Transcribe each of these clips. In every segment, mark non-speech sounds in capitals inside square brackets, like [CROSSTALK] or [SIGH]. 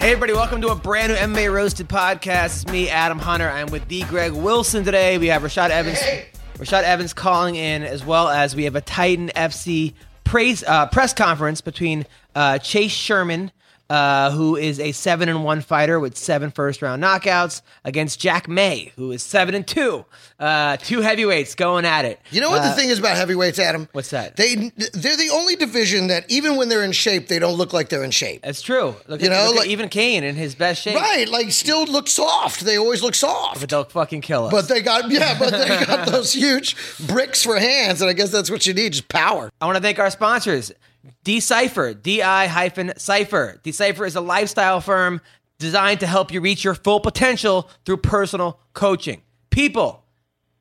Hey, everybody, welcome to a brand new MMA Roasted podcast. It's me, Adam Hunter. I'm with D. Greg Wilson today. We have Rashad Evans. Rashad Evans calling in, as well as we have a Titan FC praise, uh, press conference between uh, Chase Sherman, uh, who is a seven and one fighter with seven first round knockouts, against Jack May, who is seven and two. Uh, two heavyweights going at it. You know what Uh, the thing is about heavyweights, Adam? What's that? They they're the only division that even when they're in shape, they don't look like they're in shape. That's true. Look You at, know, like- even Cain in his best shape. Right, like still look soft. They always look soft. But they'll fucking kill us. But they got yeah, but they got [LAUGHS] those huge bricks for hands, and I guess that's what you need, just power. I want to thank our sponsors, Decipher, D-I hyphen Cipher. Decipher is a lifestyle firm designed to help you reach your full potential through personal coaching. People,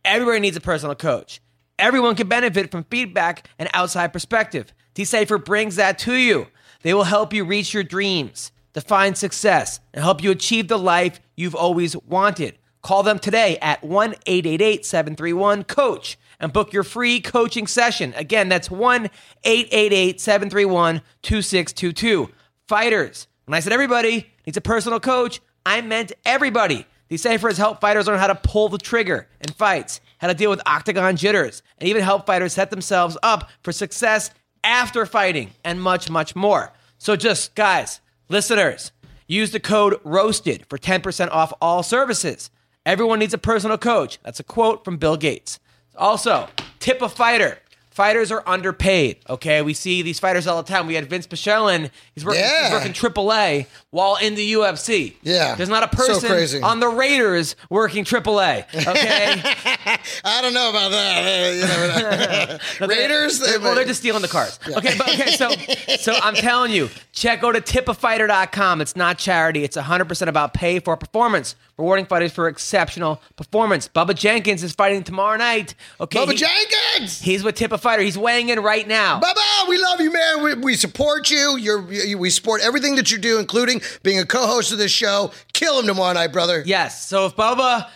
everybody needs a personal coach. Everyone can benefit from feedback and outside perspective. Decipher brings that to you. They will help you reach your dreams, define success, and help you achieve the life you've always wanted. Call them today at 1 888 731 Coach and book your free coaching session. Again, that's 1 888 731 2622. Fighters, when I said everybody needs a personal coach, I meant everybody. Decipher has helped fighters learn how to pull the trigger in fights, how to deal with octagon jitters, and even help fighters set themselves up for success after fighting, and much, much more. So, just guys, listeners, use the code ROASTED for 10% off all services. Everyone needs a personal coach. That's a quote from Bill Gates. Also, tip a fighter. Fighters are underpaid. Okay, we see these fighters all the time. We had Vinc Pichel He's working, he's Yeah. working AAA while in the UFC. Yeah. there's not a person crazy. on the Raiders working AAA. Okay, [LAUGHS] I don't know about that. Uh, know. [LAUGHS] [LAUGHS] Raiders, they, well, they're just stealing the cars. Okay, but okay, so so I'm telling you, check go to tipafighter.com. It's not charity. It's 100% about pay for performance, rewarding fighters for exceptional performance. Bubba Jenkins is fighting tomorrow night. Okay, Bubba he- Jenkins. He's with Tip a Fighter. He's weighing in right now. Bubba, we love you, man. We, we support you. You're, you. We support everything that you do, including being a co-host of this show. Kill him tomorrow night, brother. Yes. So if Bubba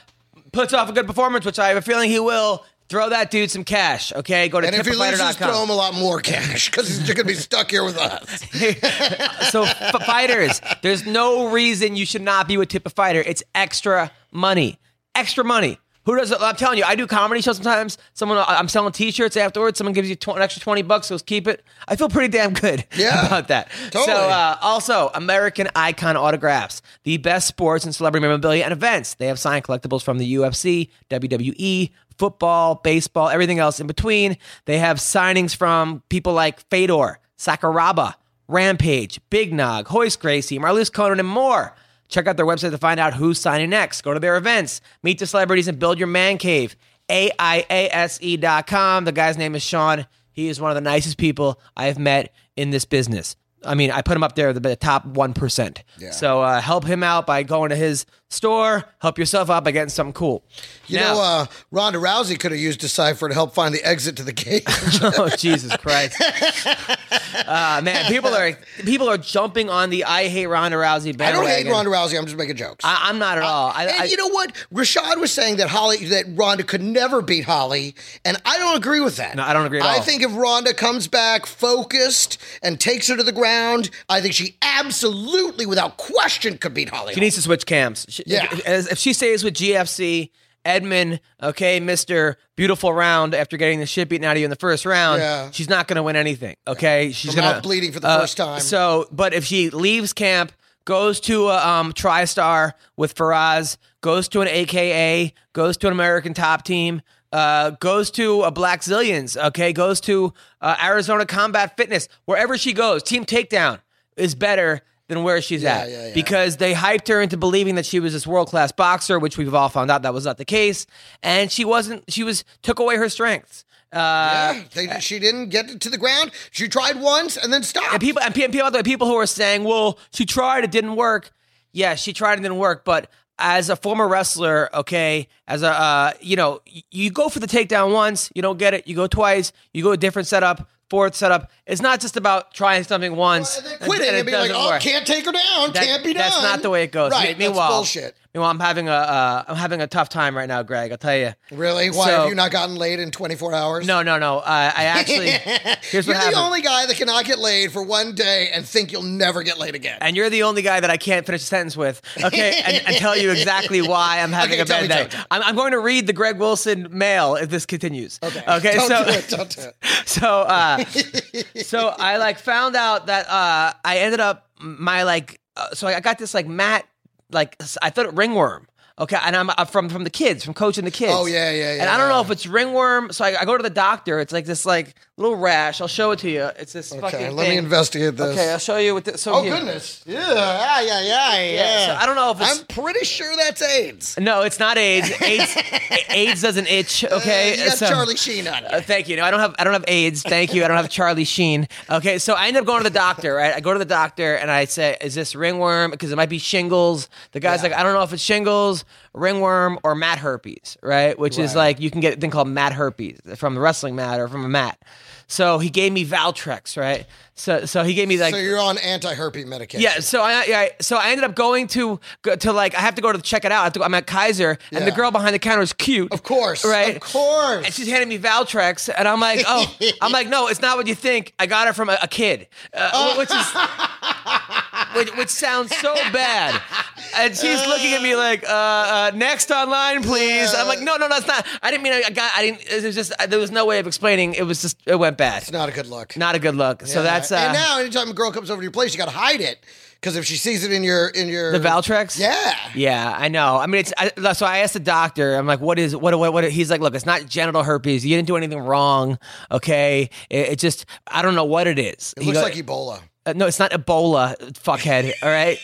puts off a good performance, which I have a feeling he will, throw that dude some cash. Okay, go to And if he loses, throw him a lot more cash because he's going to be stuck here with us. [LAUGHS] so f- fighters, there's no reason you should not be with Tip a Fighter. It's extra money, extra money. Who does it? I'm telling you, I do comedy shows sometimes. Someone, I'm selling T-shirts afterwards. Someone gives you tw- an extra twenty bucks, goes keep it. I feel pretty damn good [LAUGHS] Yeah, about that. totally. So, uh, also American Icon Autographs, the best sports and celebrity memorabilia and events. They have signed collectibles from the UFC, WWE, football, baseball, everything else in between. They have signings from people like Fedor, Sakuraba, Rampage, Big Nog, Royce Gracie, Marlus Conan, and more. Check out their website to find out who's signing next. Go to their events, meet the celebrities, and build your man cave. AIASE.com. E The guy's name is Sean. He is one of the nicest people I have met in this business. I mean, I put him up there, the, the top 1%. So uh, help him out by going to his store. Help yourself out by getting something cool. You Now- know, uh, Ronda Rousey could have used Decipher to help find the exit to the cage. [LAUGHS] oh Jesus Christ! uh, [LAUGHS] man, people are people are jumping on the I hate Ronda Rousey banner. I don't hate Ronda Rousey. I'm just making jokes. I, am not at all. I, and I- you know what? Rashad was saying that Holly, that Ronda could never beat Holly, and I don't agree with that. No, I don't agree I all. think if Ronda comes back focused and takes her to the ground, I think she absolutely, without question, could beat Holly. she needs to switch cams. She, Yeah. if, if she stays with GFC, Edmond, okay, Mister Beautiful Round, after getting the shit beaten out of you in the first round, Yeah. she's not going to win anything. Okay, she's going out bleeding for the first time. So, but if she leaves camp. Goes to a um, TriStar with Firas, goes to an AKA, goes to an American Top Team, uh, goes to a Blackzilians, okay, goes to uh, Arizona Combat Fitness, wherever she goes, Team Takedown is better than where she's Yeah, at yeah, yeah. because they hyped her into believing that she was this world class boxer, which we've all found out that was not the case, and she wasn't. She was took away her strengths. Uh, Yeah, they, she didn't get to the ground. She tried once and then stopped. And people and pe- people, the people who are saying, "Well, she tried, it didn't work." Yeah, she tried, and didn't work. But as a former wrestler, okay, as a uh, you know, you go for the takedown once, you don't get it. You go twice, you go a different setup, fourth setup. It's not just about trying something once and then quitting and and, it being like, oh, work. can't take her down, That- can't be done. That's not the way it goes. Right, Meanwhile, that's bullshit. Meanwhile, I'm having a uh, I'm having a tough time right now, Greg. I'll tell you. Really? Why So- have you not gotten laid in 24 hours? No, no, no. Uh, I [LAUGHS] actually here's You're what the happened. only guy that cannot get laid for one day and think you'll never get laid again. and you're the only guy that I can't finish a sentence with. Okay, [LAUGHS] and, and tell you exactly why I'm having Okay, a bad day. tell me, tell me. I'm, I'm going to read the Greg Wilson mail if this continues. Okay. Okay. Don't so do it. Don't do it. [LAUGHS] so uh, so I like found out that uh, I ended up my like uh, so I got this like mat like I thought it ringworm. Okay, and I'm uh, from from the kids, from coaching the kids. Oh, yeah, yeah, yeah. And I don't know if it's ringworm, so I, I go to the doctor. It's like this like little rash. I'll show it to you. It's this Okay, fucking. let me thing. investigate this. Okay, I'll show you what. This, so Oh here. goodness! Yeah, yeah, yeah, yeah. Yeah, so I don't know if it's I'm pretty sure that's AIDS. No, it's not AIDS. AIDS, [LAUGHS] AIDS doesn't itch. Okay, Uh, you got So- Charlie Sheen on you. Uh, thank you. No, I don't have. I don't have AIDS. Thank you. I don't have Charlie Sheen. Okay, so I end up going to the doctor. Right, I go to the doctor and I say, "Is this ringworm? Because it might be shingles." The guy's Yeah. like, "I don't know if it's shingles, ringworm, or mat herpes." Right, which is like you can get a thing called mat herpes from the wrestling mat or from a mat. So he gave me Valtrex. Right. So so he gave me like so you're on anti-herpes medication. yeah, so I, I so I ended up going to go to like I have to go to check it out. I have to, I'm at Kaiser, and the girl behind the counter is cute, Of course. right? Of course. And she's handing me Valtrex, and I'm like, oh, I'm like, no, it's not what you think. I got it from a, a kid, uh, which is [LAUGHS] which, which sounds so bad. And she's looking at me like, uh, uh, next online, please. I'm like, no, no, no, it's not. I didn't mean I got. I didn't. It was just there was no way of explaining. It was just it went bad. it's not a good look. Not a good look. So that's uh, and now anytime a girl comes over to your place, you got to hide it because if she sees it in your in your the Valtrex. yeah. Yeah, I know. I mean, it's I, so I asked the doctor. I'm like, "What is what? What? what he's like, "Look, it's not genital herpes. You didn't do anything wrong. Okay, it, it just I don't know what it is." It He looks like Ebola. Uh, no, it's not Ebola, fuckhead. All right,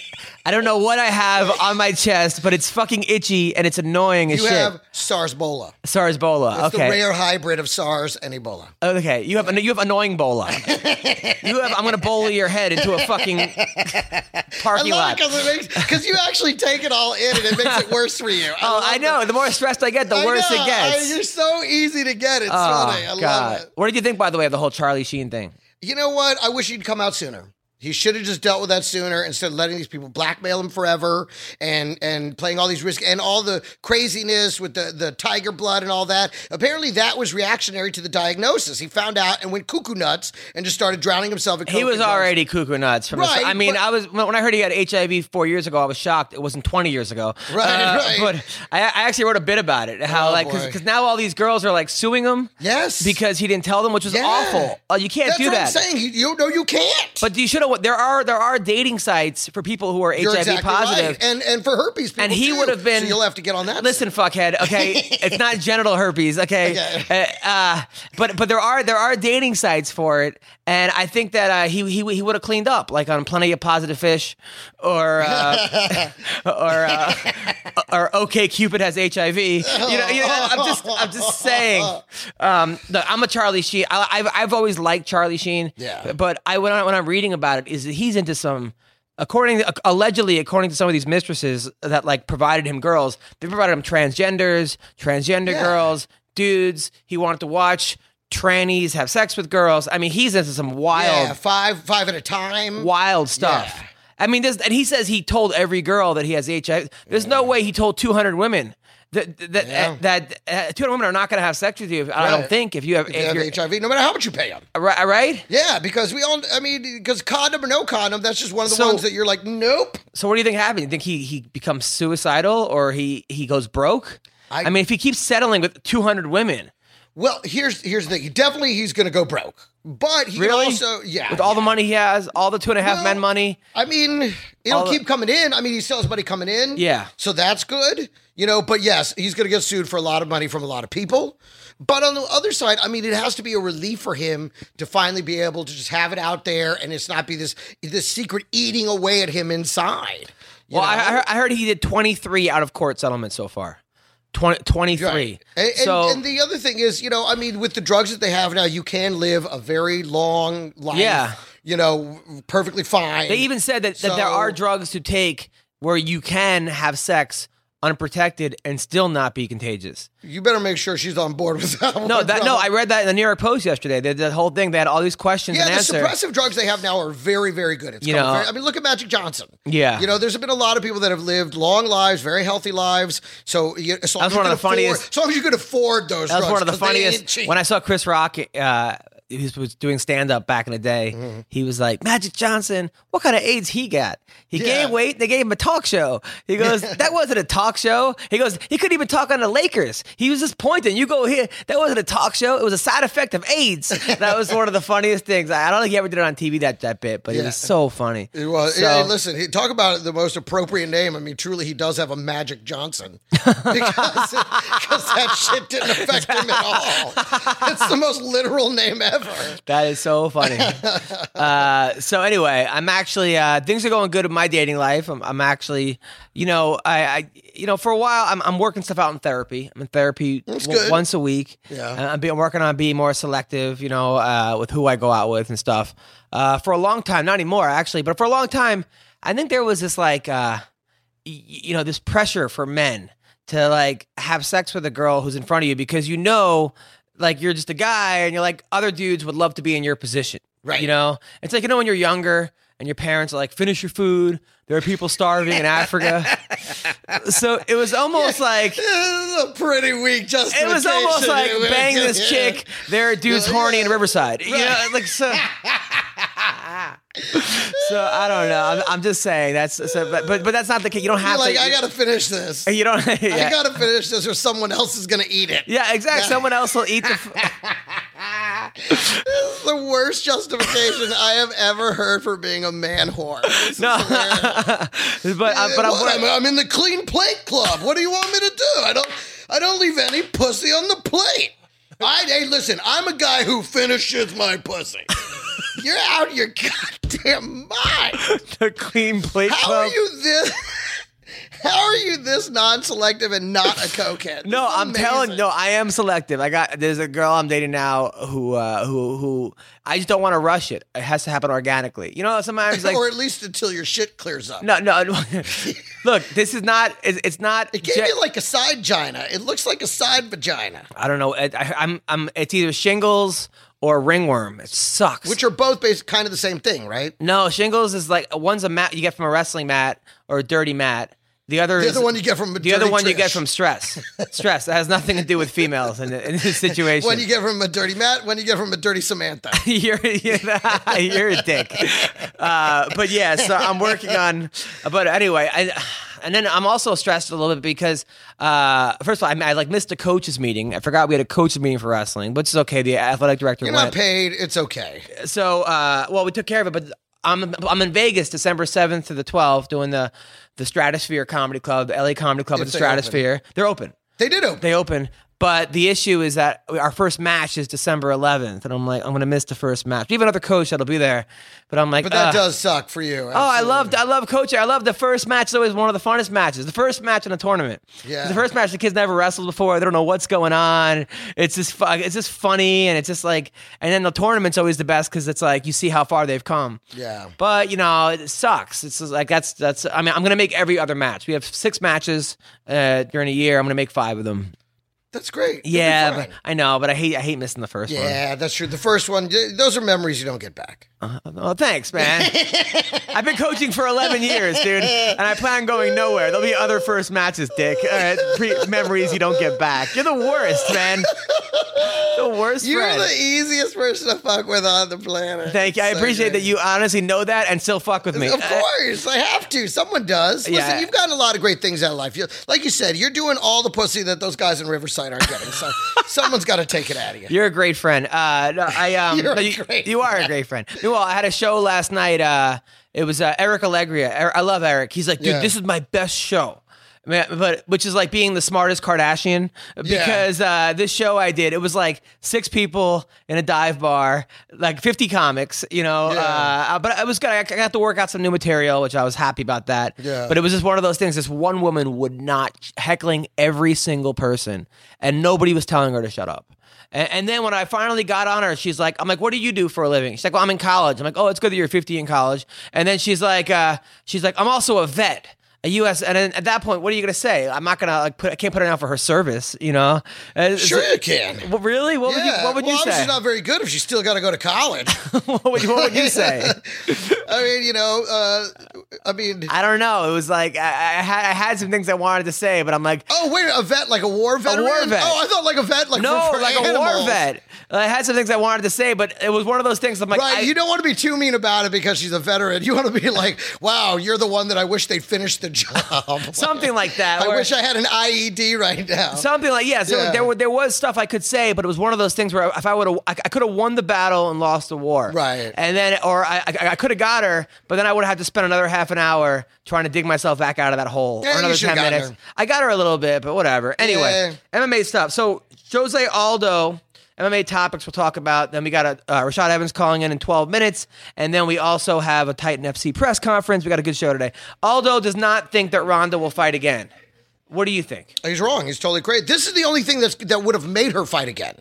I don't know what I have on my chest, but it's fucking itchy and it's annoying as You shit. have SARS-Bola. SARS Bola. It's Okay, the rare hybrid of SARS and Ebola. okay. You have you have annoying Bola. you have. I'm gonna bola your head into a fucking I parking love lot. it because it makes because you actually take it all in and it makes it worse for you. Oh, love I know. The more stressed I get, the I worse know. it gets. I- you're so easy to get. It's Oh, funny. I love it. What did you think, by the way, of the whole Charlie Sheen thing? You know what? I wish he'd come out sooner. He should have just dealt with that sooner instead of letting these people blackmail him forever and and playing all these risks and all the craziness with the, the tiger blood and all that. Apparently, that was reactionary to the diagnosis. He found out and went cuckoo nuts and just started drowning himself. In He was already cuckoo nuts. From the- Right, I mean, but- I was when I heard he had HIV four years ago. I was shocked. It wasn't twenty years ago. Uh, Right, right. But I, I actually wrote a bit about it. How Oh, like because now all these girls are like suing him Yes. because he didn't tell them, which was Yeah. awful. Uh, you can't That's do what that. I'm saying. You, you no, you can't. But you should have. There are there are dating sites for people who are You're HIV exactly positive. right. and and for herpes people And he would have been- So you'll have to get on that. Listen, fuckhead. Okay, [LAUGHS] it's not genital herpes. Okay, Okay. Uh, uh, but but there are there are dating sites for it, and I think that uh, he he he would have cleaned up like on Plenty of Positive Fish, or uh, [LAUGHS] or uh, or OK Cupid has HIV. You know, you know, I'm just I'm just saying. Um, look, I'm a Charlie Sheen. I, I've I've always liked Charlie Sheen. Yeah. But I when, I when I'm reading about it, is that he's into some according allegedly according to some of these mistresses that like provided him girls they provided him transgenders transgender Yeah. girls dudes he wanted to watch trannies have sex with girls i mean he's into some wild yeah, five five at a time. wild stuff Yeah. i mean this and he says he told every girl that he has hiv there's no way he told 200 women that that Yeah. uh, that uh, 200 women are not going to have sex with you if, i don't think if you have If if you're HIV, no matter how much you pay them. right, right Yeah, because we all, I mean, because condom or no condom, that's just one of the So- ones that you're like, nope. So what do you think happened? You think he he becomes suicidal or he he goes broke? I, I- mean, if he keeps settling with 200 women, Well, here's here's the thing. Definitely, he's going to go broke. But he Really? also, yeah, With all the money he has, all the two and a half Well, men money. I mean, it'll All the- keep coming in. I mean, he still has money coming in. Yeah. So that's good. You know, but yes, he's going to get sued for a lot of money from a lot of people. But on the other side, I mean, it has to be a relief for him to finally be able to just have it out there and it's not be this this secret eating away at him inside. Well, I? I heard, I heard he did 23 out of court settlements so far. 20, 23. Right. And, and, so, and the other thing is, you know, I mean, with the drugs that they have now, you can live a very long life. Yeah. You know, perfectly fine. they even said that, that there are drugs to take where you can have sex unprotected and still not be contagious. You better make sure she's on board with that. No, that no. I read that in the New York Post yesterday. That the whole thing, they had all these questions Yeah, and the answers. suppressive drugs they have now are very, very good. It's You know- very- I mean, look at Magic Johnson. Yeah. you know, there's been a lot of people that have lived long lives, very healthy lives. So, you, as long That's as you one of the afford, funniest- As long as you can afford those, That was drugs, one of the they funniest. When I saw Chris Rock, uh, he was- doing stand up back in the day. Mm-hmm. He was like, Magic Johnson, what kind of AIDS he got? He Yeah. gained weight. They gave him a talk show. He goes, [LAUGHS] that wasn't a talk show. He goes, he couldn't even talk on the Lakers. He was just pointing. You go here. That wasn't a talk show. It was a side effect of AIDS. [LAUGHS] that was one of the funniest things. I don't think he ever did it on TV that that bit, but it was so funny. It was. So- yeah, listen, he, talk about the most appropriate name. I mean, truly, he does have a Magic Johnson [LAUGHS] because, because that shit didn't affect him at all. It's the most literal name ever. That is so funny. [LAUGHS] uh, so anyway, I'm actually uh, things are going good in my dating life. I'm, I'm actually, you know, I, I, you know, for a while I'm, I'm working stuff out in therapy. I'm in therapy w- once a week. Yeah. And I'm, be, I'm working on being more selective, you know, uh, with who I go out with and stuff. Uh, for a long time, not anymore actually, but for a long time, I think there was this like, uh, y- you know, this pressure for men to like have sex with a girl who's in front of you because you know, like you're just a guy and you're like other dudes would love to be in your position. Right. You know, it's like, you know, when you're younger and your parents are like, finish your food. There are people starving in Africa. [LAUGHS] so it was almost like, This is a pretty weak justification. it was almost like Yeah, bang this yeah. [LAUGHS] chick. There are dudes horny in. Riverside. You know, like so. [LAUGHS] so I don't know. I'm, I'm just saying that's so, but, but but that's not the case. You don't You're have like, to. I gotta finish this. you don't. [LAUGHS] I gotta finish this, or someone else is gonna eat it. yeah, exactly. Someone else will eat the. F- [LAUGHS] This is the worst justification I have ever heard for being a man whore. This No. but uh, [LAUGHS] but I'm, I'm, I'm in the clean plate club. What do you want me to do? I don't. I don't leave any pussy on the plate. I hey, listen. I'm a guy who finishes my pussy. You're out of your [LAUGHS] goddamn mind. the clean plate How club. are you this? How are you this non-selective and not a cokehead? No, I'm telling. No, I am selective. I got. There's a girl I'm dating now who uh, who who I just don't want to rush it. It has to happen organically. You know, sometimes like [LAUGHS] or at least until your shit clears up. no no. [LAUGHS] Look, this is not. It's, it's not. It gave ge- you like a side vagina. It looks like a side vagina, I don't know. I, I, I'm I'm. It's either shingles or ringworm. It sucks. which are both based kind of the same thing, right? no shingles is like one's a mat you get from a wrestling mat or a dirty mat. The other The is one you get from a the other one you get from stress. [LAUGHS] stress that has nothing to do with females in, in this situation. When you get from a dirty Matt, when you get from a dirty Samantha. [LAUGHS] you're you're, you're a dick. Uh, but yeah, so I'm working on. But anyway, I, and then I'm also stressed a little bit because uh, first of all, I, I like missed a coaches meeting. I forgot we had a coaches meeting for wrestling, which is okay. The athletic director You're went. not paid. It's okay. so uh, well, we took care of it, but. I'm I'm in Vegas December 7th to the 12th doing the the Stratosphere Comedy Club, the LA Comedy Club at the they open. Stratosphere. They're open They did open. they open. But the issue is that our first match is December 11th, and I'm like, I'm gonna miss the first match. We have another coach that'll be there, but I'm like, But that uh, does suck for you. Oh, I loved, I love coaching. I love the first match. Is always one of the funnest matches. The first match in a tournament. Yeah. The first match, the kids never wrestled before. They don't know what's going on. It's just, fu- it's just funny, and it's just like, and then the tournament's always the best because it's like you see how far they've come. Yeah. But you know, it sucks. It's like that's that's. I mean, I'm gonna make every other match. We have six matches uh, during a year. I'm gonna make five of them. That's great. You'll Yeah, but I know, but I hate I hate missing the first one. Yeah, that's true. The first one, those are memories you don't get back. Oh, thanks, man. [LAUGHS] I've been coaching for 11 years, dude, and I plan on going nowhere. There'll be other first matches, Dick. All right, pre- memories you don't get back. You're the worst, man. the worst You're friend. the easiest person to fuck with on the planet. Thank you. I So appreciate great. that you honestly know that and still fuck with me. Of course, I have to. Someone does. Listen, Yeah. you've gotten a lot of great things out of life. You, like you said, you're doing all the pussy that those guys in Riverside aren't getting. So [LAUGHS] someone's got to take it out of you. You're a great friend. Uh, no, I um, You're a no, you, you are a great friend. [LAUGHS] Well, I had a show last night. Uh, it was uh, Eric Allegria. Er- I love Eric. He's like, dude, Yeah. this is my best show. I mean, but which is like being the smartest Kardashian because uh, this show I did it was like six people in a dive bar, like fifty comics, you know. Yeah. Uh, but it was good. I got to work out some new material, which I was happy about that. Yeah. But it was just one of those things. This one woman would not heckling every single person, and nobody was telling her to shut up. And, and then when I finally got on her, she's like, I'm like, what do you do for a living? She's like, well, I'm in college. I'm like, oh, it's good that you're 50 in college. And then she's like, uh, she's like, I'm also a vet. A U.S. and at that point, what are you gonna say? I'm not gonna like put. I can't put her down for her service, you know. Uh, Sure, you can. Well, really? What would you? What would well, you obviously She's not very good if she's still got to go to college. what, [LAUGHS] would, what would you [LAUGHS] say? I mean, you know, uh, I mean, I don't know. It was like I, I had I had some things I wanted to say, but I'm like, oh wait, a vet like a war veteran. war vet. Oh, I thought like a vet like no, for, for like a war vet. I had some things I wanted to say, but it was one of those things. I'm like, Right, you don't want to be too mean about it because she's a veteran. You want to be like, "Wow, you're the one that I wish they'd finish the job." [LAUGHS] something like that. I where- wish I had an IED right now. Something like yeah. So Yeah. there were there was stuff I could say, but it was one of those things where if I would have, I, I could have won the battle and lost the war, Right. And then, or I, I, I could have got her, but then I would have had to spend another half an hour trying to dig myself back out of that hole, Yeah, or another ten minutes. her. I got her a little bit, but whatever. Anyway, MMA stuff. So Jose Aldo. MMA topics we'll talk about. Then we got a uh, Rashad Evans calling in in 12 minutes, and then we also have a Titan FC press conference. We got a good show today. Aldo does not think that Ronda will fight again. What do you think? He's wrong. He's totally great. This is the only thing that's, that would have made her fight again.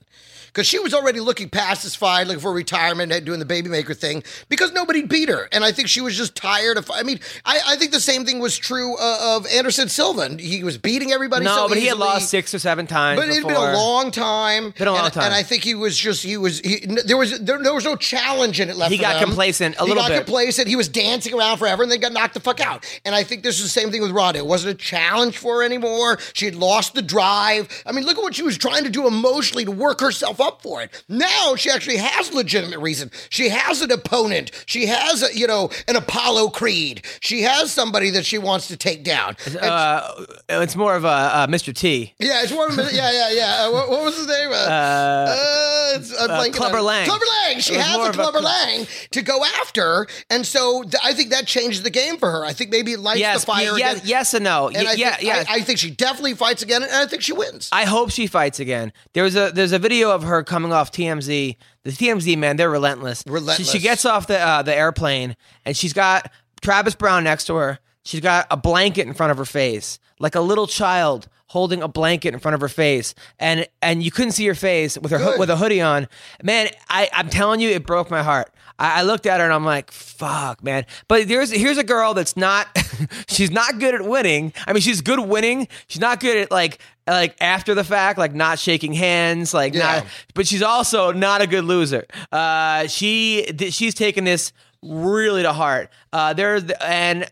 Because she was already looking fight, looking for retirement, and doing the baby maker thing, because nobody beat her. And I think she was just tired of. I mean, I, I think the same thing was true uh, of Anderson Silva. And He was beating everybody. No, so but he had lost six or seven times. But it had been a long time. Been a long and, time. And I think he was just he was he, there was there, there was no challenge in it left. He got them. complacent a he little got bit. complacent. He was dancing around forever, and then got knocked the fuck out. And I think this is the same thing with Ronda. It wasn't a challenge for her anymore. She had lost the drive. I mean, look at what she was trying to do emotionally to work herself up for it. Now she actually has legitimate reason. She has an opponent. She has a, you know an Apollo Creed. She has somebody that she wants to take down. Uh, it's more of a uh, Mr. T. yeah, it's one. Yeah, yeah, yeah. Uh, what, what was his name? Uh, [LAUGHS] uh, it's, I'm blanking Clubber. Lang. Clubber Lang. She has a of a Lang to go after, and so th- I think that changes the game for her. I think maybe it lights Yes, the fire yes, again. yes and no. And Y- I yeah, think, yeah. I, I think she definitely fights again, and I think she wins. I hope she fights again. There's a there's a video of her coming off TMZ. The TMZ man, they're relentless. Relentless. She, she gets off the uh, the airplane and she's got Travis Browne next to her. She's got a blanket in front of her face, like a little child holding a blanket in front of her face, and and you couldn't see her face with her Good. with a hoodie on. Man, I I'm telling you, it broke my heart. I, I looked at her and I'm like, fuck, man. But there's here's a girl that's not [LAUGHS] she's not good at winning. I mean, she's good winning. She's not good at like like after the fact, like not shaking hands, like Yeah. not. But she's also not a good loser. Uh, she she's taken this really to heart. Uh, there's and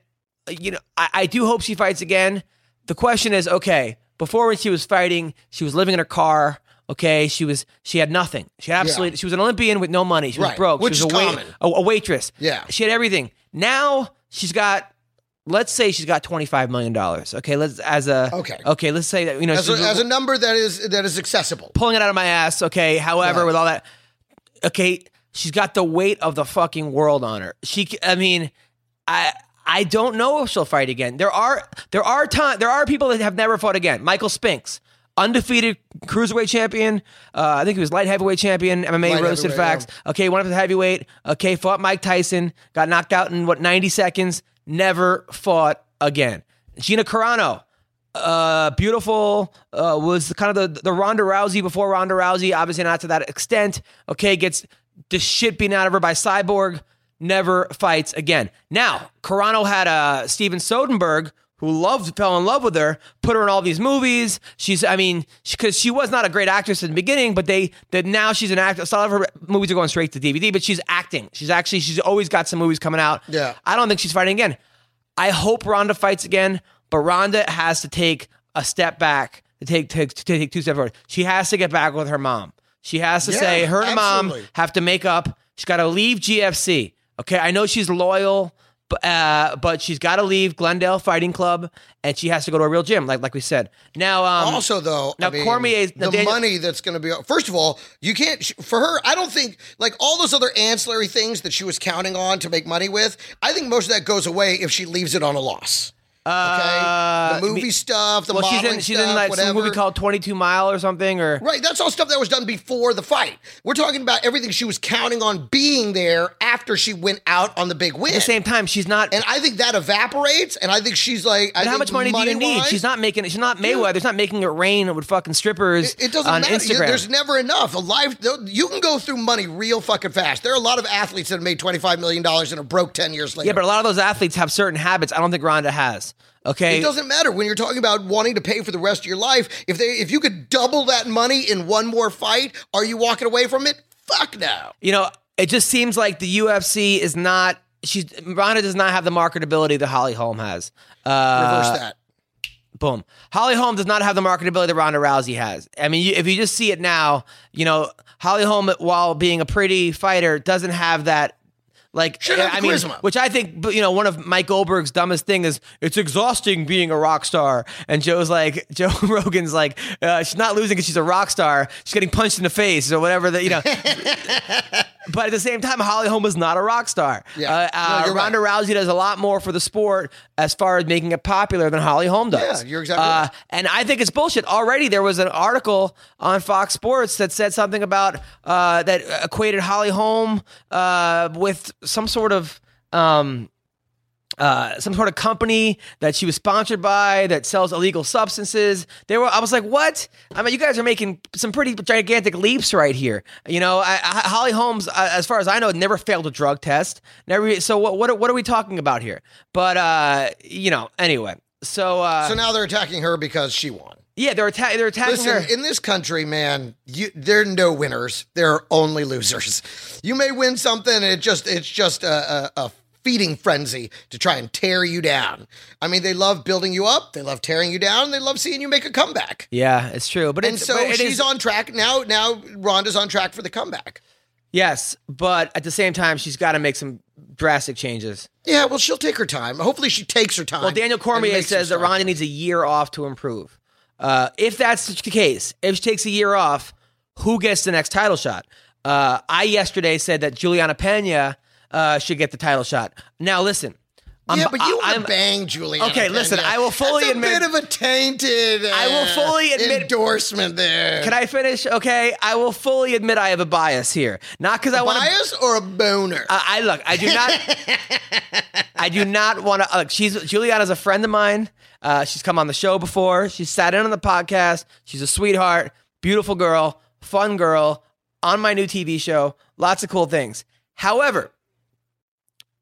you know I, I do hope she fights again. The question is, okay, before when she was fighting, she was living in her car. Okay, she was she had nothing. She had absolutely she was an Olympian with no money. She was Right, broke. which she was is a, wait- a, a waitress. Yeah. she had everything. Now she's got. Let's say she's got twenty five million dollars. Okay, let's as a Okay. Okay, let's say that you know As a, she's- as a number that is that is accessible. pulling it out of my ass. Okay, however, Right. with all that, okay, she's got the weight of the fucking world on her. She, I mean, I. I don't know if she'll fight again. There are there are time there are people that have never fought again. Michael Spinks, undefeated cruiserweight champion. Uh, I think he was light heavyweight champion. MMA Light roasted facts. Okay, went up to heavyweight. Okay, fought Mike Tyson. Got knocked out in what ninety seconds. Never fought again. Gina Carano, uh, beautiful. Uh, was kind of the the Ronda Rousey before Ronda Rousey. Obviously not to that extent. Okay, gets the shit beaten out of her by Cyborg. Never fights again. Now Carano had uh, Steven Soderbergh. Who loved, fell in love with her, put her in all these movies. She's, I mean, because she, was not a great actress in the beginning, but they, that now she's an actress. A lot of her movies are going straight to DVD, but she's acting. She's actually, she's always got some movies coming out. Yeah. I don't think she's fighting again. I hope Ronda fights again, but Ronda has to take a step back to take to, to take two steps forward. She has to get back with her mom. She has to Yeah, say her and mom have to make up. She's got to leave GFC. Okay, I know she's loyal, uh, but she's got to leave Glendale Fighting Club, and she has to go to a real gym, like like we said. Now, um, also, though, now I mean, Cormier's- the Daniel- money that's going to be. First of all, you can't for her. I don't think like all those other ancillary things that she was counting on to make money with. I think most of that goes away if she leaves it on a loss. Okay, Uh, the movie me- stuff, the well, she's modeling in she's stuff, in like whatever. some movie called Twenty Two Mile or something, or Right, that's all stuff that was done before the fight. We're talking about everything she was counting on being there after she went out on the big win. at the same time, she's not. and I think that evaporates. And I think she's like, I how think much money do you need? She's not making it. She's not Mayweather. She's not making it rain with fucking strippers It doesn't on matter. Instagram. there's never enough. A life, you can go through money real fucking fast. There are a lot of athletes that have made twenty five million dollars and are broke ten years later. yeah, but a lot of those athletes have certain habits. I don't think Ronda has. Okay, it doesn't matter when you're talking about wanting to pay for the rest of your life. If they, if you could double that money in one more fight, are you walking away from it? Fuck no. you know, it just seems like the UFC is not. She's Ronda does not have the marketability that Holly Holm has. Uh, Reverse that. Boom. Holly Holm does not have the marketability that Ronda Rousey has. I mean, you, if you just see it now, you know, Holly Holm, while being a pretty fighter, doesn't have that. Like, I mean, charisma. which I think, you know, one of Mike Goldberg's dumbest thing is it's exhausting being a rock star. And Joe's like, [LAUGHS] Joe Rogan's like, uh, she's not losing because she's a rock star. She's getting punched in the face or whatever that, you know. [LAUGHS] but at the same time, Holly Holm is not a rock star. Yeah. Uh, No, uh, Ronda Rousey does a lot more for the sport as far as making it popular than Holly Holm does. Yeah, you're exactly Uh, right. and I think it's bullshit. Already, there was an article on Fox Sports that said something about uh, that equated Holly Holm uh, with some sort of. Um, uh, some sort of company that she was sponsored by that sells illegal substances. They were. I was like, "What?" I mean, you guys are making some pretty gigantic leaps right here. You know, I, I, Holly Holmes, uh, as far as I know, never failed a drug test. Never. So what? What? are- What are we talking about here? But uh, you know, anyway. So, uh, So now they're attacking her because she won. Yeah, they're atta- they're attacking Listen, her. in this country, man, you, there are no winners. There are only losers. You may win something, and it just it's just a, a, a feeding frenzy to try and tear you down. I mean, they love building you up, they love tearing you down, they love seeing you make a comeback. yeah, it's true. But And it's, so but it she's is- on track now. Now Ronda's on track for the comeback. Yes, but at the same time, she's got to make some drastic changes. Yeah, well, she'll take her time. Hopefully, she takes her time. Well, Daniel Cormier says that. Ronda needs a year off to improve. Uh, if that's the case, if she takes a year off, who gets the next title shot? Uh, I yesterday said that Julianna Pena uh, should get the title shot. Now listen, I'm, yeah, but you want to bang Julianna. Okay, listen, I will fully That's a admit- bit of a tainted. I will uh, fully admit- endorsement there. Can I finish? Okay, I will fully admit I have a bias here, not because I want to. bias or a boner? I, I look. I do not. [LAUGHS] I do not want to. Look, she's Julianna's a friend of mine. Uh, she's come on the show before. She's sat in on the podcast. She's a sweetheart, beautiful girl, fun girl on my new TV show. Lots of cool things. However,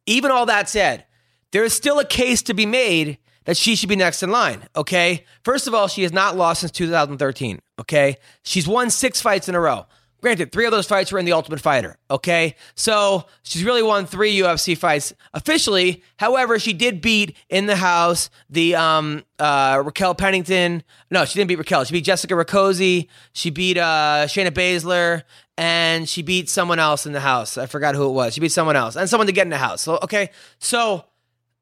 even all that said, there is still a case to be made that she should be next in line. Okay. First of all, she has not lost since 2013. Okay. She's won six fights in a row. Granted, three of those fights were in the Ultimate Fighter. Okay. So she's really won three UFC fights officially. However, she did beat in the house the um, uh, Raquel Pennington. No, she didn't beat Raquel. She beat Jessica Rakoczy. She beat uh, Shayna Baszler. And she beat someone else in the house. I forgot who it was. She beat someone else and someone to get in the house. So, okay. So,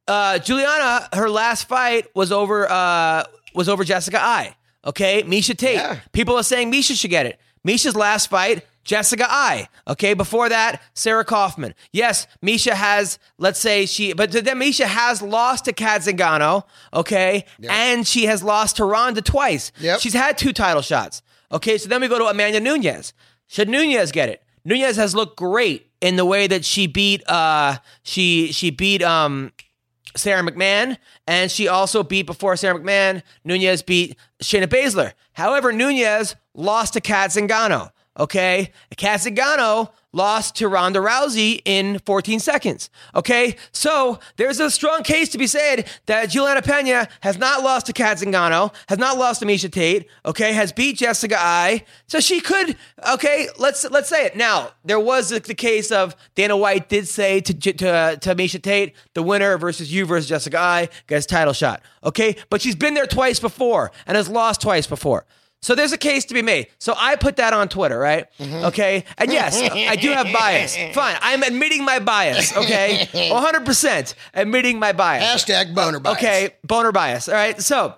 uh, Julianna, her last fight was over uh, was over Jessica Eye. Okay, Miesha Tate. Yeah. People are saying Miesha should get it. Miesha's last fight, Jessica Eye. Okay, before that, Sarah Kaufman. Yes, Miesha has, let's say she, but then Miesha has lost to Cat Zingano. Okay, and she has lost to Ronda twice. Yep. She's had two title shots. Okay, so then we go to Amanda Nunes. Should Nunes get it? Nunes has looked great in the way that she beat uh she she beat um Sara McMann, and she also beat before Sara McMann. Nunes beat Shayna Baszler. However, Nunes lost to Cat Zingano. Okay, Cat Zingano lost to Ronda Rousey in 14 seconds. Okay, so there's a strong case to be said that Julianna Pena has not lost to Cat Zingano, has not lost to Miesha Tate. Okay, has beat Jessica Eye, so she could. Okay, let's let's say it now. There was the, the case of Dana White did say to to to Miesha Tate, the winner versus you versus Jessica Eye gets title shot. Okay, but she's been there twice before and has lost twice before. So there's a case to be made. So I put that on Twitter, right? Mm-hmm. Okay. And yes, I do have bias. [LAUGHS] Fine. I'm admitting my bias. Okay. [LAUGHS] 100% admitting my bias. Hashtag boner bias. Okay. Boner bias. All right. So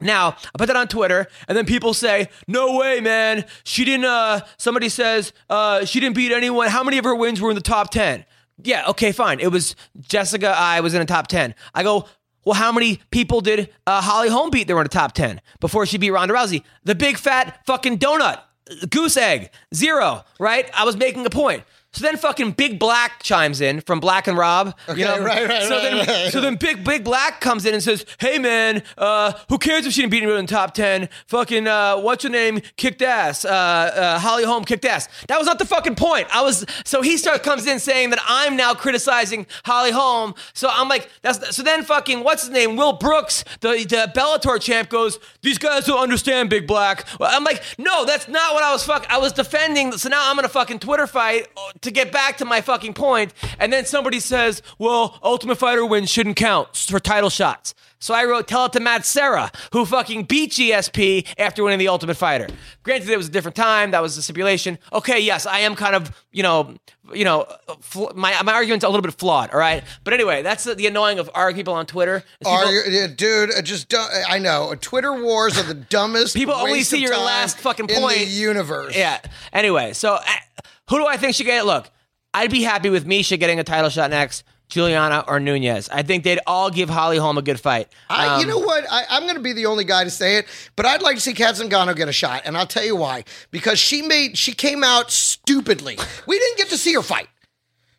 now I put that on Twitter, and then people say, "No way, man! She didn't." Uh, somebody says uh, she didn't beat anyone. How many of her wins were in the top ten? Yeah, okay, fine. It was Jessica. I was in the top ten. I go. Well, how many people did uh, Holly Holm beat that were in the top 10 before she beat Ronda Rousey? The big fat fucking donut, goose egg, zero, right? I was making a point. So then fucking Big Black chimes in from Black and Rob. you know, right, right, so right, then, right. so then Big Big Black comes in and says, "Hey man, uh, who cares if she didn't beat anyone in the top ten? Fucking uh, what's her name? Kicked ass. Uh, uh, Holly Holm kicked ass. That was not the fucking point. I was so he starts comes in saying that I'm now criticizing Holly Holm. So I'm like, that's so then fucking what's his name? Will Brooks, the the Bellator champ, goes, these guys don't understand Big Black. I'm like, no, that's not what I was fuck. I was defending. So now I'm gonna fucking Twitter fight to get back to my fucking. And then somebody says, well, Ultimate Fighter wins shouldn't count for title shots. So I wrote, tell it to Matt Serra, who fucking beat GSP after winning the Ultimate Fighter. Granted, it was a different time. That was the stipulation. Okay, yes, I am kind of, you know, you know, fl- my my argument's a little bit flawed. All right, but anyway, that's the, the annoying of arguing people on Twitter. is people- you, dude? uh, Just I know Twitter wars are the dumbest. People only see your last fucking point in the universe. Yeah. Anyway, so uh, who do I think should get it? Look, I'd be happy with Miesha getting a title shot next, Julianna or Nunes. I think they'd all give Holly Holm a good fight. I, you Um, know what? I, I'm going to be the only guy to say it, but I'd like to see Cat Zingano get a shot, and I'll tell you why. Because she made she came out stupidly. We didn't get to see her fight.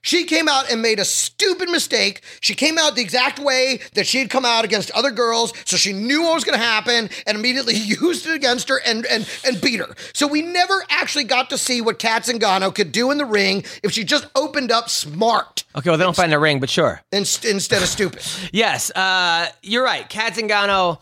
She came out and made a stupid mistake. She came out the exact way that she had come out against other girls, so she knew what was going to happen and immediately [LAUGHS] used it against her and and and beat her. So we never actually got to see what Cat Zingano could do in the ring if she just opened up smart Okay, well, they don't find the ring, but sure. inst- instead of stupid. [LAUGHS] Yes, uh, you're right. Cat Zingano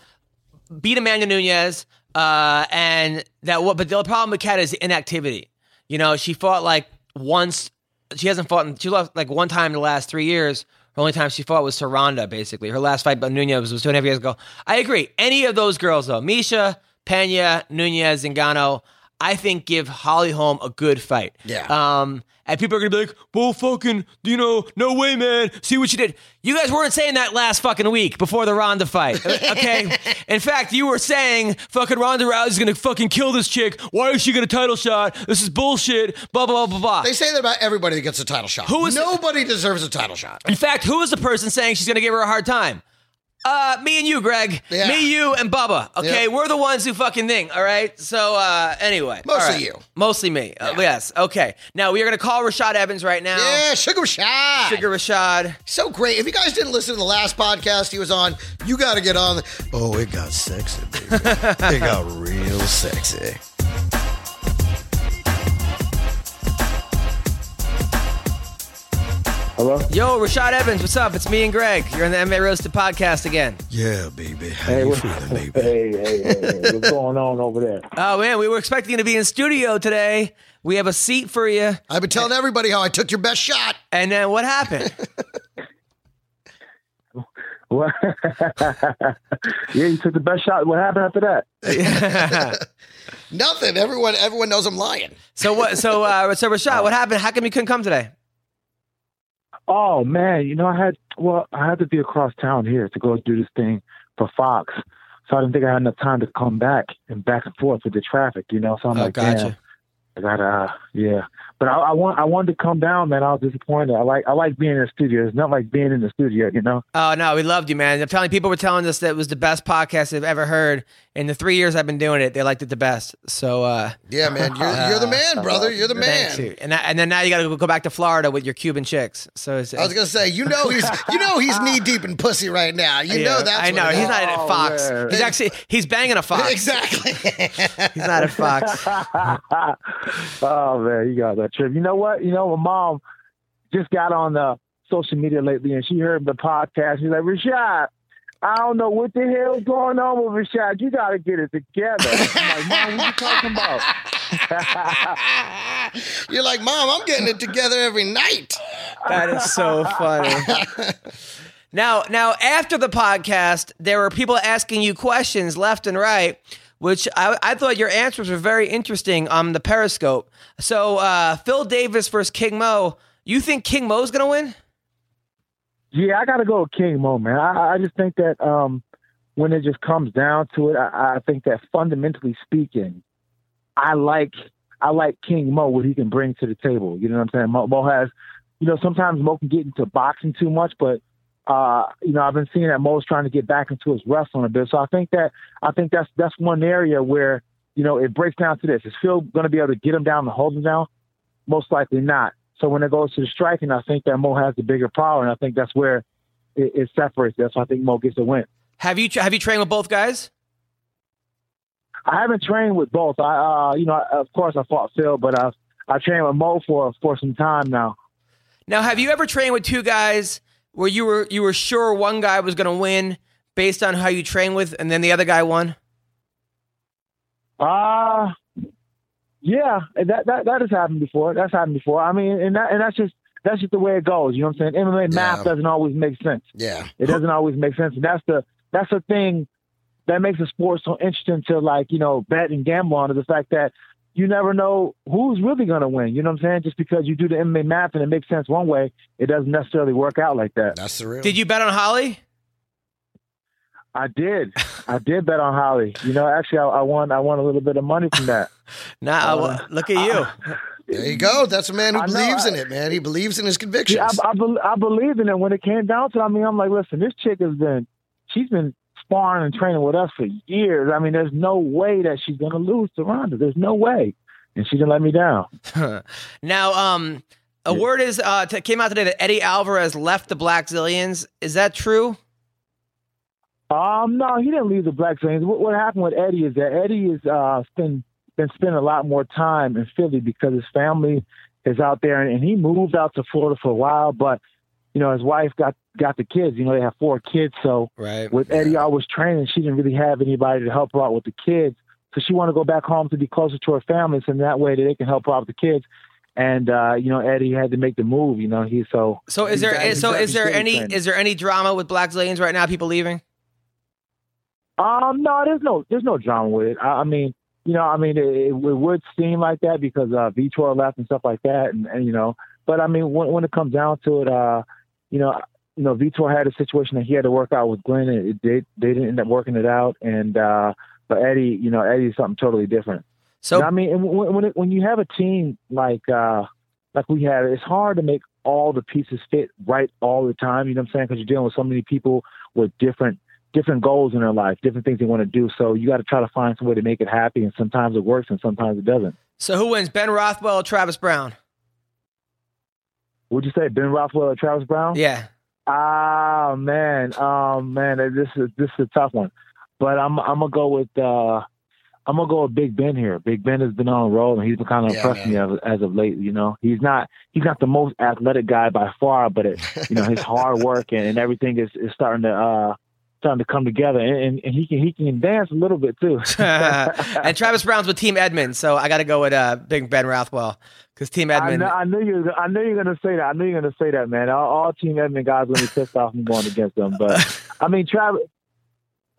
beat Amanda Nunes, uh, and that. What? But the problem with Cat is inactivity. You know, she fought like once. She hasn't fought. In, she lost like one time in the last three years. Her only time she fought was to Ronda, basically. Her last fight, but Nunes was two and a half years ago. I agree. Any of those girls, though, Miesha, Pena, Nunes, Zingano, I think give Holly Holm a good fight. Yeah. Um, and people are gonna be like, "Well, fucking, you know, no way, man. See what you did." You guys weren't saying that last fucking week before the Ronda fight, [LAUGHS] okay? In fact, you were saying, "Fucking Ronda Rousey's gonna fucking kill this chick. Why is she gonna title shot? This is bullshit." Blah blah blah blah blah. They say that about everybody that gets a title shot. Who is- Nobody deserves a title shot. In fact, who is the person saying she's gonna give her a hard time? Uh, me and you, Greg. Yeah. Me, you, and Bubba. Okay, Yeah. we're the ones who fucking think. All right. So, uh, anyway, Mostly right. you. Mostly me. Uh, yes. Okay. Now we are gonna call Rashad Evans right now. Yeah, Sugar Rashad. Sugar Rashad. So great. If you guys didn't listen to the last podcast he was on, you got to get on. Oh, it got sexy, baby. [LAUGHS] it got real sexy. Hello? Yo, Rashad Evans, what's up? It's me and Greg. You're on the MMA Roasted podcast again. Yeah, baby. How Hey, you feeling, baby? hey, hey, hey, hey, what's [LAUGHS] going on over there? Oh man, we were expecting you to be in studio today. We have a seat for you. I've been telling everybody how I took your best shot. And then what happened? [LAUGHS] What? yeah, [LAUGHS] you took the best shot. What happened after that? Nothing. Everyone, everyone knows I'm lying. so what? So uh, so Rashad, what happened? How come you couldn't come today? Oh man, you know I had well, I had to be across town here to go do this thing for Fox, so I didn't think I had enough time to come back and back and forth with the traffic. You know, so I'm Oh, like, gotcha. damn, I gotta, uh, yeah. But I, I want, I wanted to come down, man. I was disappointed. I like, I like being in the studio. It's not like being in the studio, you know. Oh no, we loved you, man. I'm telling people were telling us that it was the best podcast they've ever heard. In the three years I've been doing it, they liked it the best. So uh, Yeah, man. You're, you're the [LAUGHS] man, brother. You're the thanks, man. you. And that, and then now you got to go back to Florida with your Cuban chicks. So it's, I was gonna say, you know he's, you know he's knee deep in pussy right now. You Yeah, know that's. I what know he's not at Oh, Fox. man. He's actually he's banging a fox. [LAUGHS] exactly. He's not at Fox. [LAUGHS] oh man, you got that trip. You know what? You know, my mom just got on the social media lately, and she heard the podcast. She's like, Rashad, I don't know what the hell's going on with Rashad. You got to get it together. I'm like, Mom, what you talking about? [LAUGHS] You're like, mom, I'm getting it together every night. That is so funny. [LAUGHS] now, now after the podcast, there were people asking you questions left and right. Which I, I thought your answers were very interesting on the Periscope. So uh, Phil Davis versus King Mo. You think King Mo's gonna win? Yeah, I got to go with King Mo, man. I, I just think that um, when it just comes down to it, I, I think that fundamentally speaking, I like I like King Mo what he can bring to the table. You know what I'm saying? Mo, Mo has, you know, sometimes Mo can get into boxing too much, but uh, you know, I've been seeing that Mo's trying to get back into his wrestling a bit. So I think that I think that's that's one area where you know it breaks down to this: is Phil going to be able to get him down and hold him down? Most likely not. So when it goes to the striking, I think that Mo has the bigger power, and I think that's where it, it separates. That's why I think Mo gets the win. Have you have you trained with both guys? I haven't trained with both. I, uh, you know, of course I fought Phil, but I I trained with Mo for for some time now. Now, have you ever trained with two guys where you were you were sure one guy was going to win based on how you train with, and then the other guy won? Uh yeah, that that that has happened before. That's happened before. I mean, and that and that's just that's just the way it goes. You know what I'm saying? MMA math doesn't always make sense. Yeah. It doesn't always make sense, and that's the that's the thing that makes the sport so interesting to like you know bet and gamble on is the fact that you never know who's really going to win. You know what I'm saying? Just because you do the MMA math and it makes sense one way, it doesn't necessarily work out like that. That's the real. Did you bet on Holly? I did. I did bet on Holly. You know, actually, I, I won. I won a little bit of money from that. [LAUGHS] Nah, Uh, well, look at you. [LAUGHS] There you go. That's a man who I know, believes I- in it, man. He believes in his convictions. Yeah, I, I, bel I believed in it when it came down to. it. I mean, I'm like, listen, this chick has been, she's been sparring and training with us for years. I mean, there's no way that she's gonna lose to Ronda. There's no way, and she didn't let me down. [LAUGHS] now, um, a Yeah. word is uh, t- came out today that Eddie Alvarez left the Blackzilians. Is that true? Um, no, he didn't leave the Black Saints. What, what happened with Eddie is that Eddie is uh been been spending a lot more time in Philly because his family is out there, and he moved out to Florida for a while, but. You know, his wife got got the kids. You know, they have four kids, so Right. with Eddie always training, she didn't really have anybody to help her out with the kids. So she wanted to go back home to be closer to her family, so that way that they can help her out with the kids. And uh, you know, Eddie had to make the move. You know, he so So is there back- so is there any training. is there any drama with Blackzilians right now? People leaving? Um, no, there's no there's no drama with it. I, I mean, you know, I mean, it, it would seem like that because uh, Vitor left and stuff like that, and, and you know, but I mean, when when it comes down to it, uh, you know, you know, Vitor had a situation that he had to work out with Glenn, and it, they they didn't end up working it out, and uh, but Eddie, you know, Eddie's something totally different. So what I mean, and when when, it, when you have a team like uh, like we have, it's hard to make all the pieces fit right all the time. You know what I'm saying? Because you're dealing with so many people with different different goals in their life, different things they want to do. So you got to try to find some way to make it happy. And sometimes it works, and sometimes it doesn't. so who wins? Ben Rothwell or Travis Browne? Would you say Ben Rothwell or Travis Browne? Yeah. Ah man, um man, this is this is a tough one, but I'm I'm gonna go with uh I'm gonna go with Big Ben here. Big Ben has been on a roll and he's been kind of Yeah, impressing me as, as of late. You know, he's not he's not the most athletic guy by far, but it, you know his hard [LAUGHS] work and, and everything is, is starting to uh starting to come together, and, and, and he can he can dance a little bit too. [LAUGHS] and Travis Browne's with Team Edmonds, so I got to go with uh, Big Ben Rothwell because Team I, Edmond. know, I knew you. were- I knew you were gonna say that. I knew you were gonna say that, man. All, all Team Edmond guys gonna be pissed off from going against them. But I mean, Travis.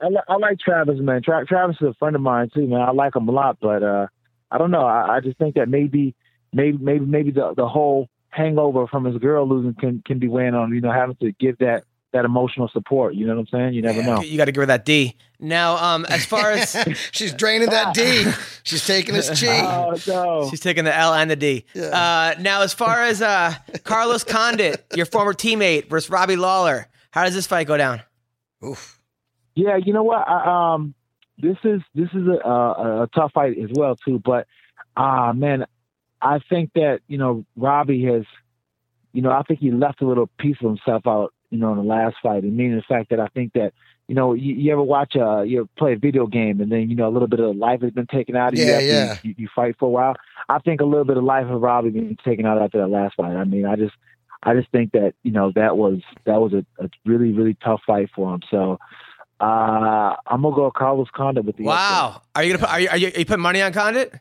I, li- I like Travis, man. Tra- Travis is a friend of mine too, man. I like him a lot, but uh, I don't know. I, I just think that maybe, maybe, maybe, maybe the the whole hangover from his girl losing can can be weighing on. him, You know, having to give that that emotional support. You know what I'm saying? You never know. You got to give her that D. Now, um, as far as [LAUGHS] She's draining that D. She's taking his chi. [LAUGHS] Oh no! she's taking the L and the D. Uh, now, as far as uh, Carlos Condit, your former teammate versus Robbie Lawler, how does this fight go down? Oof. Yeah, you know what? I, um, this is this is a, a, a tough fight as well too. But ah, man, I think that you know Robbie has, you know, I think he left a little piece of himself out, you know, in the last fight. And meaning the fact that I think that you know you, you ever watch a you play a video game and then you know a little bit of life has been taken out of you Yeah, after yeah. You, you fight for a while. I think a little bit of life of Robbie been taken out after that last fight. I mean, I just I just think that you know that was that was a, a really really tough fight for him. So. Uh, I'm gonna go Carlos Condit with the upset. Wow, are you gonna put, are you are you, are you putting money on Condit?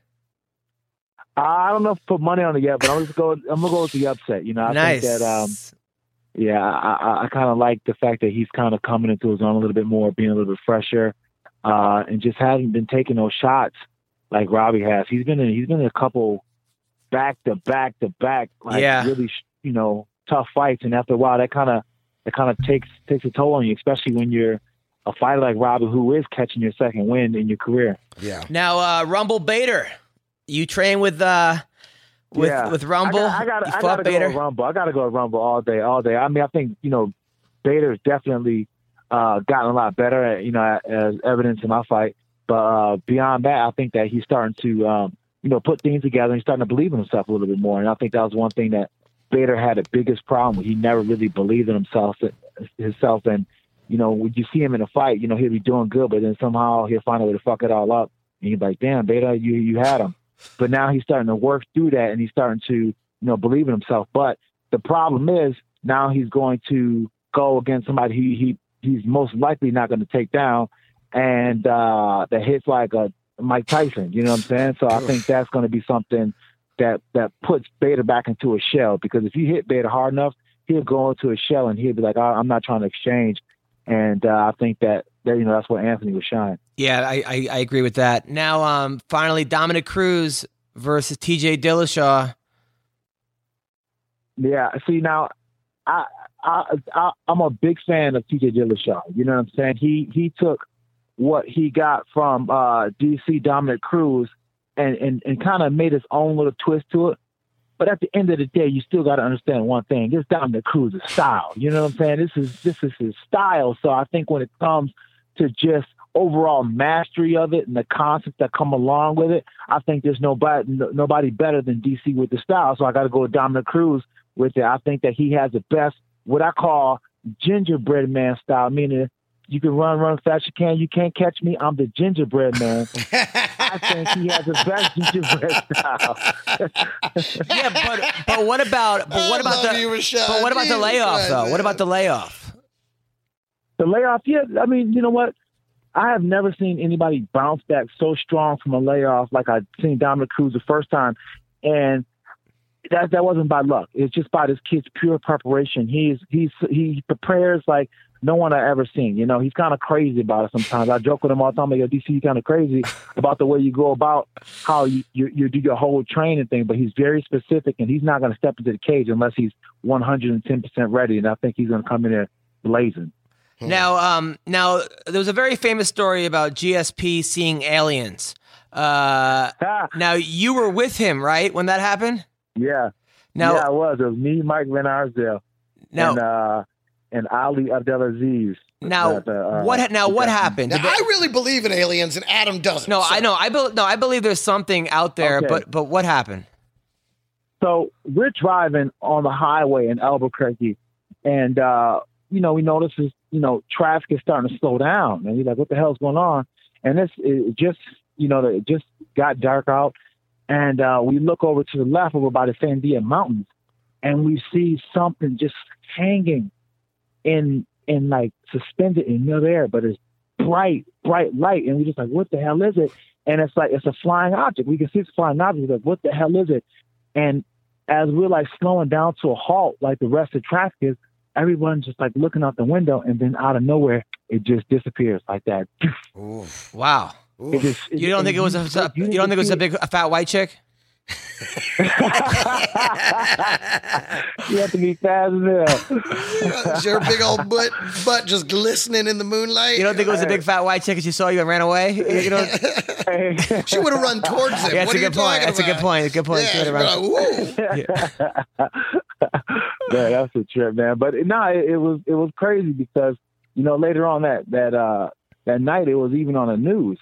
I don't know if I put money on it yet, but I'm just go. I'm gonna go with the upset. You know, I nice. think that um, yeah, I, I, I kind of like the fact that he's kind of coming into his own a little bit more, being a little bit fresher. uh, and just hasn't been taking those shots like Robbie has. He's been in he's been in a couple back to back to back like Yeah. really you know tough fights, and after a while that kind of that kind of takes takes a toll on you, especially when you're a fighter like Robbie who is catching your second win in your career. Yeah. Now, uh, Rumble Bader, you train with uh, with Yeah. with Rumble. I got I fought gotta go Rumble. I gotta go with Rumble all day, all day. I mean, I think you know, Bader's definitely uh, gotten a lot better, at, you know, as evidence in my fight. But uh, beyond that, I think that he's starting to, um, you know, put things together. He's starting to believe in himself a little bit more, and I think that was one thing that Bader had the biggest problem with. He never really believed in himself, himself, and you know, when you see him in a fight, you know, he'll be doing good, but then somehow he'll find a way to fuck it all up. And you're like, damn, Bader, you you had him. But now he's starting to work through that, and he's starting to, you know, believe in himself. But the problem is now he's going to go against somebody he he he's most likely not going to take down, and uh, that hits like a Mike Tyson. You know what I'm saying? So I think that's going to be something that that puts Bader back into a shell because if you hit Bader hard enough, he'll go into a shell and he'll be like, "I- I'm not trying to exchange. And uh, I think that, that you know that's where Anthony was shine. Yeah, I, I I agree with that. Now, um, finally, Dominick Cruz versus T.J. Dillashaw. Yeah. See now, I, I I I'm a big fan of T.J. Dillashaw. You know what I'm saying? He he took what he got from uh, DC Dominick Cruz and and, and kind of made his own little twist to it. But at the end of the day, you still got to understand one thing: this Dominick Cruz's style. You know what I'm saying? This is this is his style. So I think when it comes to just overall mastery of it and the concepts that come along with it, I think there's nobody no- nobody better than DC with the style. So I got to go with Dominick Cruz with it. I think that he has the best, what I call gingerbread man style, meaning you can run, run fast you can. You can't catch me. I'm the gingerbread man. [LAUGHS] I think he has the best [LAUGHS] gingerbread style. [LAUGHS] Yeah, but but what about but what I about the you, but what about the layoff Christ, though? What about the layoff? The layoff, yeah. I mean, you know what? I have never seen anybody bounce back so strong from a layoff like I seen Dominick Cruz the first time, and that that wasn't by luck. It's just by this kid's pure preparation. He's he's he prepares like no one I ever seen. You know, he's kind of crazy about it sometimes. I joke with him all the time. Like, Yo, DC, you kind of crazy about the way you go about how you, you you do your whole training thing. But he's very specific, and he's not going to step into the cage unless he's 110 percent ready. And I think he's going to come in there blazing. Now, um, now there was a very famous story about GSP seeing aliens. Uh, Ah, now you were with him, right, when that happened? yeah. Now, yeah, it was. It was me, Mike Van Arsdale, now, and uh, and Ali Abdelaziz. now, The- the, uh, what? ha- Now, what happened? Now, I really believe in aliens, and Adam doesn't. no, so- I know. I be, no, I believe there's something out there, Okay. but but what happened? So we're driving on the highway in Albuquerque, and uh, you know we notice is you know traffic is starting to slow down, and you're like, what the hell's going on? And this it just you know it just got dark out, and uh, we look over to the left over by the Sandia Mountains, and we see something just hanging in in like suspended in midair, but it's bright, bright light, and we're just like, what the hell is it? And it's like it's a flying object. We can see it's a flying object. We're like, what the hell is it? And as we're like slowing down to a halt, like the rest of the traffic is, everyone's just like looking out the window, and then out of nowhere, it just disappears like that. Oof, Wow. oof. It just, You don't think it was a you don't think it was a big a fat white chick? [LAUGHS] you have to be fast as hell. Is [LAUGHS] your big old butt, butt just glistening in the moonlight? You don't think it was a big fat white chick and she saw you and ran away? You know, [LAUGHS] she would have run towards him. Yeah, that's what a are you good point. talking That's a good point. That's a good point. Yeah, She she'd run- like, "Woo." man, [LAUGHS] that's a trip, man. But no, it, it was it was crazy because you know later on that that uh that night it was even on the news.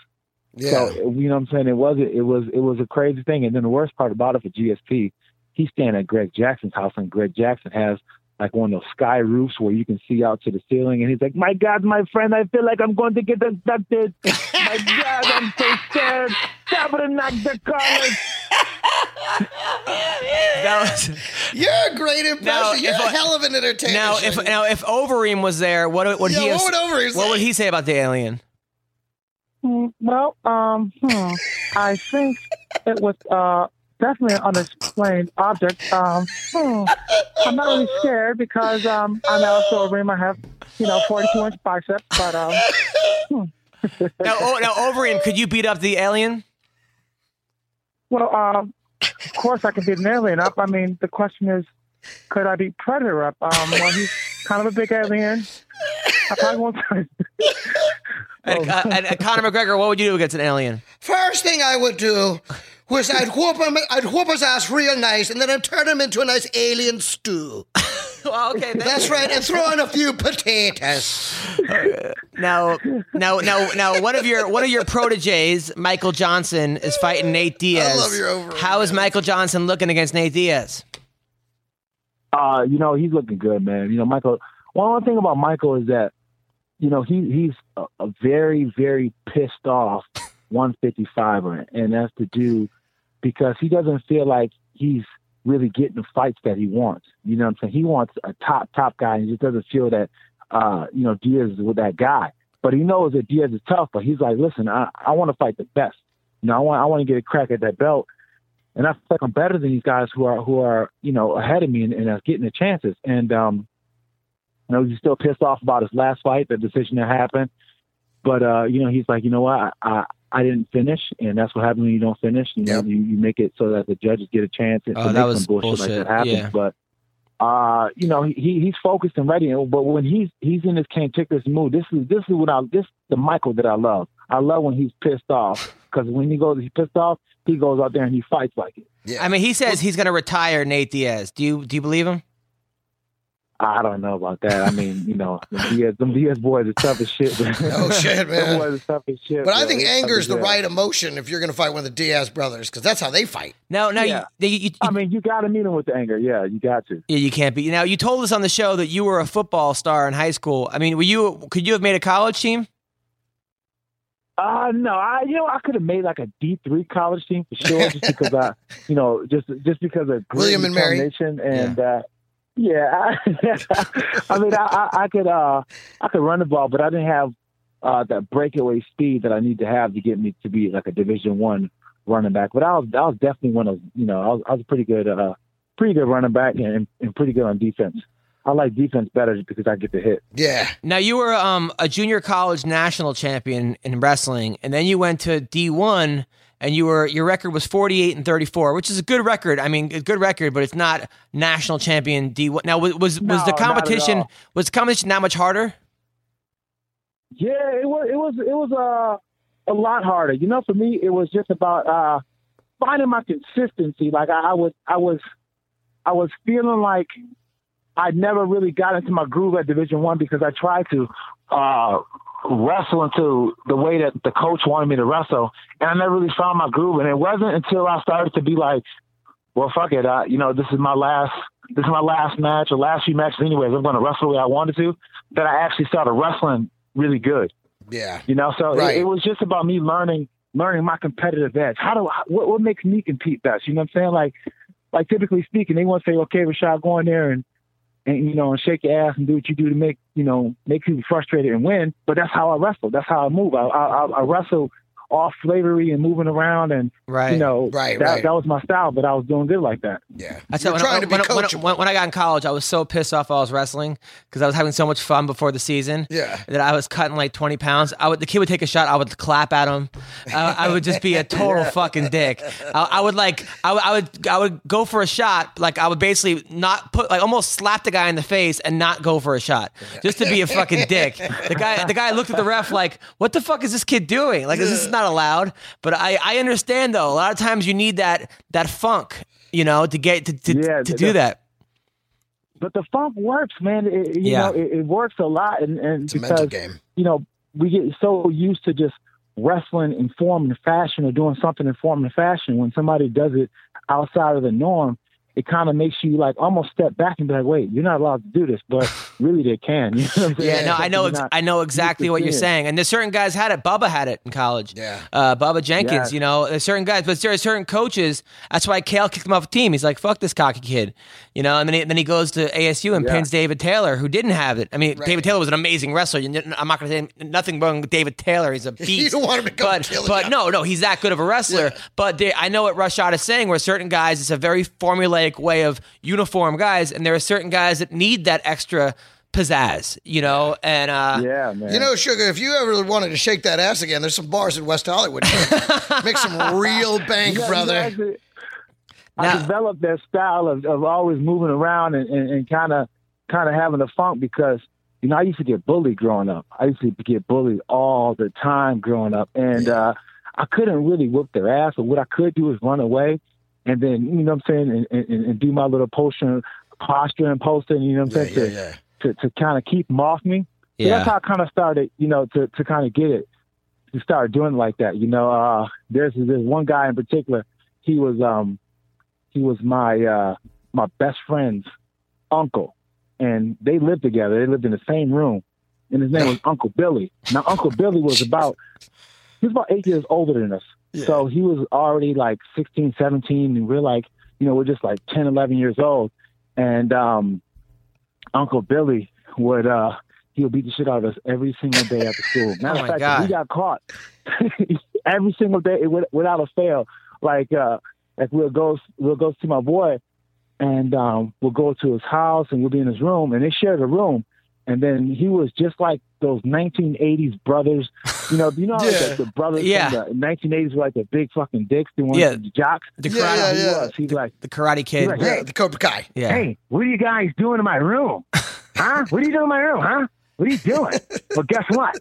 Yeah. So you know what I'm saying? It was it was it was a crazy thing. And then the worst part about it for GSP, he's staying at Greg Jackson's house, and Greg Jackson has like one of those sky roofs where you can see out to the ceiling. And he's like, "My God, my friend, I feel like I'm going to get abducted. my God, I'm so scared. Stop it and knock the college." that was, You're a great impression. Now, You're if a I- hell of an entertainer. now if Shane. now if Overeem was there, what would yeah, he have, what would over what would he say about the alien? Hmm, Well, um, hmm, I think it was uh, definitely an unexplained object. Um, hmm, I'm not really scared because um, I'm also a rim. I have, you know, 42 inch bicep, but um, hmm, now, oh, now Overeem, could you beat up the alien? Well, um, of course I can beat an alien up. I mean, the question is, could I beat Predator up? Um, well, he's kind of a big alien. I probably won't. And, uh, and, and Conor McGregor, what would you do against an alien? First thing I would do was I'd whoop him, I'd whoop his ass real nice, and then I'd turn him into a nice alien stew. [LAUGHS] well, okay, That's right, and [LAUGHS] throw in a few potatoes. Now, now, now, now, one of your one of your proteges, Michael Johnson, is fighting Nate Diaz. love your Overeem, How is. Michael Johnson looking against Nate Diaz? Uh, you know, he's looking good, man. You know, Michael. One thing about Michael is that, you know, he he's a, a very very pissed off 155er, and that's to do because he doesn't feel like he's really getting the fights that he wants. You know what I'm saying? He wants a top top guy, and he just doesn't feel that, uh, you know, Diaz is with that guy. But he knows that Diaz is tough. But he's like, listen, I I want to fight the best. You know, I want I want to get a crack at that belt and I feel like I'm better than these guys who are who are you know ahead of me and, and getting the chances. And um, you know he's still pissed off about his last fight, the decision that happened. But uh, you know he's like, you know what, I I, I didn't finish, and that's what happens when you don't finish. You know, Yep. you, you make it so that the judges get a chance to Oh, make that was some bullshit, like that happens. yeah. But uh, you know he he's focused and ready. But when he's he's in this cantankerous mood, this is this is what I this the Michael that I love. I love when he's pissed off [LAUGHS] because when he goes he's pissed off, he goes out there and he fights like it. Yeah. I mean, he says he's going to retire Nate Diaz. Do you do you believe him? I don't know about that. I mean, you know, them Diaz, them Diaz boys are tough as shit. Oh, shit, [LAUGHS] man. them boys are tough as shit. But I think They tough anger is the right emotion if you're going to fight one of the Diaz brothers, because that's how they fight. No, no, Yeah. you, you, you, I mean, you got to meet him with the anger. Yeah, you got to. yeah, you can't be. Now, you told us on the show that you were a football star in high school. I mean, were you? Could you have made a college team? Uh no, I you know I could have made like a D three college team for sure, just because I [LAUGHS] you know just just because of grit William and Mary. determination and uh, yeah, I, [LAUGHS] I mean I, I I could uh I could run the ball, but I didn't have uh that breakaway speed that I need to have to get me to be like a Division one running back. But I was I was definitely one of you know I was I was a pretty good uh pretty good running back and, and pretty good on defense. I like defense better just because I get to hit. Yeah. Now you were um, a junior college national champion in wrestling, and then you went to D one, and you were your record was forty eight and thirty four, which is a good record. I mean, a good record, but it's not national champion D. Now was was, was No, the competition was the competition that much harder? Yeah, it was it was it was uh, a lot harder. You know, for me, it was just about uh, finding my consistency. Like I, I was I was I was feeling like I never really got into my groove at Division One because I tried to uh, wrestle into the way that the coach wanted me to wrestle, and I never really found my groove. And it wasn't until I started to be like, well, fuck it, uh, you know, this is my last this is my last match or last few matches anyways. I'm going to wrestle the way I wanted to. That I actually started wrestling really good. Yeah. You know, so Right. it, it was just about me learning learning my competitive edge. How do I, what what makes me compete best? You know what I'm saying? Like like typically speaking, they want to say, okay, Rashad, go in there and and you know and shake your ass and do what you do to make you know make people frustrated and win. But that's how I wrestle. That's how I move. I I, I wrestle off slavery and moving around and Right. you know Right, that right. that was my style. But I was doing good like that. Yeah. That's You're when, trying I, to be when, when, coachable. when, when I got in college, I was so pissed off I was wrestling because I was having so much fun before the season. Yeah. That I was cutting like 20 pounds. I would, the kid would take a shot. I would clap at him. Uh, I would just be a total [LAUGHS] fucking dick. I, I would like, I, would- I would, I would go for a shot. Like I would basically not put, like almost slap the guy in the face and not go for a shot just to be a fucking dick. The guy, the guy looked at the ref like, what the fuck is this kid doing? Like, is this is not [LAUGHS] allowed. But I, I understand though. A lot of times you need that, that funk, you know, to get, to, to, Yeah, to the- do that. But the funk works, man. It, you Yeah. know, it, it works a lot, and, and It's a because mental game. you know, we get so used to just wrestling in form and fashion or doing something in form and fashion. When somebody does it outside of the norm, it kind of makes you like almost step back and be like, wait, you're not allowed to do this, but [LAUGHS] really they can. You know what I'm? Yeah, no, I know. Ex- I know exactly what you're saying. And there's certain guys had it. Bubba had it in college. Yeah. uh, Bubba Jenkins. Yeah. You know, there's certain guys, but there are certain coaches. That's why Cael kicked him off the team. He's like, "Fuck this cocky kid," you know. And then he, then he goes to ASU and Yeah. pins David Taylor, who didn't have it. I mean, Right. David Taylor was an amazing wrestler. I'm not going to say nothing wrong with David Taylor. He's a [LAUGHS] beast. you don't want him to come but kill but you. no, no, he's that good of a wrestler. Yeah. But they, I know what Rashad is saying. Where certain guys, it's a very formulaic way of uniform guys, and there are certain guys that need that extra pizzazz, you know, and uh, Yeah, man. You know, Sugar, if you ever wanted to shake that ass again, there's some bars in West Hollywood. [LAUGHS] Make some real bank, Yeah, brother. exactly. Now- I developed that style of, of always moving around and, and, and kind of kind of having a funk because you know I used to get bullied growing up. I used to get bullied all the time growing up, and uh, I couldn't really whoop their ass. But what I could do is run away, and then you know what I'm saying, and, and, and do my little posture, posture and posting. You know what I'm Yeah, saying yeah, yeah. to to, to kind of keep them off me. So that's how I kind of started, you know, to, to kind of get it, to start doing like that. You know, uh, there's there's one guy in particular. He was um, he was my uh, my best friend's uncle, and they lived together. They lived in the same room, and his name was [LAUGHS] Uncle Billy. Now, Uncle Billy was about he was about eight years older than us, so he was already like 16, 17, and we're like, you know, we're just like 10, 11 years old, and um, Uncle Billy would uh he would beat the shit out of us every single day after school. [LAUGHS] Matter Oh, of my fact, if we got caught [LAUGHS] every single day with- without a fail. Like uh like we'll go we'll go see my boy and um we'll go to his house and we'll be in his room and they shared a room and then he was just like those 1980s brothers, you know. You know, like Yeah. the, the brothers Yeah. the 1980s were like the big fucking dicks, the ones Yeah. the jocks. the Yeah, karate, yeah, he yeah. was. He's like, the Karate Kid. Right. Yeah, the Cobra Kai. Yeah, Hey, what are you guys doing in my room? [LAUGHS] Huh? What are you doing in my room, huh? What are you doing? [LAUGHS] well, guess what?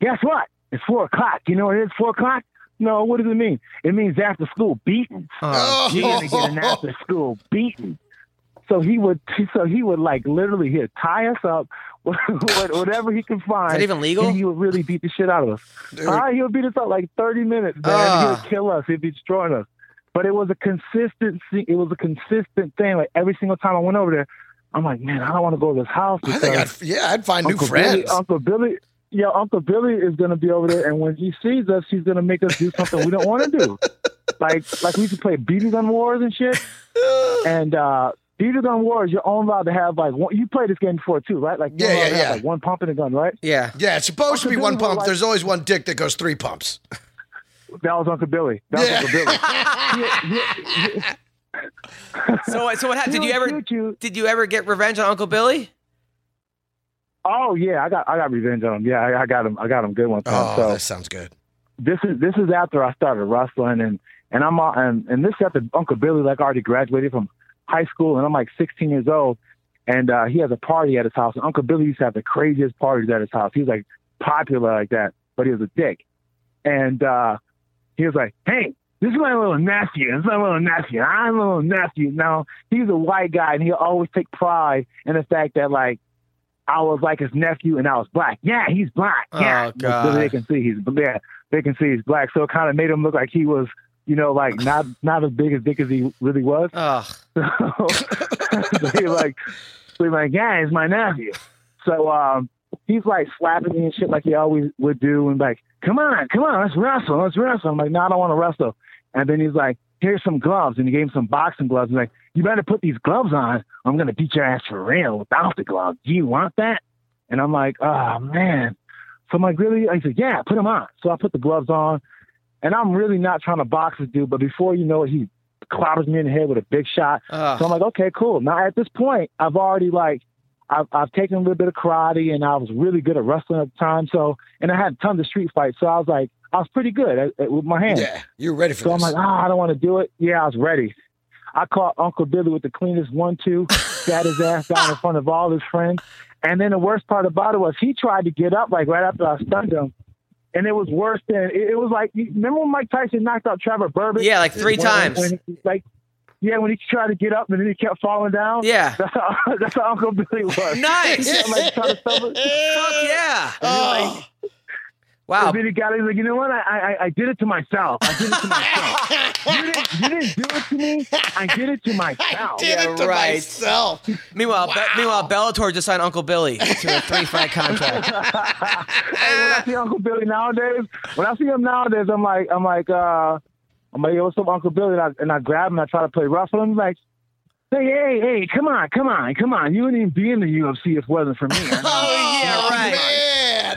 Guess what? It's four o'clock. You know what it is, four o'clock? No, what does it mean? It means after school beating. Oh, You're gonna get an [LAUGHS] after school beating. So he would, [LAUGHS] so he would like literally he'd tie us up, [LAUGHS] whatever he could find. Is that even legal? And he would really beat the shit out of us. Dude. Uh, he would beat us up like 30 minutes, man. Ah. He would kill us. He'd be destroying us. But it was a consistent, it was a consistent thing. Like every single time I went over there, I'm like, man, I don't want to go to this house. I think I'd, yeah, I'd find new friends. Billy, Uncle Billy, yeah, Uncle Billy is gonna be over there, and when he sees us, he's gonna make us do something we don't want to do. [LAUGHS] Like, like we used to play beating gun wars and shit. And uh beating gun wars, you're only allowed to have like one. You played this game before too, right? Like, Yeah, yeah, yeah. like one pump in a gun, right? yeah. yeah, it's supposed to be Uncle one pump. like- There's always one dick that goes three pumps. [LAUGHS] That was Uncle Billy. That was Yeah. Uncle Billy. [LAUGHS] [LAUGHS] So, so what happened? Did you ever? you. Did you ever get revenge on Uncle Billy? Oh yeah, I got I got revenge on him. Yeah, I, I got him. I got him good one time. Oh, so that sounds good. this is this is after I started wrestling and and I'm all- and and this is after Uncle Billy like already graduated from high school and I'm like 16 years old and uh, he has a party at his house and Uncle Billy used to have the craziest parties at his house. He was like popular like that, but he was a dick. And uh, he was like, "Hey, this is my little nephew. This is my little nephew. I'm a little nephew." Now he's a white guy and he'll always take pride in the fact that like I was like his nephew and I was black. Yeah, he's black. Yeah, Oh. So they can see he's yeah, they can see he's black. So it kind of made him look like he was, you know, like not not as big as dick as he really was. Ugh. [LAUGHS] So, [LAUGHS] so he like, so he's like, yeah, he's my nephew. So um, he's like slapping me and shit like he always would do, and like, come on, come on, let's wrestle, let's wrestle. I'm like, no, I don't want to wrestle. And then he's like, here's some gloves, and he gave him some boxing gloves. He's like, you better put these gloves on. I'm gonna beat your ass for real without the gloves. Do you want that? And I'm like, oh man. So I'm like, really? He said, yeah, put them on. So I put the gloves on, and I'm really not trying to box this dude, but before you know it, he clobbers me in the head with a big shot. Ugh. So I'm like, okay, cool. Now at this point, I've already like, I've, I've taken a little bit of karate and I was really good at wrestling at the time. So, and I had tons of street fights. So I was like, I was pretty good at, at, with my hands. Yeah, you're ready for So I'm this. like, oh, I don't want to do it. Yeah, I was ready. I caught Uncle Billy with the cleanest one two, [LAUGHS] sat his ass down in front of all his friends. And then the worst part about it was he tried to get up like right after I stunned him. And it was worse than it, was like remember when Mike Tyson knocked out Trevor Berbick? Yeah, like three When- times. when he- like yeah, when he tried to get up and then he kept falling down. Yeah. That's [LAUGHS] how that's how Uncle Billy was. Nice. [LAUGHS] Kept, like. Fuck yeah. Oh. Wow. And then he got it. He's like, you know what? I, I I did it to myself. I did it to myself. [LAUGHS] you, didn't, you didn't do it to me. I did it to myself. did Yeah, it to right. myself. Meanwhile, Be- meanwhile, Bellator just signed Uncle Billy to a three-fight contract. hey, [LAUGHS] when I see Uncle Billy nowadays, when I see him nowadays, I'm like, I'm like, uh, I'm like, yo, what's up, Uncle Billy? And I, and I grab him. and I try to play rough with him. Like, hey, hey, hey, come on, come on, come on. You wouldn't even be in the UFC if it wasn't for me. [LAUGHS] Oh, yeah, right.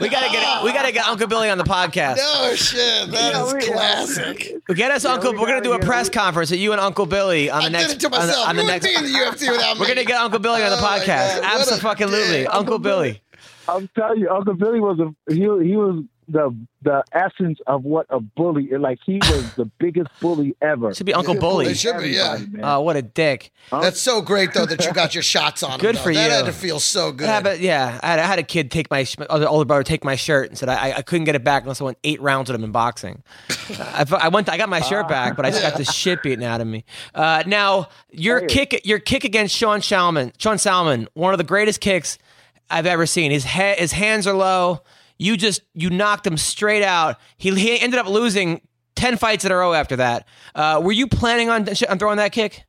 Man. man. We gotta get we gotta get Uncle Billy on the podcast. No shit. That Yeah, is we- classic. Get us Uncle. we We're gonna do a press we- conference at you and Uncle Billy on the I next did it to on the, myself. on the you next. wouldn't in the UFC without me. We're gonna get Uncle Billy on the Oh, podcast. God. What a Absolutely, dick. Uncle Billy. I'm telling you, Uncle Billy was a he. He was the the essence of what a bully. Like he was the biggest bully ever. Should be Uncle Bully. It should be, yeah. Everybody, man. Oh, what a dick! That's so great though that you got your shots on. him, Good though. for That had to feel so good. Yeah, but yeah, I had, I had a kid take my sh- other older brother take my shirt and said I, I couldn't get it back unless I went eight rounds with him in boxing. [LAUGHS] I, I went, I got my shirt back, but I just got the shit beaten out of me. Uh, now your kick, your kick against Sean Salmon, Sean Salmon, one of the greatest kicks I've ever seen. His head, his hands are low. You just you knocked him straight out. He, he ended up losing ten fights in a row after that. Uh, were you planning on, on throwing that kick?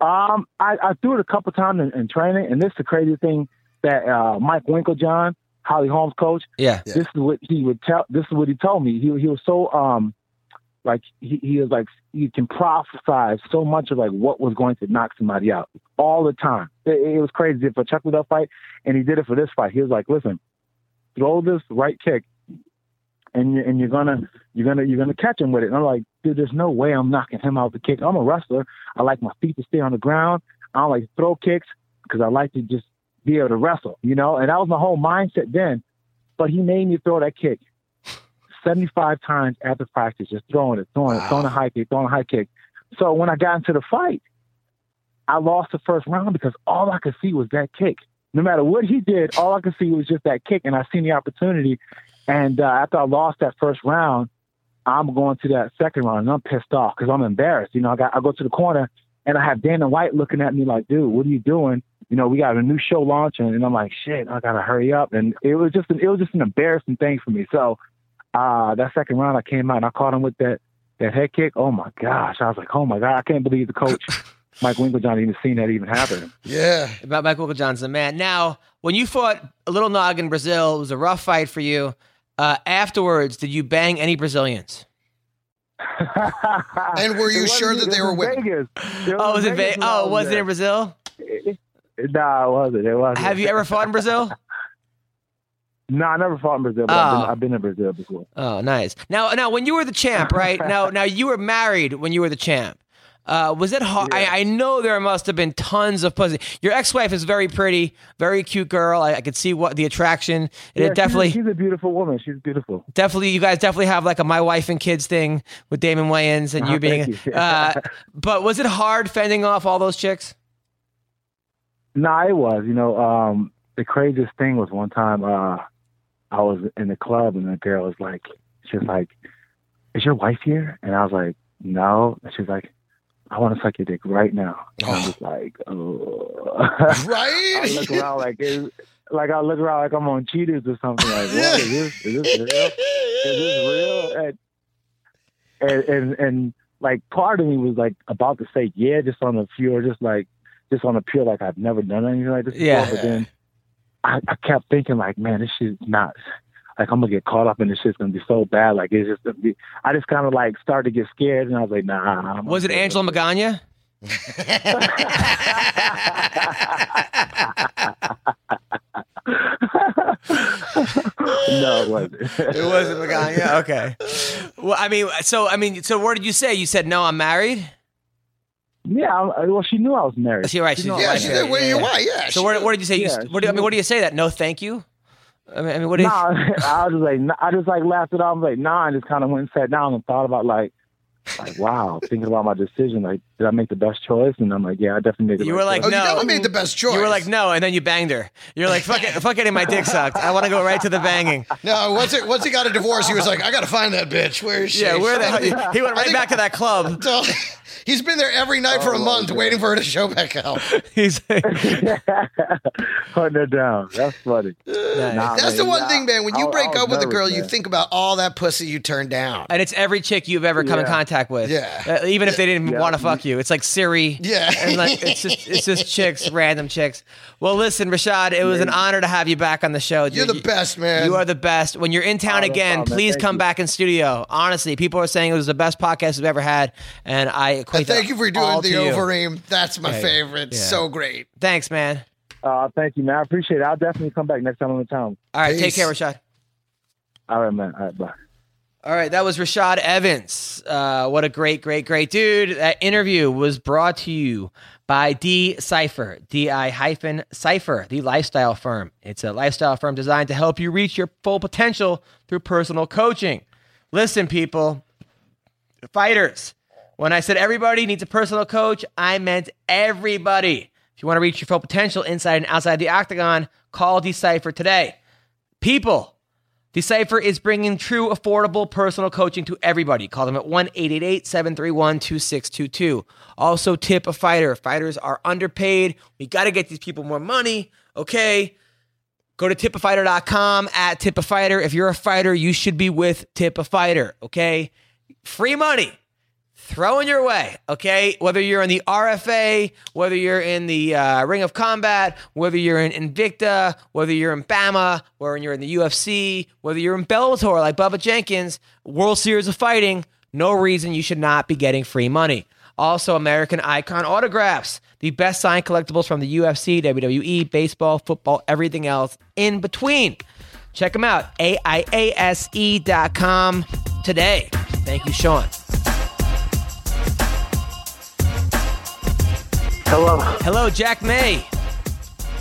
Um, I, I threw it a couple times in, in training, and this is the crazy thing that uh, Mike Winkeljohn, Holly Holm's coach, Yeah. this is what he would tell. This is what he told me. He he was so um, like he, he was like he can prophesy so much of like what was going to knock somebody out all the time. It, it was crazy for Chuck Liddell fight, and he did it for this fight. He was like, listen, throw this right kick, and you and you're gonna you're gonna you're gonna catch him with it. And I'm like, dude, there's no way I'm knocking him out the kick. I'm a wrestler. I like my feet to stay on the ground. I don't like to throw kicks because I like to just be able to wrestle, you know. And that was my whole mindset then. But he made me throw that kick 75 times after practice, just throwing it, throwing it, throwing a high kick, throwing a high kick. So when I got into the fight, I lost the first round because all I could see was that kick. No matter what he did, all I could see was just that kick, and I seen the opportunity. And uh, after I lost that first round, I'm going to that second round, and I'm pissed off because I'm embarrassed. You know, I got I go to the corner, and I have Dana White looking at me like, "Dude, what are you doing?" You know, we got a new show launching, and I'm like, "Shit, I gotta hurry up." And it was just an, it was just an embarrassing thing for me. So uh, that second round, I came out and I caught him with that that head kick. Oh my gosh, I was like, "Oh my god, I can't believe the coach." Mike Winkeljohn even seen that even happen. yeah. About Michael Johnson, man. Now, when you fought a little nog in Brazil, it was a rough fight for you. Uh, afterwards, did you bang any Brazilians? [LAUGHS] And were you sure that they were in? Vegas. It Oh, was it? Vegas Va- when I oh, was it in Brazil? Nah, it wasn't. It wasn't. Have you ever fought in Brazil? [LAUGHS] No, I never fought in Brazil, but I've, Oh. been, I've been in Brazil before. Oh, nice. Now, now, when you were the champ, right? [LAUGHS] now, now you were married when you were the champ. Uh, was it hard? I, I know there must have been tons of pussy. Your ex-wife is very pretty, very cute girl. I, I could see what the attraction. Yeah, it definitely, She's, she's a beautiful woman. She's beautiful. definitely, you guys definitely have like a my wife and kids thing with Damon Wayans and [LAUGHS] Oh, you being. you. uh, [LAUGHS] but was it hard fending off all those chicks? Nah, it was. You know, um, the craziest thing was one time uh, I was in the club and the girl was like, she was like, "Is your wife here?" And I was like, "No." And she's like, "I want to suck your dick right now." And I'm [SIGHS] just like, "Oh." [LAUGHS] Right? I look around like, is, like I look around like I'm on cheaters or something. Like, what is this? Is this real? Is this real? And, and and and like part of me was like about to say yeah, just on the pure, just like just on the pure, like I've never done anything like this Yeah. before. But then I, I kept thinking like, man, this shit's not like I'm gonna get caught up in this shit's gonna be so bad. Like it's just gonna be. I just kind of like started to get scared, and I was like, nah. I'm Was it. Angela Magana? [LAUGHS] no, it wasn't. It wasn't Magana. Okay. Well, I mean, so I mean, so what did you say? You said no, I'm married. yeah, I, well, she knew I was married. Oh, she right, She she's knew I yeah, was she Yeah, said, "Where yeah, you yeah. why?" Yeah. So she what, did. what did you say? You, Yeah, what, do, I mean, what do you say? That no, thank you. I mean, I mean what? You, No, [LAUGHS] I was just like, nah, I just like laughed it off. I was like, nah, and just kind of went and sat down and thought about like, like, wow, thinking about my decision. Like, did I make the best choice? And I'm like, yeah, I definitely made the You right were like, Oh, you no. definitely made the best choice. You were like no, and then you banged her. You're like fuck it, fuck getting my dick sucked. I want to go right to the banging. No, once it, once he got a divorce, he was like, "I got to find that bitch. Where is she?" Yeah, where the hell? He went right think- back to that club. [LAUGHS] So, he's been there every night for a Oh, month, God. waiting for her to show back up. [LAUGHS] He's [LAUGHS] Putting it down. That's funny. [SIGHS] Nah, That's the one nah, thing, man. When you I- I break was up with a nervous, girl, you think about all that pussy you turned down. and it's every chick you've ever come in contact with. Yeah. Uh, even if they didn't Yeah. want to fuck you, it's like Siri. Yeah. and like it's just it's just [LAUGHS] chicks, random chicks. Well, listen, Rashad, it was an honor to have you back on the show. You're the best, man. You are the best. When you're in town Oh, no again, problem, please come you. back in studio. Honestly, people are saying it was the best podcast we've ever had, and I equate And thank you for doing to the you. Overeem. That's my Yeah, favorite. yeah. So great. Thanks, man. Uh, thank you, man. I appreciate it. I'll definitely come back next time I'm in town. All right, take Peace. care, Rashad. All right, man. All right, bye. All right, that was Rashad Evans. Uh, what a great, great, great dude. That interview was brought to you by D Cipher, DI hyphen Cipher, the lifestyle firm. It's a lifestyle firm designed to help you reach your full potential through personal coaching. Listen, people, fighters, when I said everybody needs a personal coach, I meant everybody. If you want to reach your full potential inside and outside the octagon, call Decipher today. People, Decipher is bringing true, affordable personal coaching to everybody. Call them at 1 888 731 2622. Also, tip a fighter. Fighters are underpaid. We got to get these people more money. Okay. Go to tipafighter.com at tip a fighter. If you're a fighter, you should be with Tip a Fighter. Okay. Free money throwing your way, okay? Whether you're in the RFA, whether you're in the uh, Ring of Combat, whether you're in Invicta, whether you're in BAMMA, whether you're in the UFC, whether you're in Bellator like Bubba Jenkins, World Series of Fighting, no reason you should not be getting free money. Also, American Icon autographs, the best signed collectibles from the UFC, WWE, baseball, football, everything else in between. Check them out, AIASE.com today. Thank you, Sean. Hello. Hello, Jack May.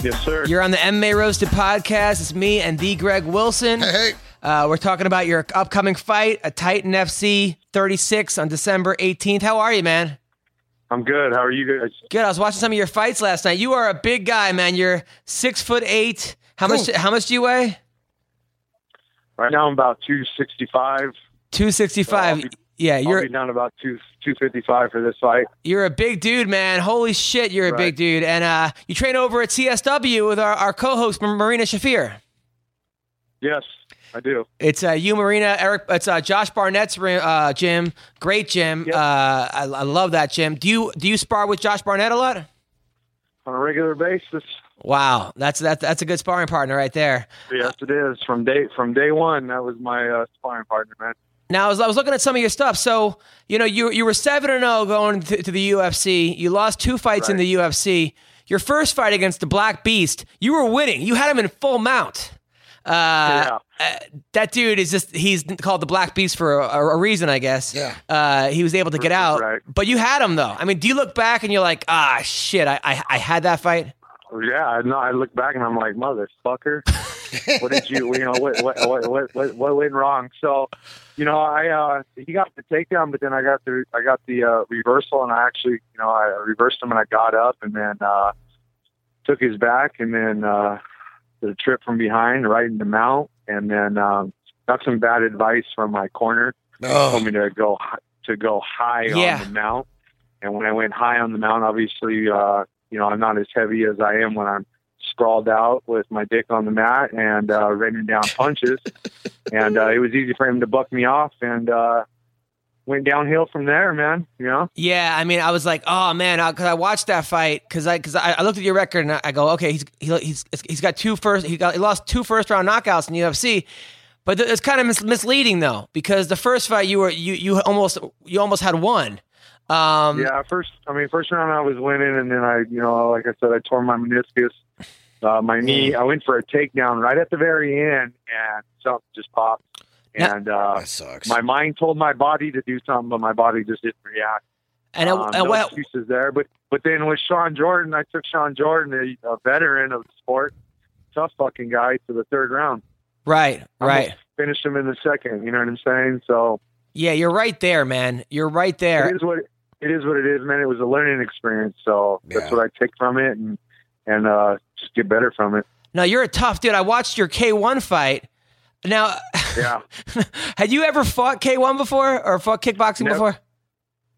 Yes, sir. You're on the MMA Roasted podcast. It's me and the Greg Wilson. Hey, hey. Uh, we're talking about your upcoming fight a Titan FC 36 on December 18th. How are you, man? I'm good. How are you guys? Good. I was watching some of your fights last night. You are a big guy, man. You're six foot eight. How much? How much do you weigh? Right now, I'm about 265. Two sixty I'll five. be- Yeah, I'll you're be down about two 255 for this fight. you're a big dude, man. Holy shit, you're a Right. big dude. And uh, you train over at CSW with our, our co-host Marina Shafir. Yes, I do. It's uh, you, Marina, Eric. It's uh, Josh Barnett's uh, gym. Great gym. Yep. Uh, I, I love that gym. Do you do you spar with Josh Barnett a lot? On a regular basis. Wow, that's that's that's a good sparring partner right there. Yes, it is. From day from day one, that was my uh, sparring partner, man. Now I was, I was looking at some of your stuff. So you know you you were seven and zero going to, to the UFC. You lost two fights in the UFC. Your first fight against the Black Beast, you were winning. You had him in full mount. Uh, Yeah. uh, that dude is just he's called the Black Beast for a, a reason, I guess. Yeah. Uh, he was able to get out, Right. but you had him though. I mean, do you look back and you're like, ah, shit, I I, I had that fight. Yeah, I know. I look back and I'm like, motherfucker. what did you? You know, what what what what what, what went wrong? So, you know, I uh, he got the takedown, but then I got the I got the uh, reversal, and I actually, you know, I reversed him and I got up, and then uh, took his back, and then uh, did a trip from behind right in the mount, and then um, got some bad advice from my corner. Oh, Told me to go to go high Yeah. on the mount, and when I went high on the mount, obviously, uh, you know, I'm not as heavy as I am when I'm sprawled out with my dick on the mat and uh, raining down punches. [LAUGHS] and uh, it was easy for him to buck me off, and uh, went downhill from there, man. You know, Yeah, I mean, I was like, oh man, because I watched that fight because I because I, I looked at your record and I, I go, okay, he's he, he's he's got two first he got he lost two first round knockouts in the UFC, but th- it's kind of mis- misleading though because the first fight you were you you almost you almost had one. Um, yeah. First, I mean, first round I was winning, and then I, you know, like I said, I tore my meniscus. Uh, my knee. I went for a takedown right at the very end, and something just popped. Yeah. And uh, that sucks. my mind told my body to do something, but my body just didn't react. and it, Um, and no what excuses there. But but then with Shawn Jordan, I took Shawn Jordan, a, a veteran of the sport, tough fucking guy, to the third round. right right Finished him in the second. You know what I'm saying? So yeah you're right there man you're right there it is what it is. What it is, man. It was a learning experience. So that's what I take from it, and and uh, just get better from it. no you're a tough dude I watched your K1 fight now Yeah. [LAUGHS] had you ever fought K1 before or fought kickboxing Never. before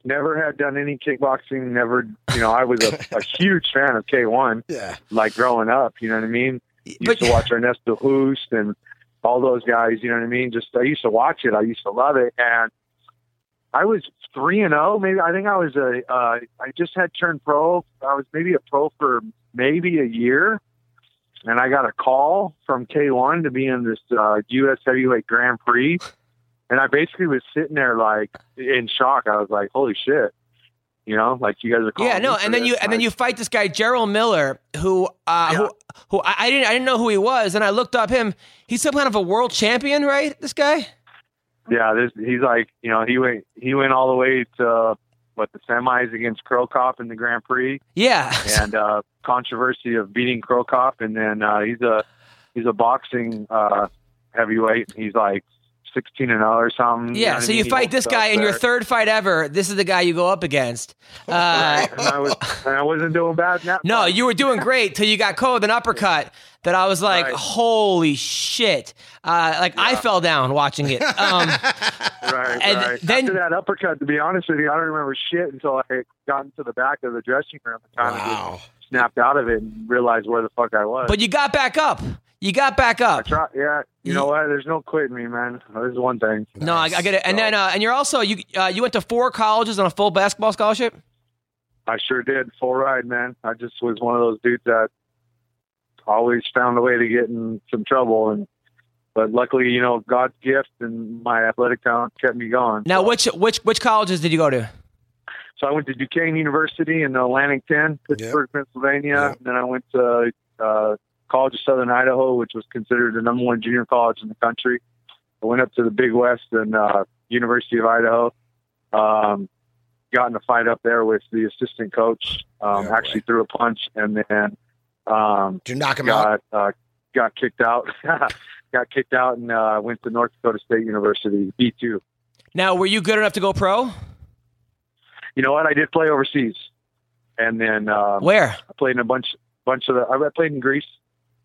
Never had done any kickboxing. Never, you know, I was a, a [LAUGHS] huge fan of K1, yeah. like growing up. You know what I mean? used But- to watch Ernesto Hoost and all those guys. You know what I mean? Just I used to watch it. I used to love it, and I was three and zero. Maybe I think I was a. Uh, I just had turned pro. I was maybe a pro for maybe a year, and I got a call from K1 to be in this uh, U.S. Heavyweight Grand Prix, and I basically was sitting there like in shock. I was like, "Holy shit!" You know, like you guys are calling. Yeah, no, and then this, you and then you fight this guy Jarrell Miller, who uh, who who I, I didn't I didn't know who he was, and I looked up him. He's some kind of a world champion, right? This guy. Yeah, this, he's like, you know, he went he went all the way to what the semis against Cro Cop in the Grand Prix, Yeah. and uh, controversy of beating Cro Cop, and then uh, he's a he's a boxing uh, heavyweight. He's like sixteen and zero or something. Yeah, know so I you mean? He fight this guy in your third fight ever. This is the guy you go up against. [LAUGHS] Uh, and I was and I wasn't doing bad. No, fight. you were doing great till you got cold with an uppercut that I was like, Right. holy shit! Uh, like I fell down watching it. Um, [LAUGHS] right, and right. then- After that uppercut, to be honest with you, I don't remember shit until I got into the back of the dressing room and kind of Wow. just snapped out of it and realized where the fuck I was. but you got back up. You got back up. Try, yeah, you know what? There's no quitting me, man. There's one thing. No, I, I get it. And then, uh, and you're also you uh, you went to four colleges on a full basketball scholarship. I sure did. Full ride, man. I just was one of those dudes that always found a way to get in some trouble, and but luckily, you know, God's gift and my athletic talent kept me going. Now, So- which which which colleges did you go to? So I went to Duquesne University in Atlantic 10, Pittsburgh, Pennsylvania. Yeah. And then I went to uh, College of Southern Idaho, which was considered the number one junior college in the country. I went up to the Big West and uh, University of Idaho. Um, got in a fight up there with the assistant coach. Um, Yeah, actually threw a punch and then um, Did you knock him out? got uh, got kicked out. [LAUGHS] got kicked out and uh, went to North Dakota State University, B two. Now, were you good enough to go pro? You know what? I did play overseas, and then um, Where? I played in a bunch bunch of the. I played in Greece.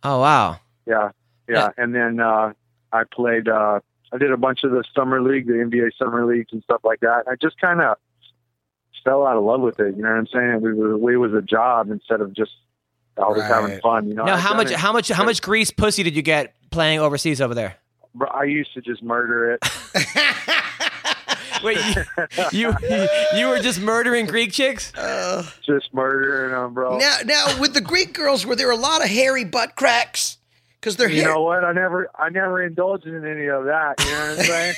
Oh wow. Yeah, yeah, Yeah. and then uh, I played. Uh, I did a bunch of the summer league, the NBA summer leagues, and stuff like that. I just kind of fell out of love with it. You know what I'm saying? We were, it was a job instead of just always having Right. fun. You know. Now, I've how much it. how much how much grease pussy did you get playing overseas over there? Bro, I used to just murder it. [LAUGHS] Wait, you you, you were just murdering Greek chicks? just murdering them, bro. now, now with the Greek girls, were there a lot of hairy butt cracks? Because they're you hair. know what? I never, I never indulged in any of that. You know what I'm saying?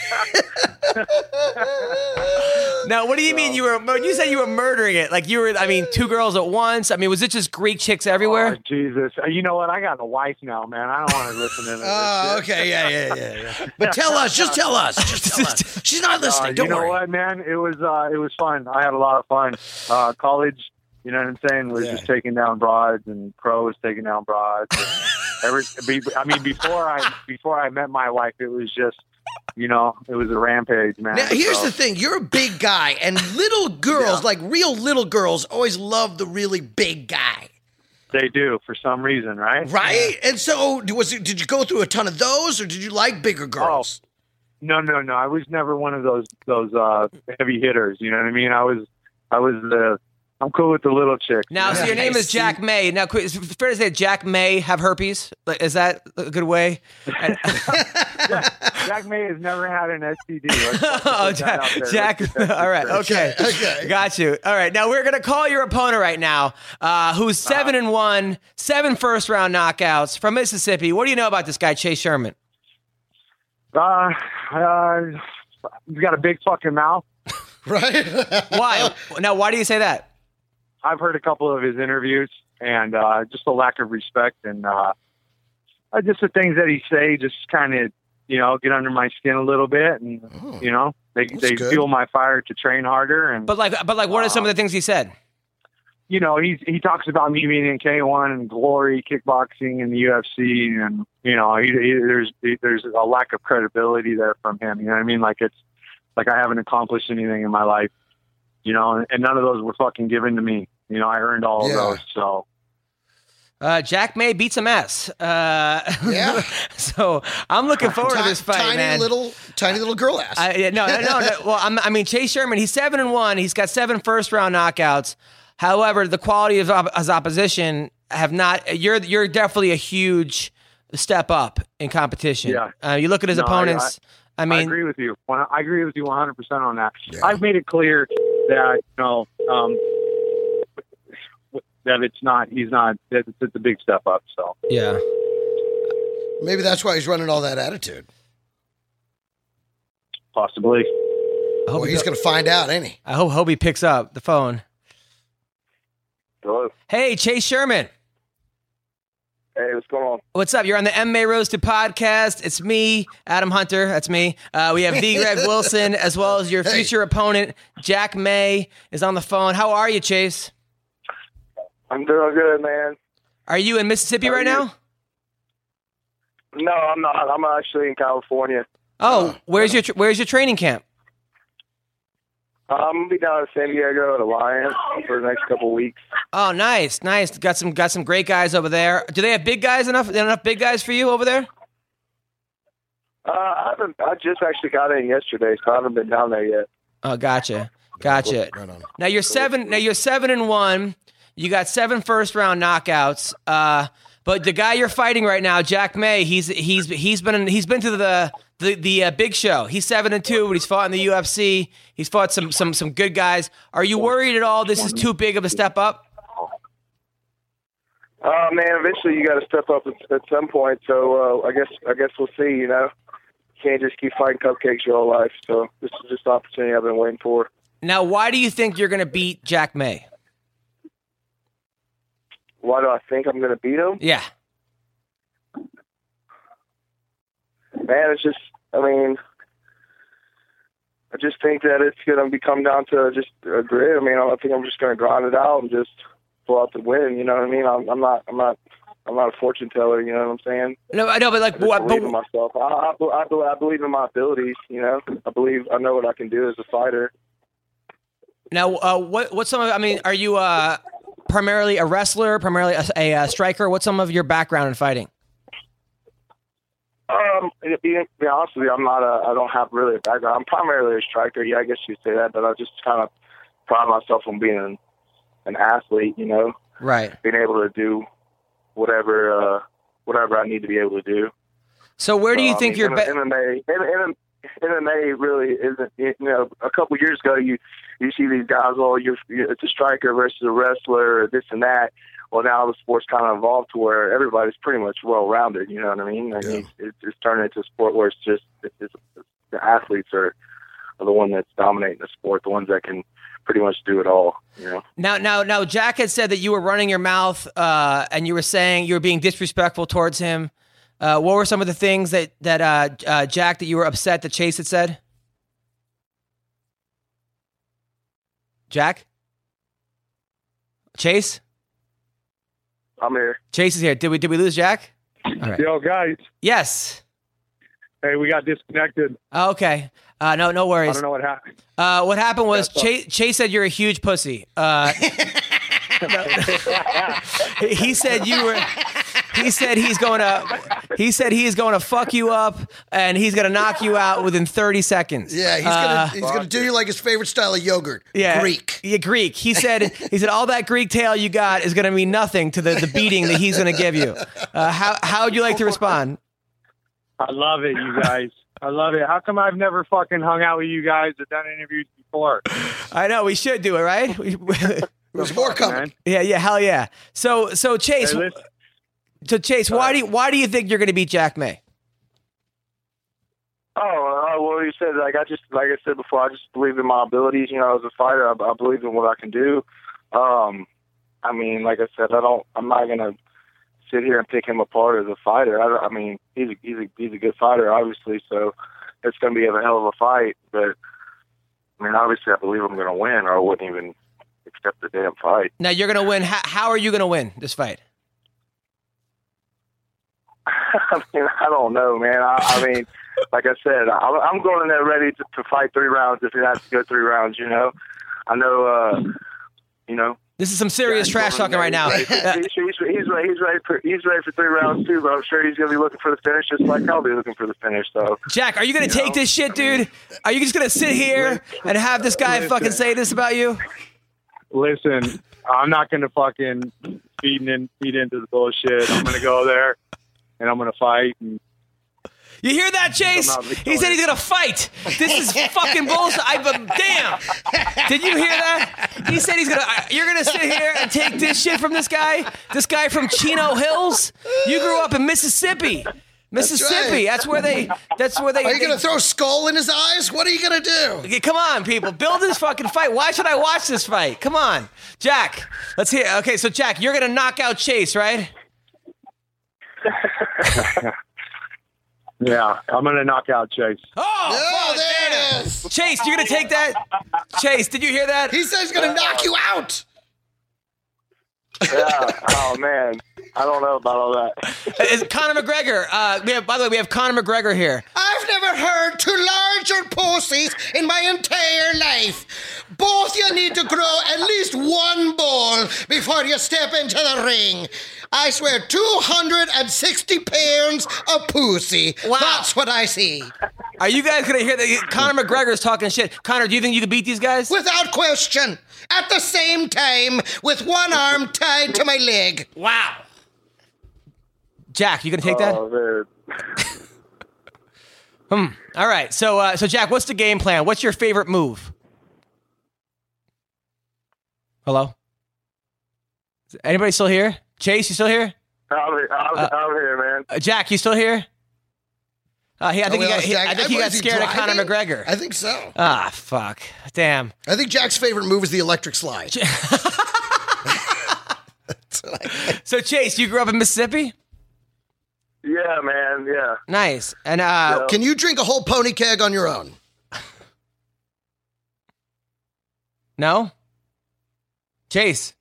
[LAUGHS] Now, what do you mean you were? You said you were murdering it, like you were. I mean, two girls at once. I mean, was it just Greek chicks everywhere? Oh, Jesus, Uh, you know what? I got a wife now, man. I don't want to listen to [LAUGHS] this. Oh, shit. okay, yeah, yeah, yeah, yeah. [LAUGHS] But tell us, just tell us, just tell us. She's not Uh, listening. you Don't know worry. what, man? It was uh, it was fun. I had a lot of fun. Uh, college, you know what I'm saying, was Yeah. just taking down broads, and pro was taking down broads. And every, be, I mean, before I before I met my wife, it was just, you know, it was a rampage, man. Now, here's So- the thing: you're a big guy, and little [LAUGHS] girls, Yeah. like real little girls, always love the really big guy, They do for some reason, right? right? And so, was it, did you go through a ton of those, or did you like bigger girls? No, no, no. I was never one of those those uh, heavy hitters. You know what I mean? I was I was the I'm cool with the little chick. Now, so your name is Jack. May. Now, qu- is it fair to say Jack May have herpes? Like, Is that a good way? And- [LAUGHS] Jack May has never had an STD. Let's- let's [LAUGHS] oh, put that out Jack. Jack. Let's get that All right. Okay. [LAUGHS] Okay. Got you. All right. Now we're gonna call your opponent right now, uh, who's seven and one, seven first round knockouts from Mississippi. What do you know about this guy, Chase Sherman? Uh, uh, he's got a big fucking mouth. Right? Why? now, why do you say that? I've heard a couple of his interviews, and uh, just a lack of respect, and uh, uh, just the things that he say, just kind of, you know, get under my skin a little bit, and Oh. you know, they they good. fuel my fire to train harder, and But like, but like, what are some of the things he said? you know, he he talks about me being in K1 and Glory kickboxing and the UFC, and you know, he, he, there's he, there's a lack of credibility there from him. You know what I mean? Like it's like I haven't accomplished anything in my life, you know, and, and none of those were fucking given to me. You know, I earned all Yeah. of those. So Uh, Jack May beats a mess. Uh, Yeah. [LAUGHS] so I'm looking forward to this fight, tiny man. little, tiny little girl ass. I, yeah, no, no, no, no. [LAUGHS] Well, I'm, I mean, Chase Sherman, he's seven and one. He's got seven first round knockouts. However, the quality of op- his opposition have not. You're you're definitely a huge step up in competition. Yeah. Uh, you look at his No, opponents. I, I mean, I agree with you. I agree with you 100 percent on that. Yeah. I've made it clear that you know um, that it's not. He's not. That it's, it's a big step up. So. yeah. Maybe that's why he's running all that attitude. Possibly. I hope, Well, he, he's going to find out, ain't he? I hope, hope he picks up the phone. Hello. Hey, Chase Sherman. Hey, what's going on? What's up? You're on the MMA Roasted podcast. It's me, Adam Hunter. That's me. Uh, we have the [LAUGHS] Greg Wilson as well as your Hey. future opponent, Jack May, is on the phone. How are you, Chase? I'm doing good, man. Are you in Mississippi How right now? No, I'm not. I'm actually in California. Oh, where's your where's your training camp? Uh, I'm gonna be down in San Diego at Alliance for the next couple weeks. Oh, nice, nice. Got some got some great guys over there. Do they have big guys enough? Enough big guys for you over there? Uh, I haven't. I just actually got in yesterday, so I haven't been down there yet. Oh, gotcha, gotcha. Right on. Now you're seven. Now you're seven and one. You got seven first round knockouts. Uh, but the guy you're fighting right now, Jack May, he's he's he's been he's been to the the the uh, big show. He's seven and two, but he's fought in the UFC. He's fought some some some good guys. Are you worried at all? This is too big of a step up. Uh, man, eventually you got to step up at, at some point. So uh, I guess I guess we'll see. You know, can't just keep fighting cupcakes your whole life. So this is just the opportunity I've been waiting for. Now, why do you think you're going to beat Jack May? Why do I think I'm going to beat him? Yeah. Man, it's just. I mean, I just think that it's going to come down to just a grid. I mean, I think I'm just going to grind it out and just pull out the win. You know what I mean? I'm, I'm not. I'm not. I'm not a fortune teller. You know what I'm saying? No, I know, but like, I what? believe in myself. I, I, I, I believe in my abilities. You know, I believe I know what I can do as a fighter. now, uh, what? What's some of? I mean, are you uh, primarily a wrestler, primarily a, a, uh striker? What's some of your background in fighting? Um, to be, to be honest with you, I'm not a. I don't have really a background. I'm primarily a striker. Yeah, I guess you'd say that, but I just kind of pride myself on being an, an athlete. You know, Right. being able to do whatever uh, whatever I need to be able to do. So, where do you I think you're? Be- MMA, MMA, MMA really isn't. You know, a couple years ago, you you see these guys. Oh, you're, you're it's a striker versus a wrestler, or this and that. Well, now the sport's kind of evolved to where everybody's pretty much well rounded. You know what I mean? I mean it's, it's turning into a sport where it's just it's, it's, the athletes are, are the one that's dominating the sport, the ones that can pretty much do it all. You know. Now, now, now, Jack had said that you were running your mouth uh, and you were saying you were being disrespectful towards him. Uh, what were some of the things that that uh, uh, Jack that you were upset that Chase had said? Jack, Chase, I'm here. Chase is here. Did we did we lose Jack? All right. Yo, guys. Yes. Hey, we got disconnected. Oh, okay. Uh, no, no worries. I don't know what happened. Uh, what happened was Chase, Chase said you're a huge pussy. Uh, [LAUGHS] he he said you were. He said he's going to. He said he's going to fuck you up and he's going to knock you out within 30 seconds. Yeah, he's Uh, gonna he's gonna do you like his favorite style of yogurt. yeah, Greek. Yeah, Greek. He said he said all that Greek tail you got is going to mean nothing to the, the beating that he's going to give you. Uh, how how would you like to respond? I love it, you guys. I love it. How come I've never fucking hung out with you guys or done interviews before? I know we should do it, right? We- There's more coming. Man. yeah, yeah, hell yeah. So so Chase, Hey, so Chase, why do you, why do you think you're going to beat Jack May? Oh, uh, well, you said like I just like I said before, I just believe in my abilities. You know, as a fighter, I, I believe in what I can do. Um, I mean, like I said, I don't. I'm not gonna sit here and pick him apart as a fighter. I, I mean, he's a, he's a he's a good fighter, obviously. So it's gonna be a hell of a fight. But I mean, obviously, I believe I'm gonna win, or I wouldn't even accept the damn fight. Now you're going to win. How, how are you going to win this fight? [LAUGHS] I mean, I don't know, man. I, I mean, [LAUGHS] like I said, I'm, I'm going in there ready to, to fight three rounds if it has to go three rounds. You know, I know. uh You know, This is some serious trash talking right now. He's, he's, he's, he's, ready, he's ready for he's ready for three rounds too, but I'm sure he's going to be looking for the finish just like I'll be looking for the finish. So Jack, are you going to take know, this shit, dude? Are you just going to sit here and have this guy fucking say this about you? Listen, I'm not going to fucking feed, in, feed into the bullshit. I'm going to go there and I'm going to fight. And You hear that, Chase? He said he's going to fight. This is fucking bullshit. I, damn. Did you hear that? He said he's going to, you're going to sit here and take this shit from this guy? This guy from Chino Hills? You grew up in Mississippi. Mississippi. That's, where they. That's where they. Are you they- gonna throw skull in his eyes? What are you gonna do? Okay, Come on, people. Build this fucking fight. Why should I watch this fight? Come on. Jack, let's hear. Okay, so Jack, you're going to knock out Chase, right? [LAUGHS] Yeah, I'm gonna knock out Chase. Oh, Oh, fuck, there damn. it is. Chase, you're going to take that? Chase, did you hear that? He says he's gonna knock you out. Yeah. Oh man, I don't know about all that. [LAUGHS] Is Conor McGregor. Uh, we have, by the way, we have Conor McGregor here. I've never heard two larger pussies in my entire life. Both you need to grow at least one ball before you step into the ring. I swear, 260 pounds of pussy. Wow. That's what I see. Are you guys going to hear that? Conor McGregor's talking shit. Conor, do you think you could beat these guys? Without question. At the same time, with one arm tied to my leg. Wow. Jack, you going to take that? Oh man. [LAUGHS] All right. So, uh, so Jack, what's the game plan? What's your favorite move? Hello. Is anybody still here? Chase, you still here? I'm, I'm, I'm here, man. Uh, Jack, you still here? Uh, he, I think Are he got. He, I think he got is he scared of Conor? McGregor. I think so. ah, fuck. Damn. I think Jack's favorite move is the electric slide. [LAUGHS] [LAUGHS] So Chase, you grew up in Mississippi. Yeah, man. Yeah. Nice. And uh, Can you drink a whole pony keg on your own? [LAUGHS] no. Chase.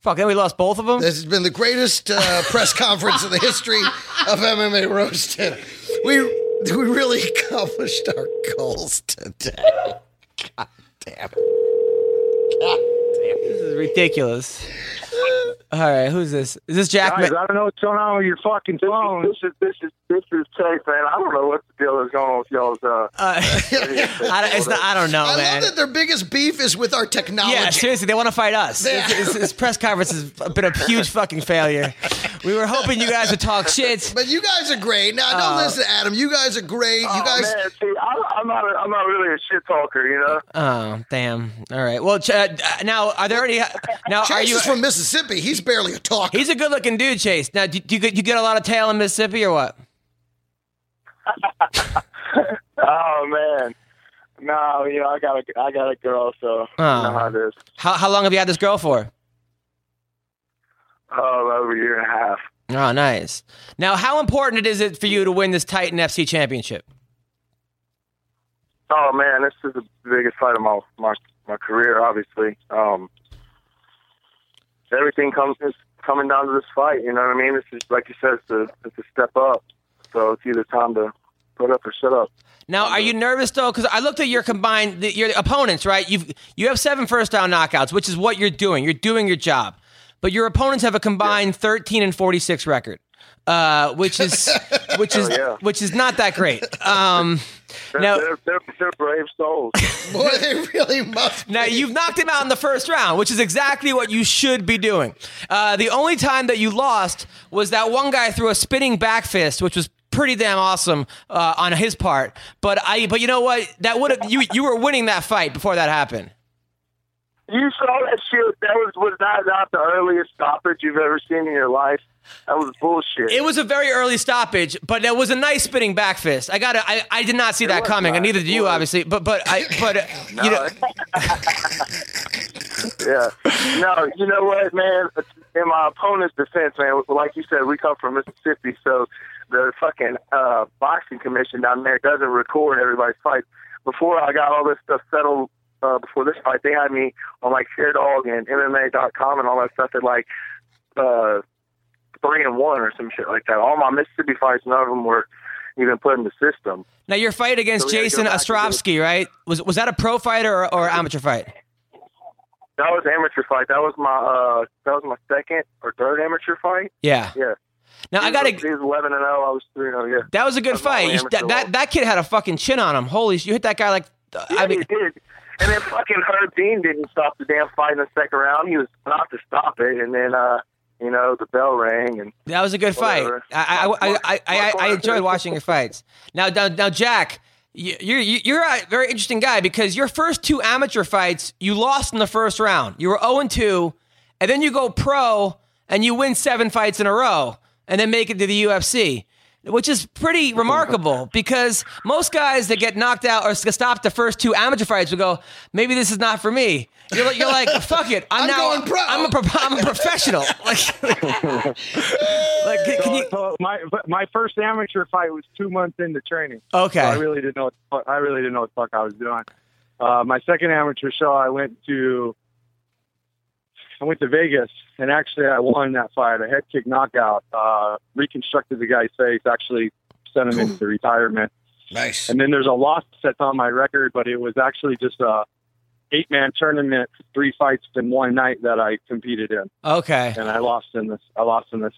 Fuck. Then we lost both of them. This has been the greatest uh, press conference in the history of MMA Roasted. We we really accomplished our goals today. God damn it. God This is ridiculous. [LAUGHS] All right, who's this? Is this Jack? Guys, Ma- I don't know what's going on with your fucking phone. This is this is this is Chase, man. I don't know what the deal is going on with y'all's. Uh, uh, [LAUGHS] I, don't, it's not, I don't know, I man. love that their biggest beef is with our technology. Yeah, seriously, they want to fight us. This, this- this press conference has been a huge fucking failure. We were hoping you guys would talk shit. But you guys are great. Now, don't Uh, listen, Adam. You guys are great. You oh, guys. man, see, I, I'm not. A, I'm not really a shit talker, you know. Oh, damn. All right. Well, Ch- uh, now are there any? Now are Chase you? is from Mississippi. He's barely a talker. He's a good-looking dude, Chase. Now, do, do you get you get a lot of tail in Mississippi or what? [LAUGHS] Oh man. No, you know, I got a, I got a girl, so Oh. you know how it is. How how long have you had this girl for? Oh, over a year and a half. Oh, nice. Now, how important is it for you to win this Titan FC championship? Oh man, this is the biggest fight of my my my career. Obviously, um, everything comes is coming down to this fight. You know what I mean? This is like you said, it's a it's a step up. So it's either time to put up or shut up. Now, are you nervous though? Because I looked at your combined the, your opponents. Right, you've you have seven first down knockouts, which is what you're doing. You're doing your job, but your opponents have a combined 13 and 46 record, uh, which is [LAUGHS] which is yeah. which is not that great. Um, They're, now, they're, they're, they're brave souls. [LAUGHS] Boy, they really must. Now be. you've knocked him out in the first round, which is exactly what you should be doing. Uh, the only time that you lost was that one guy threw a spinning back fist, which was pretty damn awesome uh, on his part. But I, but you know what? That would have you you were winning that fight before that happened. You saw that shit. That was was that not the earliest stoppage you've ever seen in your life? That was bullshit. It was a very early stoppage, but it was a nice spinning back fist. I got I, I did not see that was coming, and neither did you, obviously. But but I but uh, [LAUGHS] you know. [LAUGHS] Yeah. No, you know what, man? In my opponent's defense, man, like you said, we come from Mississippi, so the fucking uh, boxing commission down there doesn't record everybody's fights. Before I got all this stuff settled, uh, before this fight, they had me on like Dog and MMA.com and all that stuff at like uh, three and one or some shit like that. All my Mississippi fights, none of them were even put in the system. Now your fight against So Jason Ostrovsky, right? Was was that a pro fight or, or amateur fight? That was an amateur fight. That was my uh, that was my second or third amateur fight. Yeah. Yeah. Now I gotta. was- He was eleven and zero. I was three and zero. Yeah. That was a good my fight. You- that, that that kid had a fucking chin on him. Holy, you hit that guy like. uh, Yeah, I mean, he did. And then fucking Herb Dean didn't stop the damn fight in the second round. He was not to stop it, and then uh, you know, the bell rang, and that was a good fight. I I, I, I, I, I enjoyed watching your fights. Now, now, now, Jack, you- you're you're a very interesting guy because your first two amateur fights you lost in the first round. You were zero and two, and then you go pro and you win seven fights in a row. and then make it to the UFC. Which is pretty remarkable [LAUGHS] because most guys that get knocked out or stopped the first two amateur fights will go, maybe this is not for me. You're like, you're like fuck it. I'm, [LAUGHS] I'm now going pro." I'm a, pro- I'm a professional. [LAUGHS] Like, like can, can you? So my my first amateur fight was two months into training. Okay. So I really didn't know. What, I really didn't know what the fuck I was doing. Uh, my second amateur show, I went to. I went to Vegas, and actually, I won that fight. A head kick knockout. Uh, reconstructed the guy's face. Actually, sent him into retirement. Nice. And then there's a loss that's on my record, but it was actually just a eight man tournament, three fights in one night that I competed in, Okay. and I lost in the I lost in the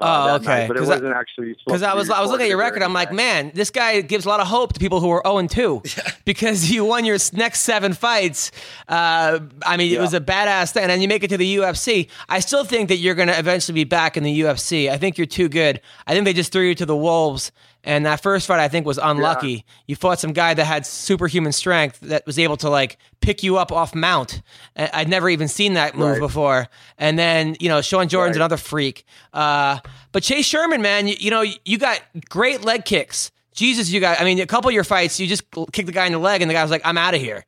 semi. Oh, okay. night, but it 'Cause I- wasn't actually Because I was I was looking at your record, I'm like, man, this guy gives a lot of hope to people who are 0 and 2 [LAUGHS] because you won your next seven fights. Uh, I mean, it was a badass thing, and then you make it to the UFC. I still think that you're going to eventually be back in the UFC. I think you're too good. I think they just threw you to the wolves. And that first fight, I think, was unlucky. You fought some guy that had superhuman strength that was able to like pick you up off mount. I'd never even seen that move Right. before. And then you know, Shawn Jordan's Right. another freak. Uh, but Chase Sherman, man, you, you know, you got great leg kicks. Jesus, you got. I mean, a couple of your fights, you just kick the guy in the leg, and the guy was like, "I'm out of here."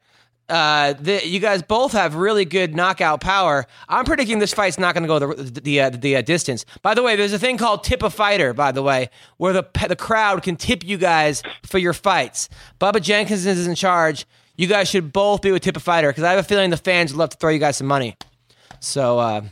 Uh, the, you guys both have really good knockout power. I'm predicting this fight's not going to go the the uh, the uh, distance. By the way, there's a thing called tip a fighter. By the way, where the the crowd can tip you guys for your fights. Bubba Jenkins is in charge. You guys should both be with tip a fighter because I have a feeling the fans would love to throw you guys some money. So, uh,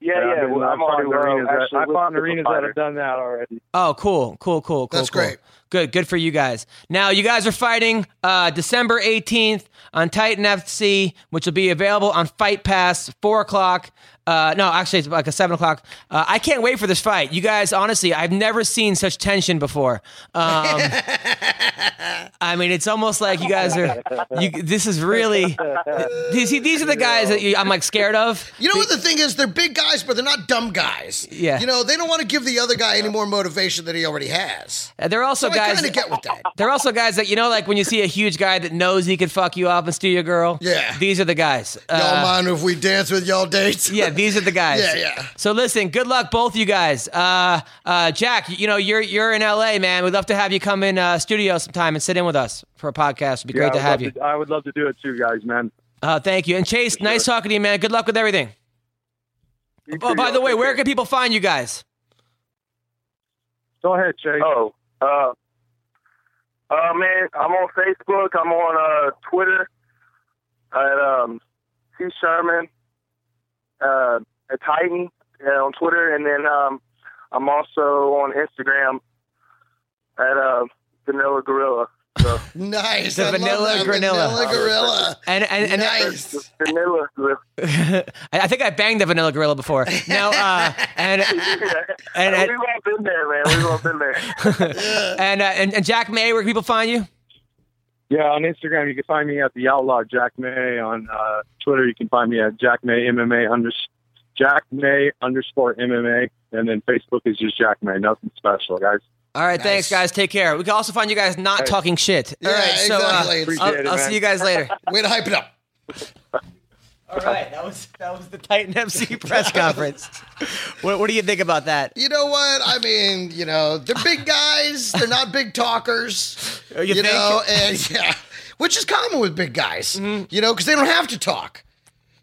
Yeah, I've yeah. well, I've I'm fought on in arenas. That, I've with fought in the arenas that have done that already. Oh, cool, cool, cool, cool. That's cool. great. Good, good for you guys. Now you guys are fighting uh, December 18th on Titan FC, which will be available on Fight Pass, four o'clock. Uh, no, actually, it's like a seven o'clock. Uh, I can't wait for this fight. You guys, honestly, I've never seen such tension before. Um, [LAUGHS] I mean, it's almost like you guys are. You, this is really. These, these are the guys that you, I'm like scared of. You know what the thing is? They're big guys, but they're not dumb guys. Yeah. You know, they don't want to give the other guy any more motivation than he already has. Uh, They're also So I guys. kind of get with that. They're also guys that you know, like when you see a huge guy that knows he could fuck you up and steal your girl. Yeah. these are the guys. Y'all Uh, mind if we dance with y'all dates? yeah, these are the guys. Yeah, yeah. So listen, good luck, both you guys. Uh, uh, Jack, you know you're you're in LA, man. We'd love to have you come in uh, studio sometime and sit in with us for a podcast. It'd be great to have love you. I would love to do it too, guys, man. Uh, thank you. And Chase, nice talking to you, man. Good luck with everything. You Oh, too, by the way, Take where care. can people find you guys? Go ahead, Chase. Oh, uh, uh, man, I'm on Facebook. I'm on uh, Twitter at um, T Sherman uh, at Titan uh, on Twitter, and then um, I'm also on Instagram at uh, Vanilla Gorilla. So [LAUGHS] Nice. The I vanilla that. granilla. Vanilla gorilla. And and, and nice. Vanilla Gorilla. [LAUGHS] I I think I banged the vanilla gorilla before. Now, uh, [LAUGHS] and And- and- we've all been there, man. We've all been there. and, uh, and and Jack May, where can people find you? Yeah, on Instagram you can find me at the Outlaw Jack May. On uh, Twitter you can find me at Jack May MMA under Jack May underscore MMA, and then Facebook is just Jack May. Nothing special, guys. All right, thanks, guys. Take care. We can also find you guys not talking shit. All Yeah, right, so exactly. uh, Appreciate I'll, it, I'll man. see you guys later. Way to hype it up. [LAUGHS] All right, that was that was the Titan [LAUGHS] FC [LAUGHS] press conference. What, what do you think about that? You know what? I mean, you know, they're big guys. They're not big talkers. Oh, you You, know, and [LAUGHS] yeah, which is common with big guys. Mm-hmm. You know, because they don't have to talk.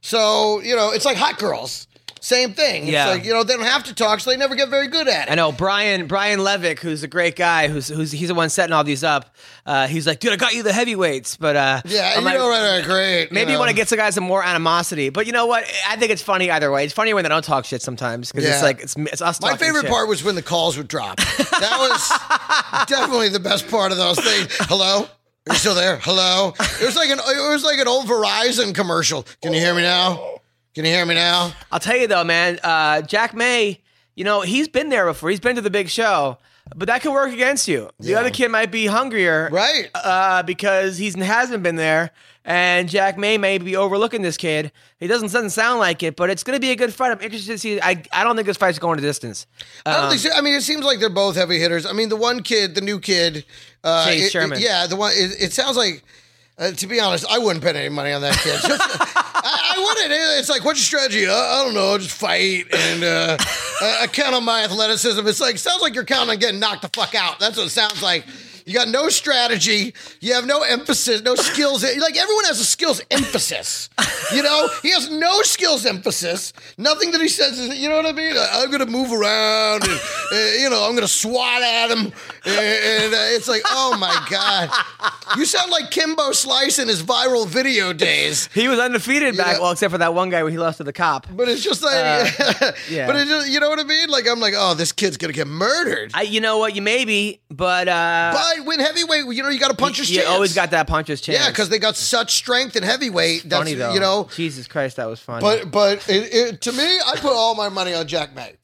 So you know, it's like hot girls. Same thing. Yeah. It's like you know they don't have to talk, so they never get very good at it. I know Brian Brian Levick, who's a great guy, who's who's he's the one setting all these up. Uh, he's like, dude, I got you the heavyweights, but uh, Yeah, I'm you like, know, right, right, great. Maybe you know. want to get some guys some more animosity, but you know what? I think it's funny either way. It's funny when they don't talk shit sometimes because it's like it's, it's us. My favorite shit. part was when the calls would drop. That was [LAUGHS] definitely the best part of those things. Hello, are you still there? Hello. It was like an it was like an old Verizon commercial. Can you hear me now? Can you hear me now? I'll tell you though, man. Uh, Jack May, you know, he's been there before. He's been to the big show, but that could work against you. The Yeah. other kid might be hungrier, Right. Uh, because he hasn't been there, and Jack May may be overlooking this kid. He doesn't doesn't sound like it, but it's going to be a good fight. I'm interested to see. I I don't think this fight's going to distance. I don't Um, think so. I mean, it seems like they're both heavy hitters. I mean, the one kid, the new kid, uh, Chase it- it- Sherman. yeah, the one. It, it sounds like, uh, to be honest, I wouldn't bet any money on that kid. [LAUGHS] [LAUGHS] I, wouldn't? It's like, what's your strategy? Uh, I don't know, just fight and uh, I, I count on my athleticism. It's like sounds like you're counting on getting knocked the fuck out. That's what it sounds like. You got no strategy. You have no emphasis, no skills. Like everyone has a skills emphasis. You know, he has no skills emphasis. Nothing that he says is, you know what I mean? I'm going to move around and, uh, you know, I'm going to swat at him. And, uh, it's like, oh my God. You sound like Kimbo Slice in his viral video days. He was undefeated back, Yeah. well, except for that one guy when he lost to the cop. But it's just like, [LAUGHS] yeah. but it just, you know what I mean? Like, I'm like, oh, this kid's going to get murdered. I, you know what? You maybe, but uh, but when heavyweight, you know, you got a punch his you chance. always got that puncher's chance. Yeah, because they got such strength in heavyweight. That's funny though. you know. Jesus Christ, that was funny. But but it, it, to me, I put all my money on Jack May. [LAUGHS]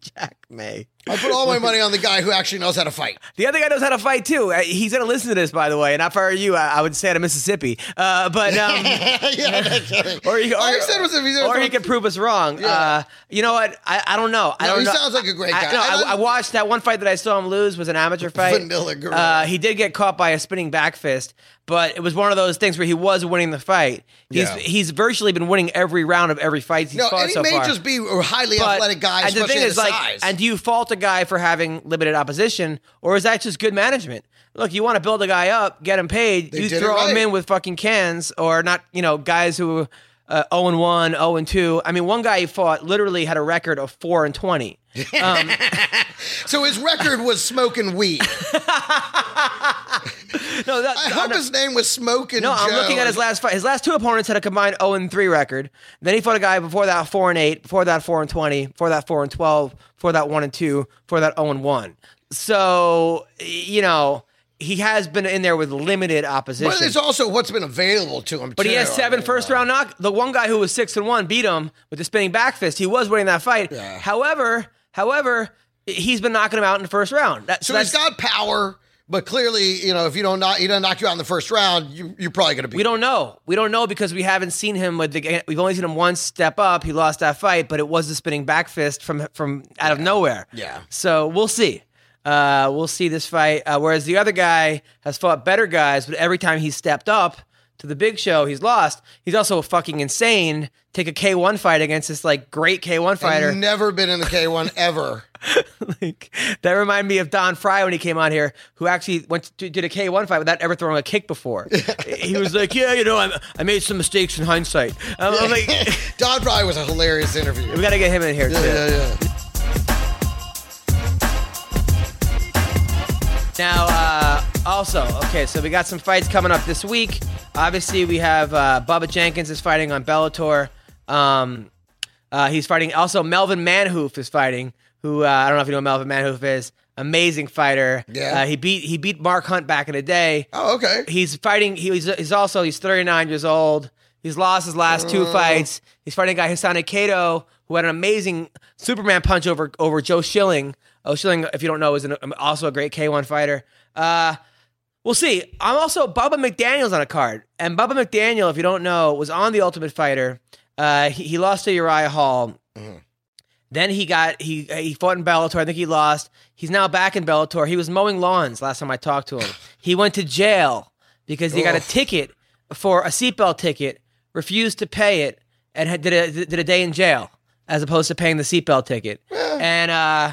Jack May. I put all my money on the guy who actually knows how to fight. The other guy knows how to fight too. Uh, He's gonna listen to this, by the way. And if I were you, I, I would say to Mississippi. Uh, but [LAUGHS] um, yeah, no kidding. [LAUGHS] or he, or, All said was if he's or he could prove us wrong. Uh, you know what? I, I don't know. I No, don't he know. sounds like a great I- guy. no, I I, I watched that one fight that I saw him lose was an amateur fight. Vanilla Gorilla. Uh, he did get caught by a spinning back fist, but it was one of those things where he was winning the fight. He's Yeah. he's virtually been winning every round of every fight he's no, fought and he so may far. just be a highly But- athletic guy, and the thing is, the like, size. and do you fault a guy for having limited opposition, or is that just good management? Look, you want to build a guy up, get him paid. They you throw him in with fucking cans, or not? You know, guys who uh, zero and one, zero and two. I mean, one guy he fought literally had a record of four and twenty. [LAUGHS] so his record was smoking weed. [LAUGHS] No, that, I hope his name was Smoking. no, I'm looking at his last fight. His last two opponents had a combined 0 and 3 record. Then he fought a guy before that 4 and 8, before that 4 and 20, before that 4 and 12, before that 1 and 2, before that 0 and 1. So, you know, he has been in there with limited opposition. But it's also what's been available to him. But he too. has I mean, first round knock. The one guy who was six and one beat him with the spinning back fist. He was winning that fight. Yeah. However, however, he's been knocking him out in the first round. That, So that's, he's got power, but clearly, you know, if you don't knock, he doesn't knock you out in the first round, you, you're probably going to be. we don't know. We don't know because we haven't seen him with the. We've only seen him once step up. He lost that fight, but it was the spinning back fist from from out of nowhere. Yeah. So we'll see. Uh, we'll see this fight. Uh, whereas the other guy has fought better guys, but every time he's stepped up to the big show, he's lost. He's also fucking insane. Take a K1 fight against this like great K1 fighter. I've never been in the K1 [LAUGHS] ever. like, that reminded me of Don Frye when he came on here, who actually went to, did a K1 fight without ever throwing a kick before. [LAUGHS] he was like, "Yeah, you know, I, I made some mistakes in hindsight." Um, I'm like, [LAUGHS] Don Frye was a hilarious interview. we got to get him in here Yeah, too. yeah, yeah. Now, uh, also, okay, so we got some fights coming up this week. Obviously, we have uh, Bubba Jenkins is fighting on Bellator. Um, uh, he's fighting. Also, Melvin Manhoof is fighting. Who uh, I don't know if you know Melvin Manhoof is. Amazing fighter. Yeah. Uh, he beat he beat Mark Hunt back in the day. Oh, okay. He's fighting. He was, he's also he's 39 years old. He's lost his last two fights. He's fighting a guy Hisaki Kato, who had an amazing Superman punch over over Joe Schilling. Oh, Schilling, if you don't know, is an, also a great K1 fighter. Uh, we'll see. I'm also Bubba McDaniel's on a card, and Bubba McDaniel, if you don't know, was on the Ultimate Fighter. Uh, he, he lost to Uriah Hall. Then he got he he fought in Bellator. I think he lost. He's now back in Bellator. He was mowing lawns last time I talked to him. [LAUGHS] He went to jail because he got a ticket for a seatbelt ticket, refused to pay it, and had, did a did a day in jail as opposed to paying the seatbelt ticket. And uh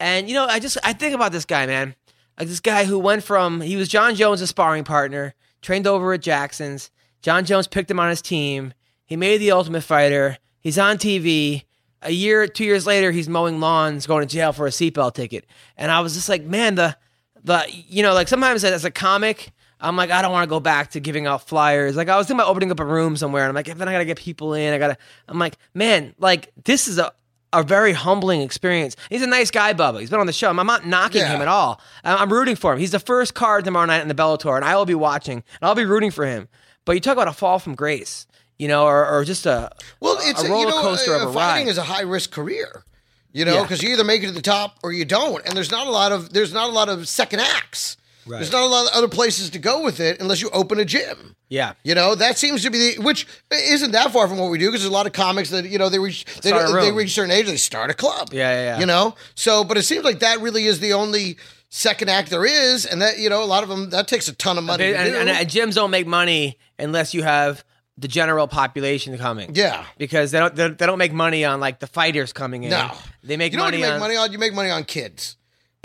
and you know I just I think about this guy, man. Like this guy who went from he was Jon Jones' sparring partner, trained over at Jackson's. Jon Jones picked him on his team. He made the Ultimate Fighter. He's on TV. A year, two years later, he's mowing lawns, going to jail for a seatbelt ticket. And I was just like, man, the the you know, like sometimes as a comic, I'm like, I don't want to go back to giving out flyers. Like I was thinking about opening up a room somewhere, and I'm like, then I gotta get people in. I gotta. I'm like, man, like this is a a very humbling experience. He's a nice guy, Bubba. He's been on the show. I'm not knocking Yeah. him at all. I'm rooting for him. He's the first card tomorrow night in the Bellator, and I will be watching, and I'll be rooting for him. But you talk about a fall from grace, you know, or, or just a Well, it's a roller you know, coaster of a fighting ride. is a high risk career. You know, Yeah. because you either make it to the top or you don't, and there's not a lot of there's not a lot of second acts. There's not a lot of other places to go with it unless you open a gym. yeah. You know, that seems to be the which isn't that far from what we do because there's a lot of comics that you know they reach they, a they reach a certain age they start a club. Yeah, yeah, yeah. You know, so but it seems like that really is the only second act there is, and that you know a lot of them that takes a ton of money. and, do. and, and gyms don't make money unless you have the general population coming. Yeah. because they don't they, they don't make money on like the fighters coming in. No, they make you know money what you make on. money on. You make money on kids.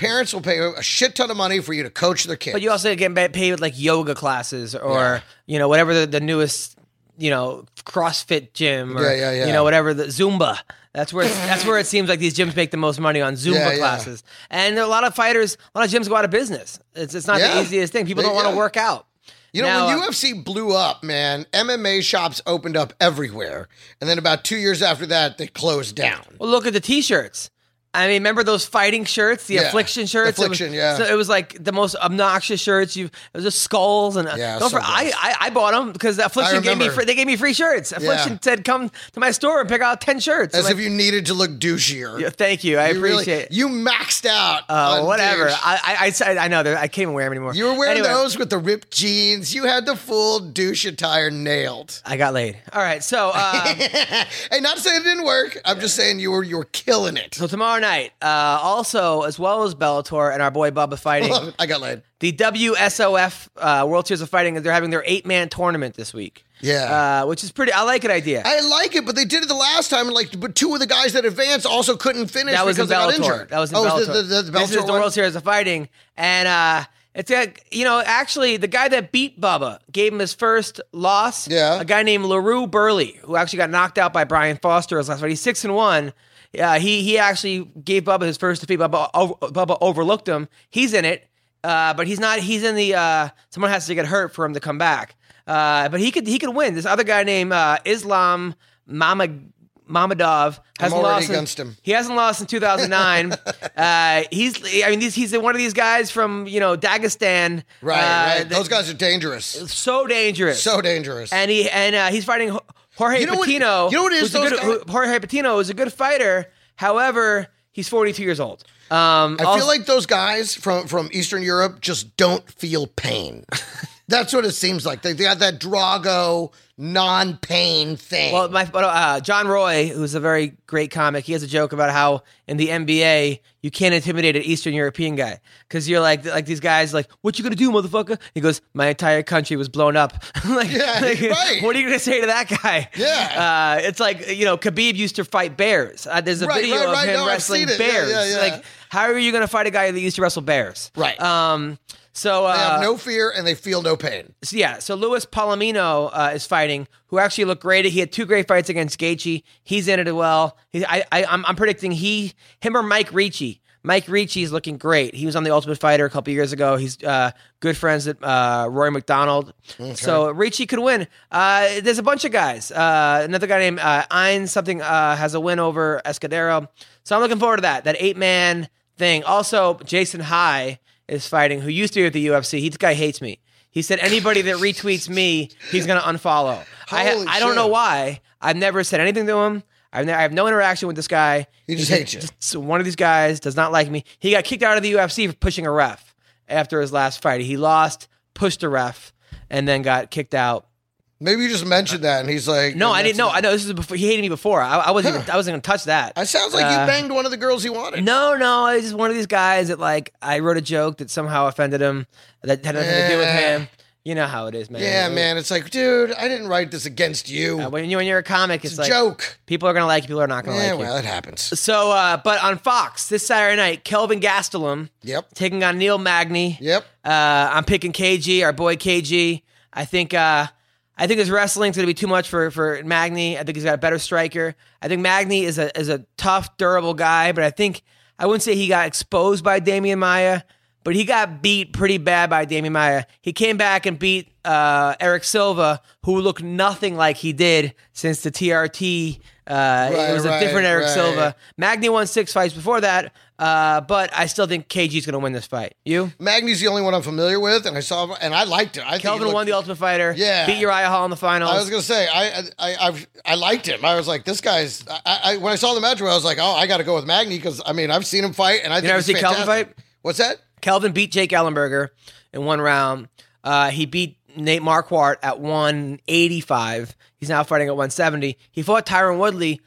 Parents will pay a shit ton of money for you to coach their kids. But you also get paid with like yoga classes or Yeah. you know whatever the, the newest you know CrossFit gym or Yeah, yeah, yeah. you know whatever the Zumba. That's where that's where it seems like these gyms make the most money on Zumba Yeah, classes. And a lot of fighters, a lot of gyms go out of business. It's it's not the easiest thing. People They- don't want to work out. You know, Now, when uh, UFC blew up, man, MMA shops opened up everywhere. And then about two years after that, they closed down. Well, look at the T-shirts. I mean, remember those fighting shirts, the Yeah. affliction shirts? Affliction, it was, yeah. So it was like the most obnoxious shirts. You, it was just skulls and Yeah, Don't so for, I. I I bought them because affliction gave me free, they gave me free shirts. Affliction said come to my store and pick out ten shirts. As I'm if like, you needed to look douchier. yeah, thank you, I You really- appreciate it. You maxed out. Uh, whatever. douche. I, I I said- I know I can't even wear them anymore. You were wearing Anyway, those with the ripped jeans. You had the full douche attire nailed. I got laid. All right, so uh, [LAUGHS] hey, not to say it didn't work. I'm just saying you were you were killing it. so tomorrow night, uh, also as well as Bellator and our boy Bubba fighting. [LAUGHS] I got laid. The WSOF uh, World Series of Fighting, they're having their eight man tournament this week. Yeah. Uh, which is pretty, I like an idea. I like it, but they did it the last time, and like, but two of the guys that advanced also couldn't finish that was in because they got injured. That was in oh, Bellator. The, the, the, the this is the? World Series of Fighting. And uh, it's a, you know, actually, the guy that beat Bubba gave him his first loss. Yeah. A guy named LaRue Burley, who actually got knocked out by Brian Foster his last fight. He's six and one. Uh, he he actually gave Bubba his first defeat. Bubba, over, Bubba overlooked him. He's in it, uh, but he's not. He's in the. Uh, someone has to get hurt for him to come back. Uh, but he could he could win. This other guy named uh, Islam Mama Mamedov hasn't lost in- against him. he hasn't lost in 2009. [LAUGHS] uh, he's, I mean, he's, he's one of these guys from you know Dagestan. Right, uh, right. Those guys are dangerous. so dangerous. So dangerous. and he and uh, he's fighting Jorge You know what- Patino. you know what it is, those good- guys- who- Jorge Patino is a good fighter. However, he's 42 years old. Um, I also- feel like those guys from from Eastern Europe just don't feel pain. [LAUGHS] That's what it seems like. They, they got that Drago non-pain thing. Well, my but, uh, John Roy, who's a very great comic, he has a joke about how in the NBA you can't intimidate an Eastern European guy because you're like like these guys like what you gonna do, motherfucker? He goes, my entire country was blown up. [LAUGHS] like, Yeah, like, [LAUGHS] right. What are you gonna say to that guy? Yeah. uh, it's like you know Khabib used to fight bears. Uh, there's a Right, video right, of him No, wrestling it. Yeah, bears. yeah, yeah. Like how are you gonna fight a guy that used to wrestle bears? Right. Um. So uh, they have no fear and they feel no pain. so yeah, so Luis Palomino uh, is fighting, who actually looked great. He had two great fights against Gaethje. He's in it as well. He, I, I, I'm, I'm predicting he, him or Mike Ricci. Mike Ricci is looking great. He was on the Ultimate Fighter a couple years ago. He's uh, good friends with uh, Rory MacDonald. So Ricci could win. Uh, there's a bunch of guys. Uh, another guy named uh, Ein something uh, has a win over Escudero. So I'm looking forward to that. That eight man thing. Also, Jason High is fighting, who used to be with the UFC. He, this guy hates me. He said anybody that retweets me, he's gonna unfollow. I, Holy I don't shit. know why. I've never said anything to him. I've ne- I have no interaction with this guy. He just hates you. just one of these guys does not like me. He got kicked out of the UFC for pushing a ref after his last fight. He lost, pushed a ref, and then got kicked out. Maybe you just mentioned that and he's like, No, I didn't know. I know this is before he hated me before. I, I wasn't even I wasn't gonna touch that. It sounds like Uh, you banged one of the girls he wanted. No, no, I was just one of these guys that like I wrote a joke that somehow offended him that had nothing to do with him. You know how it is, man. Yeah, man. It's like, dude, I didn't write this against you. Uh, when you when you're a comic, it's, it's a like joke. people are gonna like you, people are not gonna Yeah, like well, you. Well, it happens. So, uh, but on Fox this Saturday night, Kelvin Gastelum Yep. taking on Neil Magny. Yep. Uh, I'm picking KG, our boy KG. I think uh, I think his wrestling's going to be too much for for Magny. I think he's got a better striker. I think Magny is a is a tough, durable guy, but I think I wouldn't say he got exposed by Demian Maia, but he got beat pretty bad by Demian Maia. He came back and beat uh, Erick Silva, who looked nothing like he did since the TRT. Uh, it Right, was a right, different Erick right. Silva. Magny won six fights before that, uh, but I still think KG's going to win this fight. You? Magny's the only one I'm familiar with, and I saw and I liked it. I think Kelvin looked- won the Ultimate Fighter. Yeah. beat Uriah Hall in the finals. I was gonna say I I I, I liked him. I was like, this guy's. I, I when I saw the match, I was like, oh, I got to go with Magny because I mean I've seen him fight, and I think never see Kelvin fight? What's that? Kelvin beat Jake Ellenberger in one round. Uh, he beat Nate Marquardt at 185. He's now fighting at 170. He fought Tyron Woodley,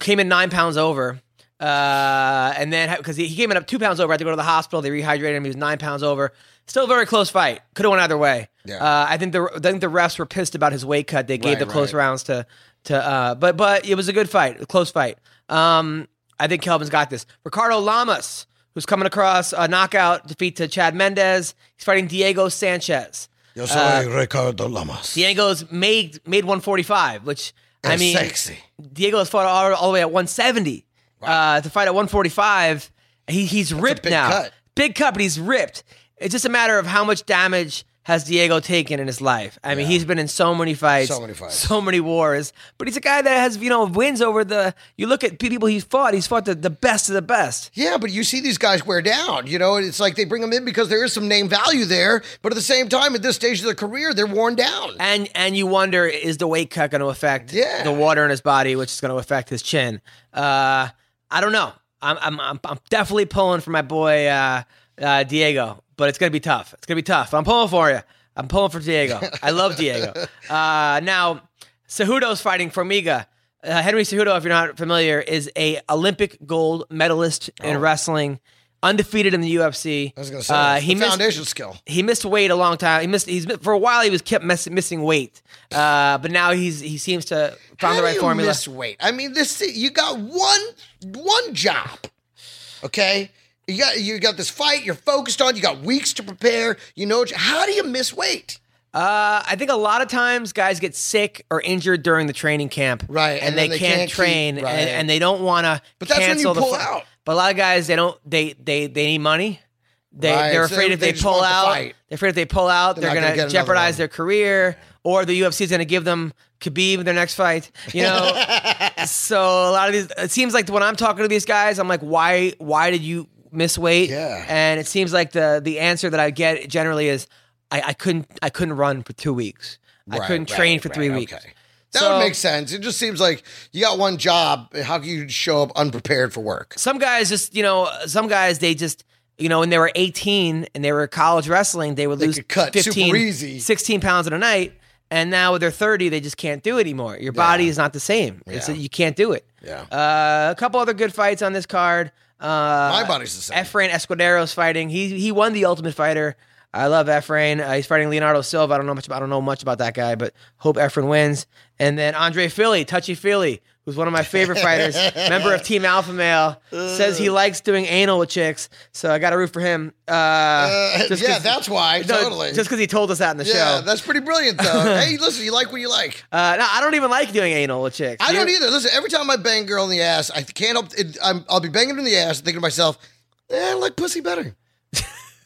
came in nine pounds over. Uh, and then because he, he came in up two pounds over, had to go to the hospital. They rehydrated him. He was nine pounds over. Still a very close fight. Could have went either way. Yeah. Uh, I think the I think the refs were pissed about his weight cut. They gave Right, the close right. rounds to to. Uh, but but it was a good fight, a close fight. Um, I think Kelvin's got this. Ricardo Lamas, who's coming across a knockout defeat to Chad Mendes. He's fighting Diego Sanchez. Yo soy Ricardo Lamas. Diego's made made 145, which I Es mean, sexy. has fought all, all the way at 170. Uh, to fight at 145, he, he's ripped big now. cut. Big cut, but he's ripped. It's just a matter of how much damage has Diego taken in his life. I mean, he's been in so many fights, So many fights. so many wars. But he's a guy that has you know wins over the. You look at people he's fought. He's fought the, the best of the best. Yeah, but you see these guys wear down. You know, it's like they bring them in because there is some name value there, but at the same time, at this stage of their career, they're worn down. And and you wonder is the weight cut going to affect Yeah. the water in his body, which is going to affect his chin? Uh, I don't know. I'm I'm I'm, I'm definitely pulling for my boy uh, uh, Diego, but it's going to be tough. It's going to be tough. I'm pulling for you. I'm pulling for Diego. I love [LAUGHS] Diego. Uh, now, Cejudo's fighting Formiga. Uh, Henry Cejudo, if you're not familiar, is a Olympic gold medalist in wrestling, undefeated in the UFC. I was going to say, uh, he the missed foundation skill. he missed weight a long time. He missed. He's for a while. He was kept miss, missing weight, uh, but now he's he seems to found How the right do you formula. miss weight? I mean, this you got one one job, okay? You got you got this fight. You're focused on. You got weeks to prepare. You know how do you miss weight? Uh, I think a lot of times guys get sick or injured during the training camp, Right, And, and they, they can't, can't keep- train, right. and, and they don't want to. But that's when you the pull fi- out. But a lot of guys they don't. They they they need money. They Right, they're afraid they- if they they, pull out, they're afraid if they pull out, They're they're, gonna gonna, jeopardize their career, or the UFC is gonna give them Khabib their next fight. You know, [LAUGHS] so a lot of these. It seems like when I'm talking to these guys, I'm like, why why did you miss weight? Yeah. and it seems like the the answer that I get generally is, I, I couldn't I couldn't run for two weeks. I couldn't right, train for right, three weeks. okay. That So- would make sense. It just seems like you got one job. How can you show up unprepared for work? some guys just you know some guys they just you know when they were 18 and they were college wrestling they would They lose cut 15 super easy. 16 pounds in a night and now when they're 30 they just can't do it anymore your body is not the same it's Yeah. you can't do it Yeah. uh, a couple other good fights on this card uh, My body's the same. Efrain Escudero's fighting he he won the Ultimate Fighter I love Efrain. Uh, he's fighting Leonardo Silva. I don't know much. About, I don't know much about that guy, but hope Efrain wins. And then Andre Fili, Touchy Fili, who's one of my favorite fighters, [LAUGHS] member of Team Alpha Male, says he likes doing anal with chicks. So I got to root for him. Uh, Uh, yeah, that's why. [LAUGHS] no, totally. Just because he told us that in the yeah, show. that's pretty brilliant, though. [LAUGHS] hey, listen, you like what you like. Uh, no, I don't even like doing anal with chicks. I You- don't either. Listen, every time I bang girl in the ass, I can't help. It, I'm, I'll be banging her in the ass, thinking to myself, eh, I like pussy better.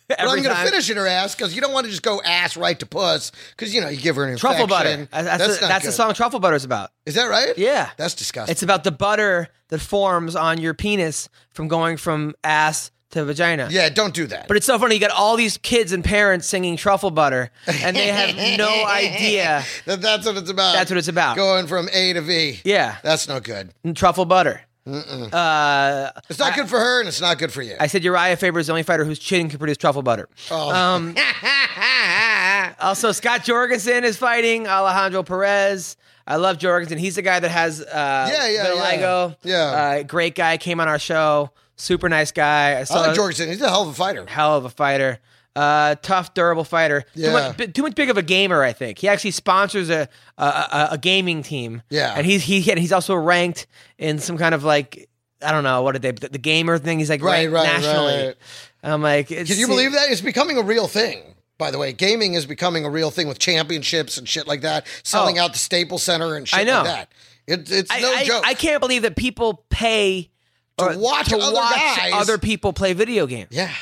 But I'm going to finish in her ass because you don't want to just go ass right to puss because you know you give her an infection. Truffle butter. That's, that's, the, not that's the good. song Truffle butter is about. Is that right? Yeah. That's disgusting. It's about the butter that forms on your penis from going from ass to vagina. yeah, don't do that. But it's so funny. You got all these kids and parents singing truffle butter, and they have no [LAUGHS] idea that, that's what it's about. that's what it's about. Going from A to V. Yeah, That's no good. truffle butter. Uh, It's not good for her, and it's not good for you. I said Uriah Faber is the only fighter whose chin can produce truffle butter. Oh. Um, [LAUGHS] also, Scott Jorgensen is fighting Alejandro Perez. I love Jorgensen. He's the guy that has uh, Yeah, yeah, vitiligo. yeah. Uh, great guy. Came on our show. Super nice guy. I saw I like Jorgensen. He's a hell of a fighter. hell of a fighter. Uh, tough, durable fighter. Too much, too much big of a gamer, I think. He actually sponsors a a, a, a gaming team. Yeah. and he's he and he's also ranked in some kind of like I don't know what did they the, the gamer thing. He's like Right, right, nationally. right. I'm like, it's, Can you believe that? It's becoming a real thing. By the way, gaming is becoming a real thing with championships and shit like that, selling Oh. out the Staples Center and shit I know. like that. It, it's I, no I, joke. I can't believe that people pay To watch to other watch other people play video games. yeah.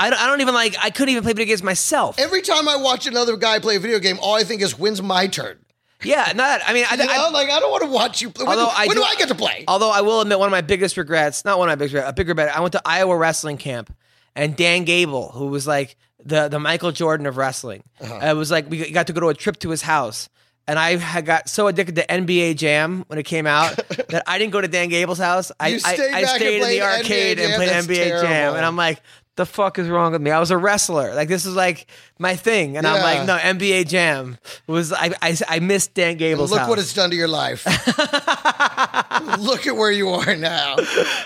I don't, I don't even like. I couldn't even play video games myself. Every time I watch another guy play a video game, all I think is, when's my turn? yeah, not. I mean, I, You know, I, like I don't want to watch you play. When, Although do, I when do- do I get to play? Although I will admit, one of my biggest regrets, not one of my biggest regrets, a big regret, I went to Iowa wrestling camp and Dan Gable, who was like the, the Michael Jordan of wrestling, Uh-huh. it was like we got to go to a trip to his house. And I had got so addicted to NBA Jam when it came out [LAUGHS] that I didn't go to Dan Gable's house. I, You I, stayed I and stayed in the arcade NBA and played NBA Jam. And I'm like, the fuck is wrong with me? I was a wrestler. Like this is like my thing. And I'm like, no, NBA Jam was I I, I missed Dan Gable's Look house. what it's done to your life. [LAUGHS] Look at where you are now.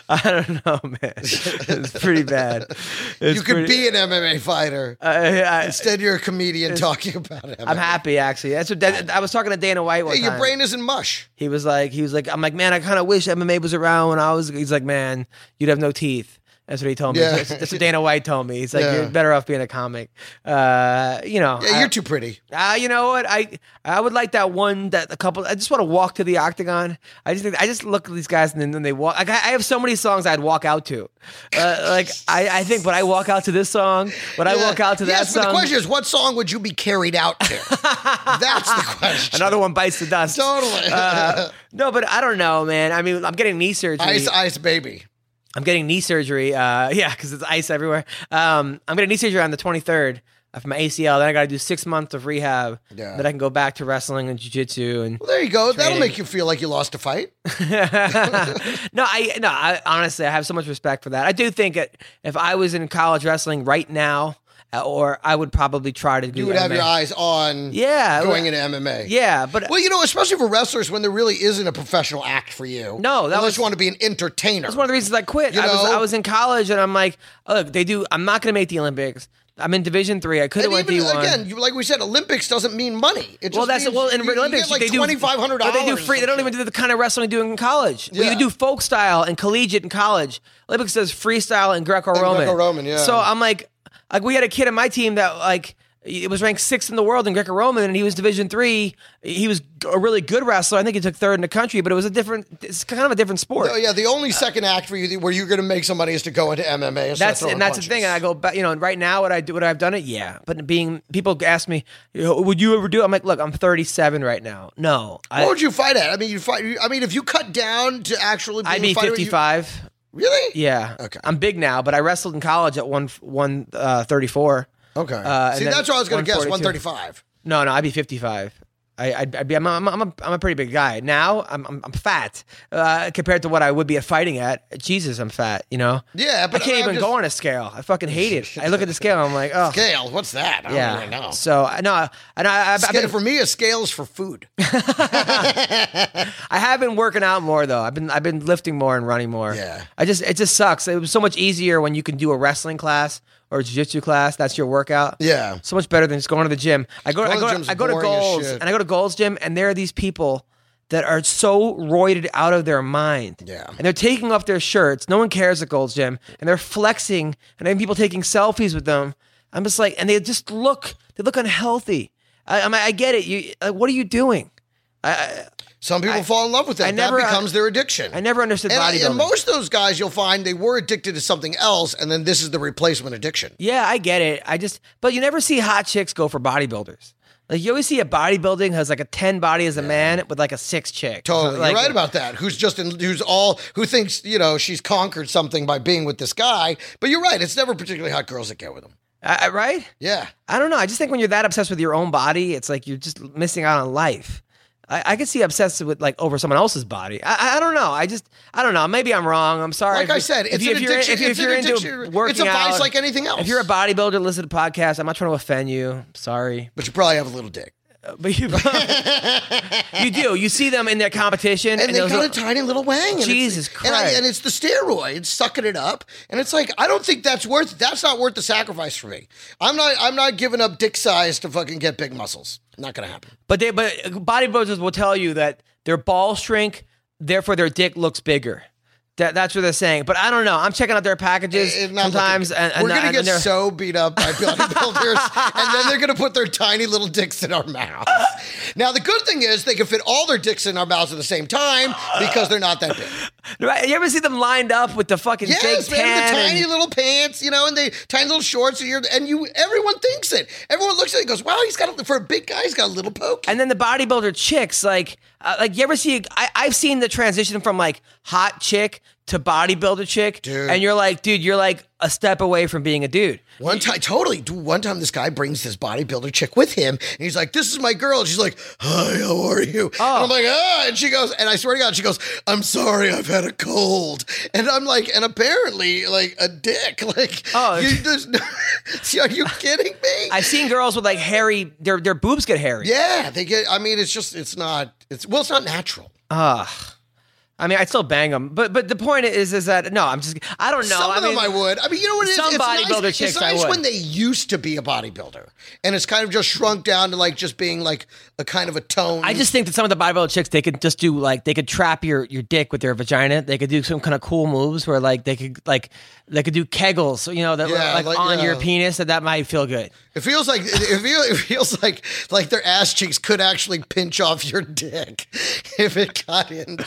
I don't know, man. It's pretty bad. [LAUGHS] It's you could be an MMA fighter. I, I, Instead, you're a comedian talking about MMA. I'm happy actually. That's what that, I was talking to Dana White one Hey, your time. brain isn't mush. He was like, he was like, I'm like, man, I kind of wish MMA was around when I was. He's like, man, you'd have no teeth. That's what he told me. Yeah. That's, that's what Dana White told me. He's like, Yeah. you're better off being a comic. Uh, you know, Yeah, you're too pretty. Uh, you know what? I I would like that one that a couple. I just want to walk to the octagon. I just think I just look at these guys and then, then they walk. Like I, I have so many songs I'd walk out to. Uh, like I, I think when I walk out to this song, when I walk out to that yes, but song, the question is, what song would you be carried out to? [LAUGHS] That's the question. another one bites the dust. Totally. Uh, no, but I don't know, man. I mean, I'm getting knee surgery. ice, ice, baby. I'm getting knee surgery. Uh, [LAUGHS] yeah, because it's ice everywhere. Um, I'm getting knee surgery on the 23rd of my ACL. Then I got to do six months of rehab. Yeah. Then I can go back to wrestling and jiu-jitsu and Well, there you go. That'll make you feel like you lost a fight. [LAUGHS] [LAUGHS] no, I no, I honestly I have so much respect for that. I do think that if I was in college wrestling right now, Uh, or I would probably try to do. You would have your eyes on Yeah, going well, into MMA. Yeah, but Well, you know, especially for wrestlers when there really isn't a professional act for you. No, that unless was- you want to be an entertainer. that's one of the reasons I quit. You I was? I was in college and I'm like, look, they do. I'm not going to make the Olympics. I'm in Division three. I could have went D1. again, you, like we said, Olympics doesn't mean money. It just well, that's means well in you, Olympics you like they do twenty five hundred dollars. they do free. They don't even do the kind of wrestling you do in college. Well, you do folk style and collegiate in college. Olympics does freestyle and Greco-Roman. And Greco-Roman, yeah. So I'm like, like we had a kid on my team that like it was ranked sixth in the world in Greco-Roman, and he was Division three. He was a really good wrestler. I think he took third in the country, but it was a different. It's kind of a different sport. Oh, yeah, the only uh, second act for you where you're going to make some money is to go into MMA. And That's and that's punches. the thing. And I go back, you know, right now, what I do, what I've done it, yeah. But being people ask me, you know, would you ever do? it? I'm like, look, I'm 37 right now. No, I, What would you fight at? I mean, you fight. I mean, if you cut down to actually, I'd be a fighter, you- 55. Really? Yeah. Okay. I'm big now, but I wrestled in college at one one uh, 34. Okay. Uh, See, that's what I was going to guess. 142. 135. No, no, I'd be 55. I, I'd, I'd be. I'm, a- I'm, a- I'm, a, I'm a pretty big guy now. I'm, I'm, I'm fat uh, compared to what I would be at fighting at. Jesus, I'm fat. You know. Yeah, but I can't I'm even just- go on a scale. I fucking hate it. I look at the scale. I'm like, oh, Scale. What's that? I don't yeah. really know. So no, and I, I've, I've been, for me, a scale is for food. [LAUGHS] [LAUGHS] I have been working out more though. I've been I've been lifting more and running more. Yeah. I just it just sucks. It was so much easier when you can do a wrestling class or jiu-jitsu class. That's your workout. Yeah. So much better than just going to the gym. I go I to go the gym's I go to Gold's and I go to Gold's gym and there are these people that are so roided out of their mind. Yeah. And they're taking off their shirts. No one cares at Gold's Gym. And they're flexing and then people taking selfies with them. I'm just like, and they just look, they look unhealthy. I, I, mean, I get it. You, like, what are you doing? I, Some people fall in love with that. I never- that becomes their addiction. I never understood and, I- bodybuilding. and most of those guys, you'll find they were addicted to something else, and then this is the replacement addiction. Yeah, I get it. I just, but you never see hot chicks go for bodybuilders. Like you always see a bodybuilding has like a ten body as a man with like a six chick. Totally, Like- you're right about that. Who's just in, who's all who thinks you know she's conquered something by being with this guy. But you're right; it's never particularly hot girls that get with them. I- I- right? Yeah, I don't know. I just think when you're that obsessed with your own body, it's like you're just missing out on life. I, I could see obsessed with like over someone else's body. I, I- don't know. I just I don't know. Maybe I'm wrong. I'm sorry. like If I said, if it's you- an if you're- addiction. If, you- it's if you're an into addiction. working It's a vice out, like anything else. If you're a bodybuilder, listen to the podcast. I'm not trying to offend you. Sorry, but you probably have a little dick, uh, but you [LAUGHS] you do. You see them in their competition, and, they those got are- a tiny little wang. and it's- Jesus And, I, Christ. and it's the steroids sucking it up, and it's like I don't think that's worth. That's not worth the sacrifice for me. I'm not. I'm not giving up dick size to fucking get big muscles. Not gonna happen. But they but uh, bodybuilders will tell you that their balls shrink, therefore their dick looks bigger. That, that's what they're saying. But I don't know. I'm checking out their packages not sometimes, and, and we're gonna and get so beat up by bodybuilders, [LAUGHS] and then they're gonna put their tiny little dicks in our mouths. Now the good thing is they can fit all their dicks in our mouths at the same time because they're not that big. Right? You ever see them lined up with the fucking Yes, man, the tiny little pants, you know, and the tiny little shorts, and, you're, and you, everyone thinks it. Everyone looks at it and goes, "Wow, he's got a, for a big guy, he's got a little poke." and then the bodybuilder chicks, like, uh, like you ever see? I, I've seen the transition from like hot chick to bodybuilder chick, Dude. and you're like, dude, you're like a step away from being a dude. One time, totally. Dude, One time, this guy brings this bodybuilder chick with him, and he's like, "This is my girl." And she's like, "Hi, how are you?" And I'm like, "Ah," and she goes, and I swear to God, she goes, "I'm sorry, I've had a cold," and I'm like, and apparently, like a dick, [LAUGHS] like, Oh. you just, [LAUGHS] are you kidding me? [LAUGHS] I've seen girls with like hairy, their their boobs get hairy. yeah, they get. I mean, it's just, it's not. It's well, it's not natural. Ugh. I mean, I'd still bang them, but but the point is, is that no, I'm just, I don't know. Some I of mean, them I would. I mean, you know what it is? some it's bodybuilder nice, chicks It's I would. when they used to be a bodybuilder, and it's kind of just shrunk down to like just being like a kind of a tone. I just think that some of the bodybuilder chicks, they could just do like they could trap your your dick with their vagina. They could do some kind of cool moves where like they could like they could do kegels, you know, that Yeah, like, like, on your penis, that that might feel good. It feels like it, feel, it feels like like their ass cheeks could actually pinch off your dick [LAUGHS] if it got in there.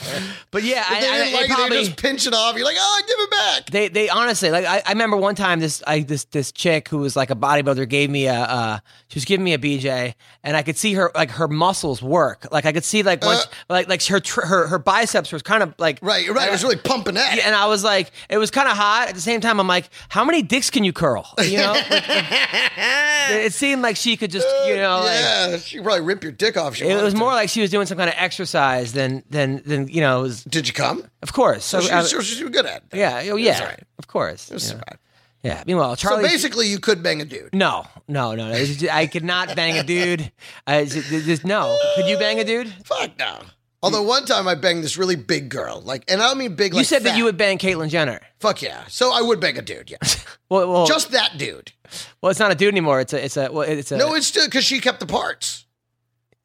But yeah, If they I, didn't it like it, probably- they just pinch it off. You're like, oh, give it back. They they honestly like I, I remember one time this I this this chick who was like a bodybuilder gave me a uh she was giving me a BJ and I could see her like her muscles work like I could see like once Uh. like like her tr- her her biceps was kind of like Right, you're right. It was really pumping that. Yeah, and I was like, it was kind of hot. At the same time, I'm like, how many dicks can you curl? You know, [LAUGHS] Like, it seemed like she could just, you know, like yeah, she probably rip your dick off. she it was to. more like she was doing some kind of exercise than than than you know. It was, Did you come? of course, so, So she, so she was good at it. yeah, oh, yeah, right. of course, It was know. yeah. Meanwhile, Charlie. So basically, you could bang a dude. no, no, no, no. I could not bang a dude. I just, just- no. Could you bang a dude? Fuck no. Although one time I banged this really big girl, like, and I don't mean big. You like said that you would bang Caitlyn Jenner. Fuck yeah. So I would bang a dude. Yeah, [LAUGHS] Well, well, just that dude. well, it's not a dude anymore. It's a, it's a, well, it's a. No, it's still because she kept the parts.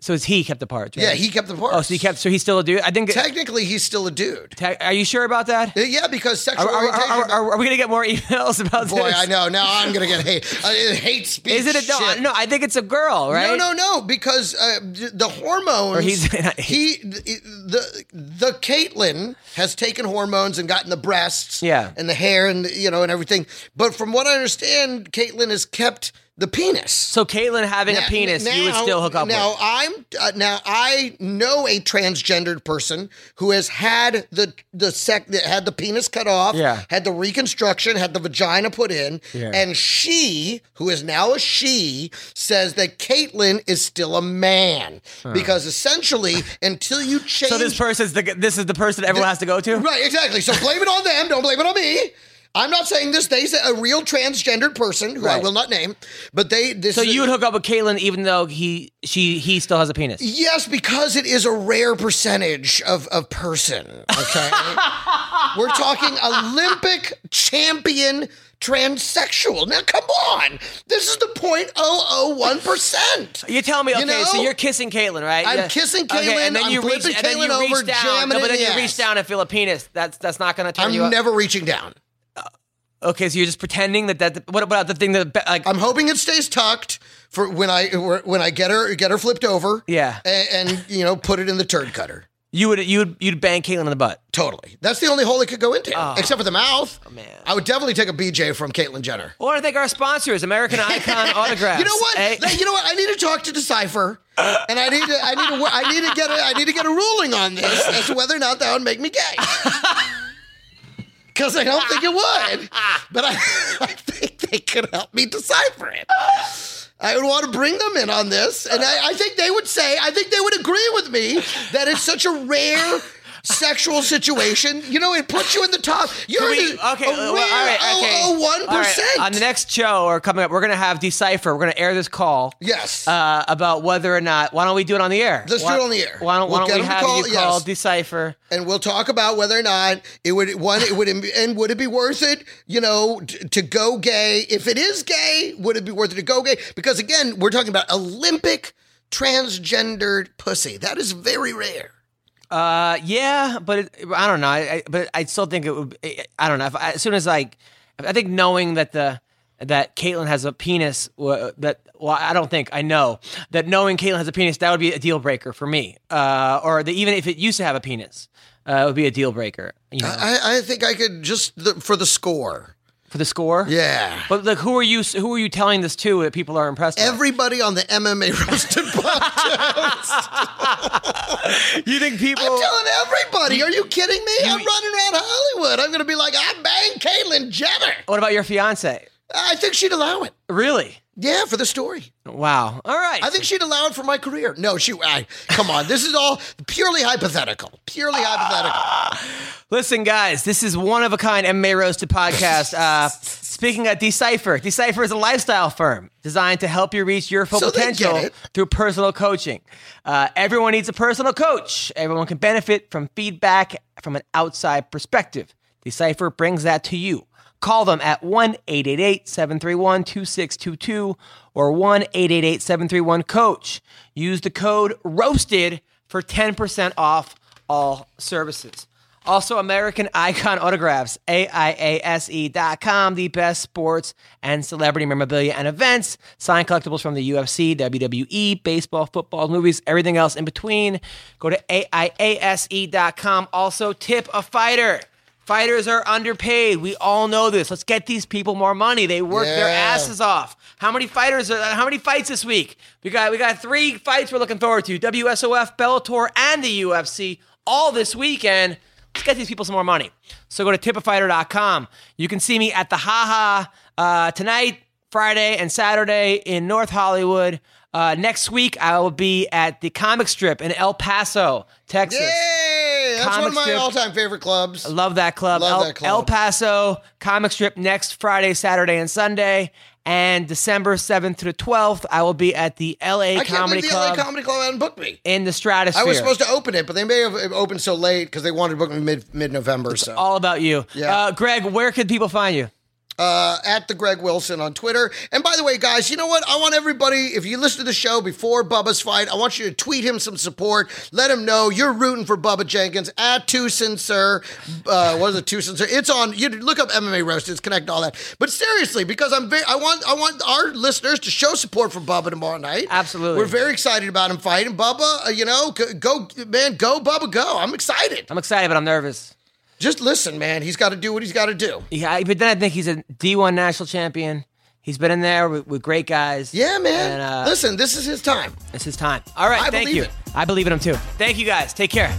So it's he kept the parts. Right? Yeah, he kept the parts. Oh, so he kept. So he's still a dude. I think. Technically, he's still a dude. Te- Are you sure about that? Uh, Yeah, because sexual are, orientation. are, are, are we gonna get more [LAUGHS] emails about boy, this? I know. Now I'm gonna get hate. Uh, hate speech. Is it a no? No, I think it's a girl, right? No, no, no, because uh, the hormones. Or he's- [LAUGHS] he the the Caitlyn has taken hormones and gotten the breasts, Yeah. and the hair, and you know, and everything. But from what I understand, Caitlyn has kept the penis. So Caitlyn having Now- a penis, you would still hook up with now with. I'm uh, now I know a transgendered person who has had the the sec had the penis cut off, Yeah. had the reconstruction, had the vagina put in, Yeah. and she, who is now a she, says that Caitlyn is still a man because essentially until you change. So this person's the this is the person everyone has to go to. Right, exactly. So blame it on them. Don't blame it on me. I'm not saying this. They say a real transgendered person who I will not name, but they. This So you would hook up with Caitlyn even though he she he still has a penis. Yes, because it is a rare percentage of a person. Okay, [LAUGHS] we're talking Olympic champion transsexual. Now, come on, this is the point oh oh one percent. You tell me, okay, You know? so you're kissing Caitlyn, right? I'm kissing Okay, and then I'm you reach, and then you Caitlyn over, down, jamming no, but then the you reach down and feel a penis. That's that's not going to turn you I'm up. never reaching down. Okay, so you're just pretending that that. What about the thing that like? I'm hoping it stays tucked for when I when I get her get her flipped over. Yeah. and, and you know put it in the turd cutter. you would you would you'd bang Caitlyn in the butt. Totally. That's the only hole it could go into, except for the mouth. Oh, man. I would definitely take a BJ from Caitlyn Jenner. Well, I want to thank our sponsors, American [LAUGHS] Icon [LAUGHS] Autographs. You know what? Eh? You know what? I need to talk to Decipher, and I need to, I need to, I need to get, a, I need to get a ruling on this as to whether or not that would make me gay. [LAUGHS] Because I don't think it would, but I, [LAUGHS] I think they could help me decipher it. I would want to bring them in on this, and I, I think they would say, I think they would agree with me that it's such a rare sexual situation. You know, it puts you in the top. You're we- in the, okay, a well, all right, okay. 001%. All right, On the next show or coming up, we're going to have Decipher. We're going to air this call. Yes. Uh, about whether or not. Why don't we do it on the air? Let's do it on the air. Why don't, We'll why get don't we to have call- you call yes. Decipher? and we'll talk about whether or not it would one it would and would it be worth it you know t- to go gay if it is gay would it be worth it to go gay because again we're talking about olympic transgendered pussy that is very rare Uh, yeah, but it, I don't know. I, I, but I still think it would. I don't know. If, as soon as like, I think knowing that the that Caitlyn has a penis, that well, I don't think I know that knowing Caitlyn has a penis that would be a deal breaker for me. Uh, or the, even if it used to have a penis, uh, it would be a deal breaker. You know, i, I think i could just the, for the score for the score. yeah But like, who are you? Who are you telling this to that people are impressed? by? everybody on the mma [LAUGHS] roasted podcast [LAUGHS] you think people? i'm telling everybody are you kidding me i'm running around hollywood i'm gonna be like i banged caitlyn jenner what about your fiance? i think she'd allow it Really? Yeah for the story Wow. All right. I think she'd allow it for my career. No, she. I, come on, this is all purely hypothetical. Purely hypothetical. Listen, guys, this is one of a kind MMA roasted podcast. [LAUGHS] Uh, Speaking of Decipher, Decipher is a lifestyle firm designed to help you reach your full So potential through personal coaching. Uh, everyone needs a personal coach. Everyone can benefit from feedback from an outside perspective. Decipher brings that to you. Call them at 1 888 731 2622 or 1 888 731 Coach. Use the code ROASTED for 10% off all services. Also, American Icon Autographs, AIASE dot com, the best sports and celebrity memorabilia and events. Signed collectibles from the UFC, WWE, baseball, football, movies, everything else in between. Go to AIASE dot com. Also, tip a fighter. Fighters are underpaid. We all know this. Let's get these people more money. They work their asses off. How many fighters? Are, how many fights this week? We got we got three fights we're looking forward to: WSOF, Bellator, and the UFC. All this weekend. Let's get these people some more money. So go to tipafighter.com. You can see me at the Haha uh, tonight, Friday, and Saturday in North Hollywood. Uh, next week, I will be at the comic strip in El Paso, Texas. Yay! That's one of my strip. all-time favorite clubs. Love that club. Love El, that club. El Paso comic strip next Friday, Saturday, and Sunday. And December 7th to the 12th, I will be at the LA I Comedy the Club LA Comedy Club hadn't booked me. in the Stratosphere. I was supposed to open it, but they may have opened so late because they wanted to book me mid mid November. So All about you. Yeah. Uh, Greg, where could people find you? Uh, at the Greg Wilson on Twitter. And by the way, guys, you know what? I want everybody, if you listen to the show before Bubba's fight, I want you to tweet him some support. Let him know you're rooting for Bubba Jenkins at Tucson, sir. Uh, what is it, Tucson, sir? It's on. You look up MMA roasters, connect all that. But seriously, because I'm very, I want, I want our listeners to show support for Bubba tomorrow night. Absolutely. we're very excited about him fighting Bubba. Uh, you know, go, go, man, go Bubba, go. I'm excited. I'm excited, but I'm nervous. Just listen, man. He's got to do what he's got to do. Yeah, but then I think he's a D1 national champion. He's been in there with, with great guys. Yeah, man. And, uh, listen, this is his time. It's his time. All right, I thank you. it. I believe in him too. Thank you guys. Take care.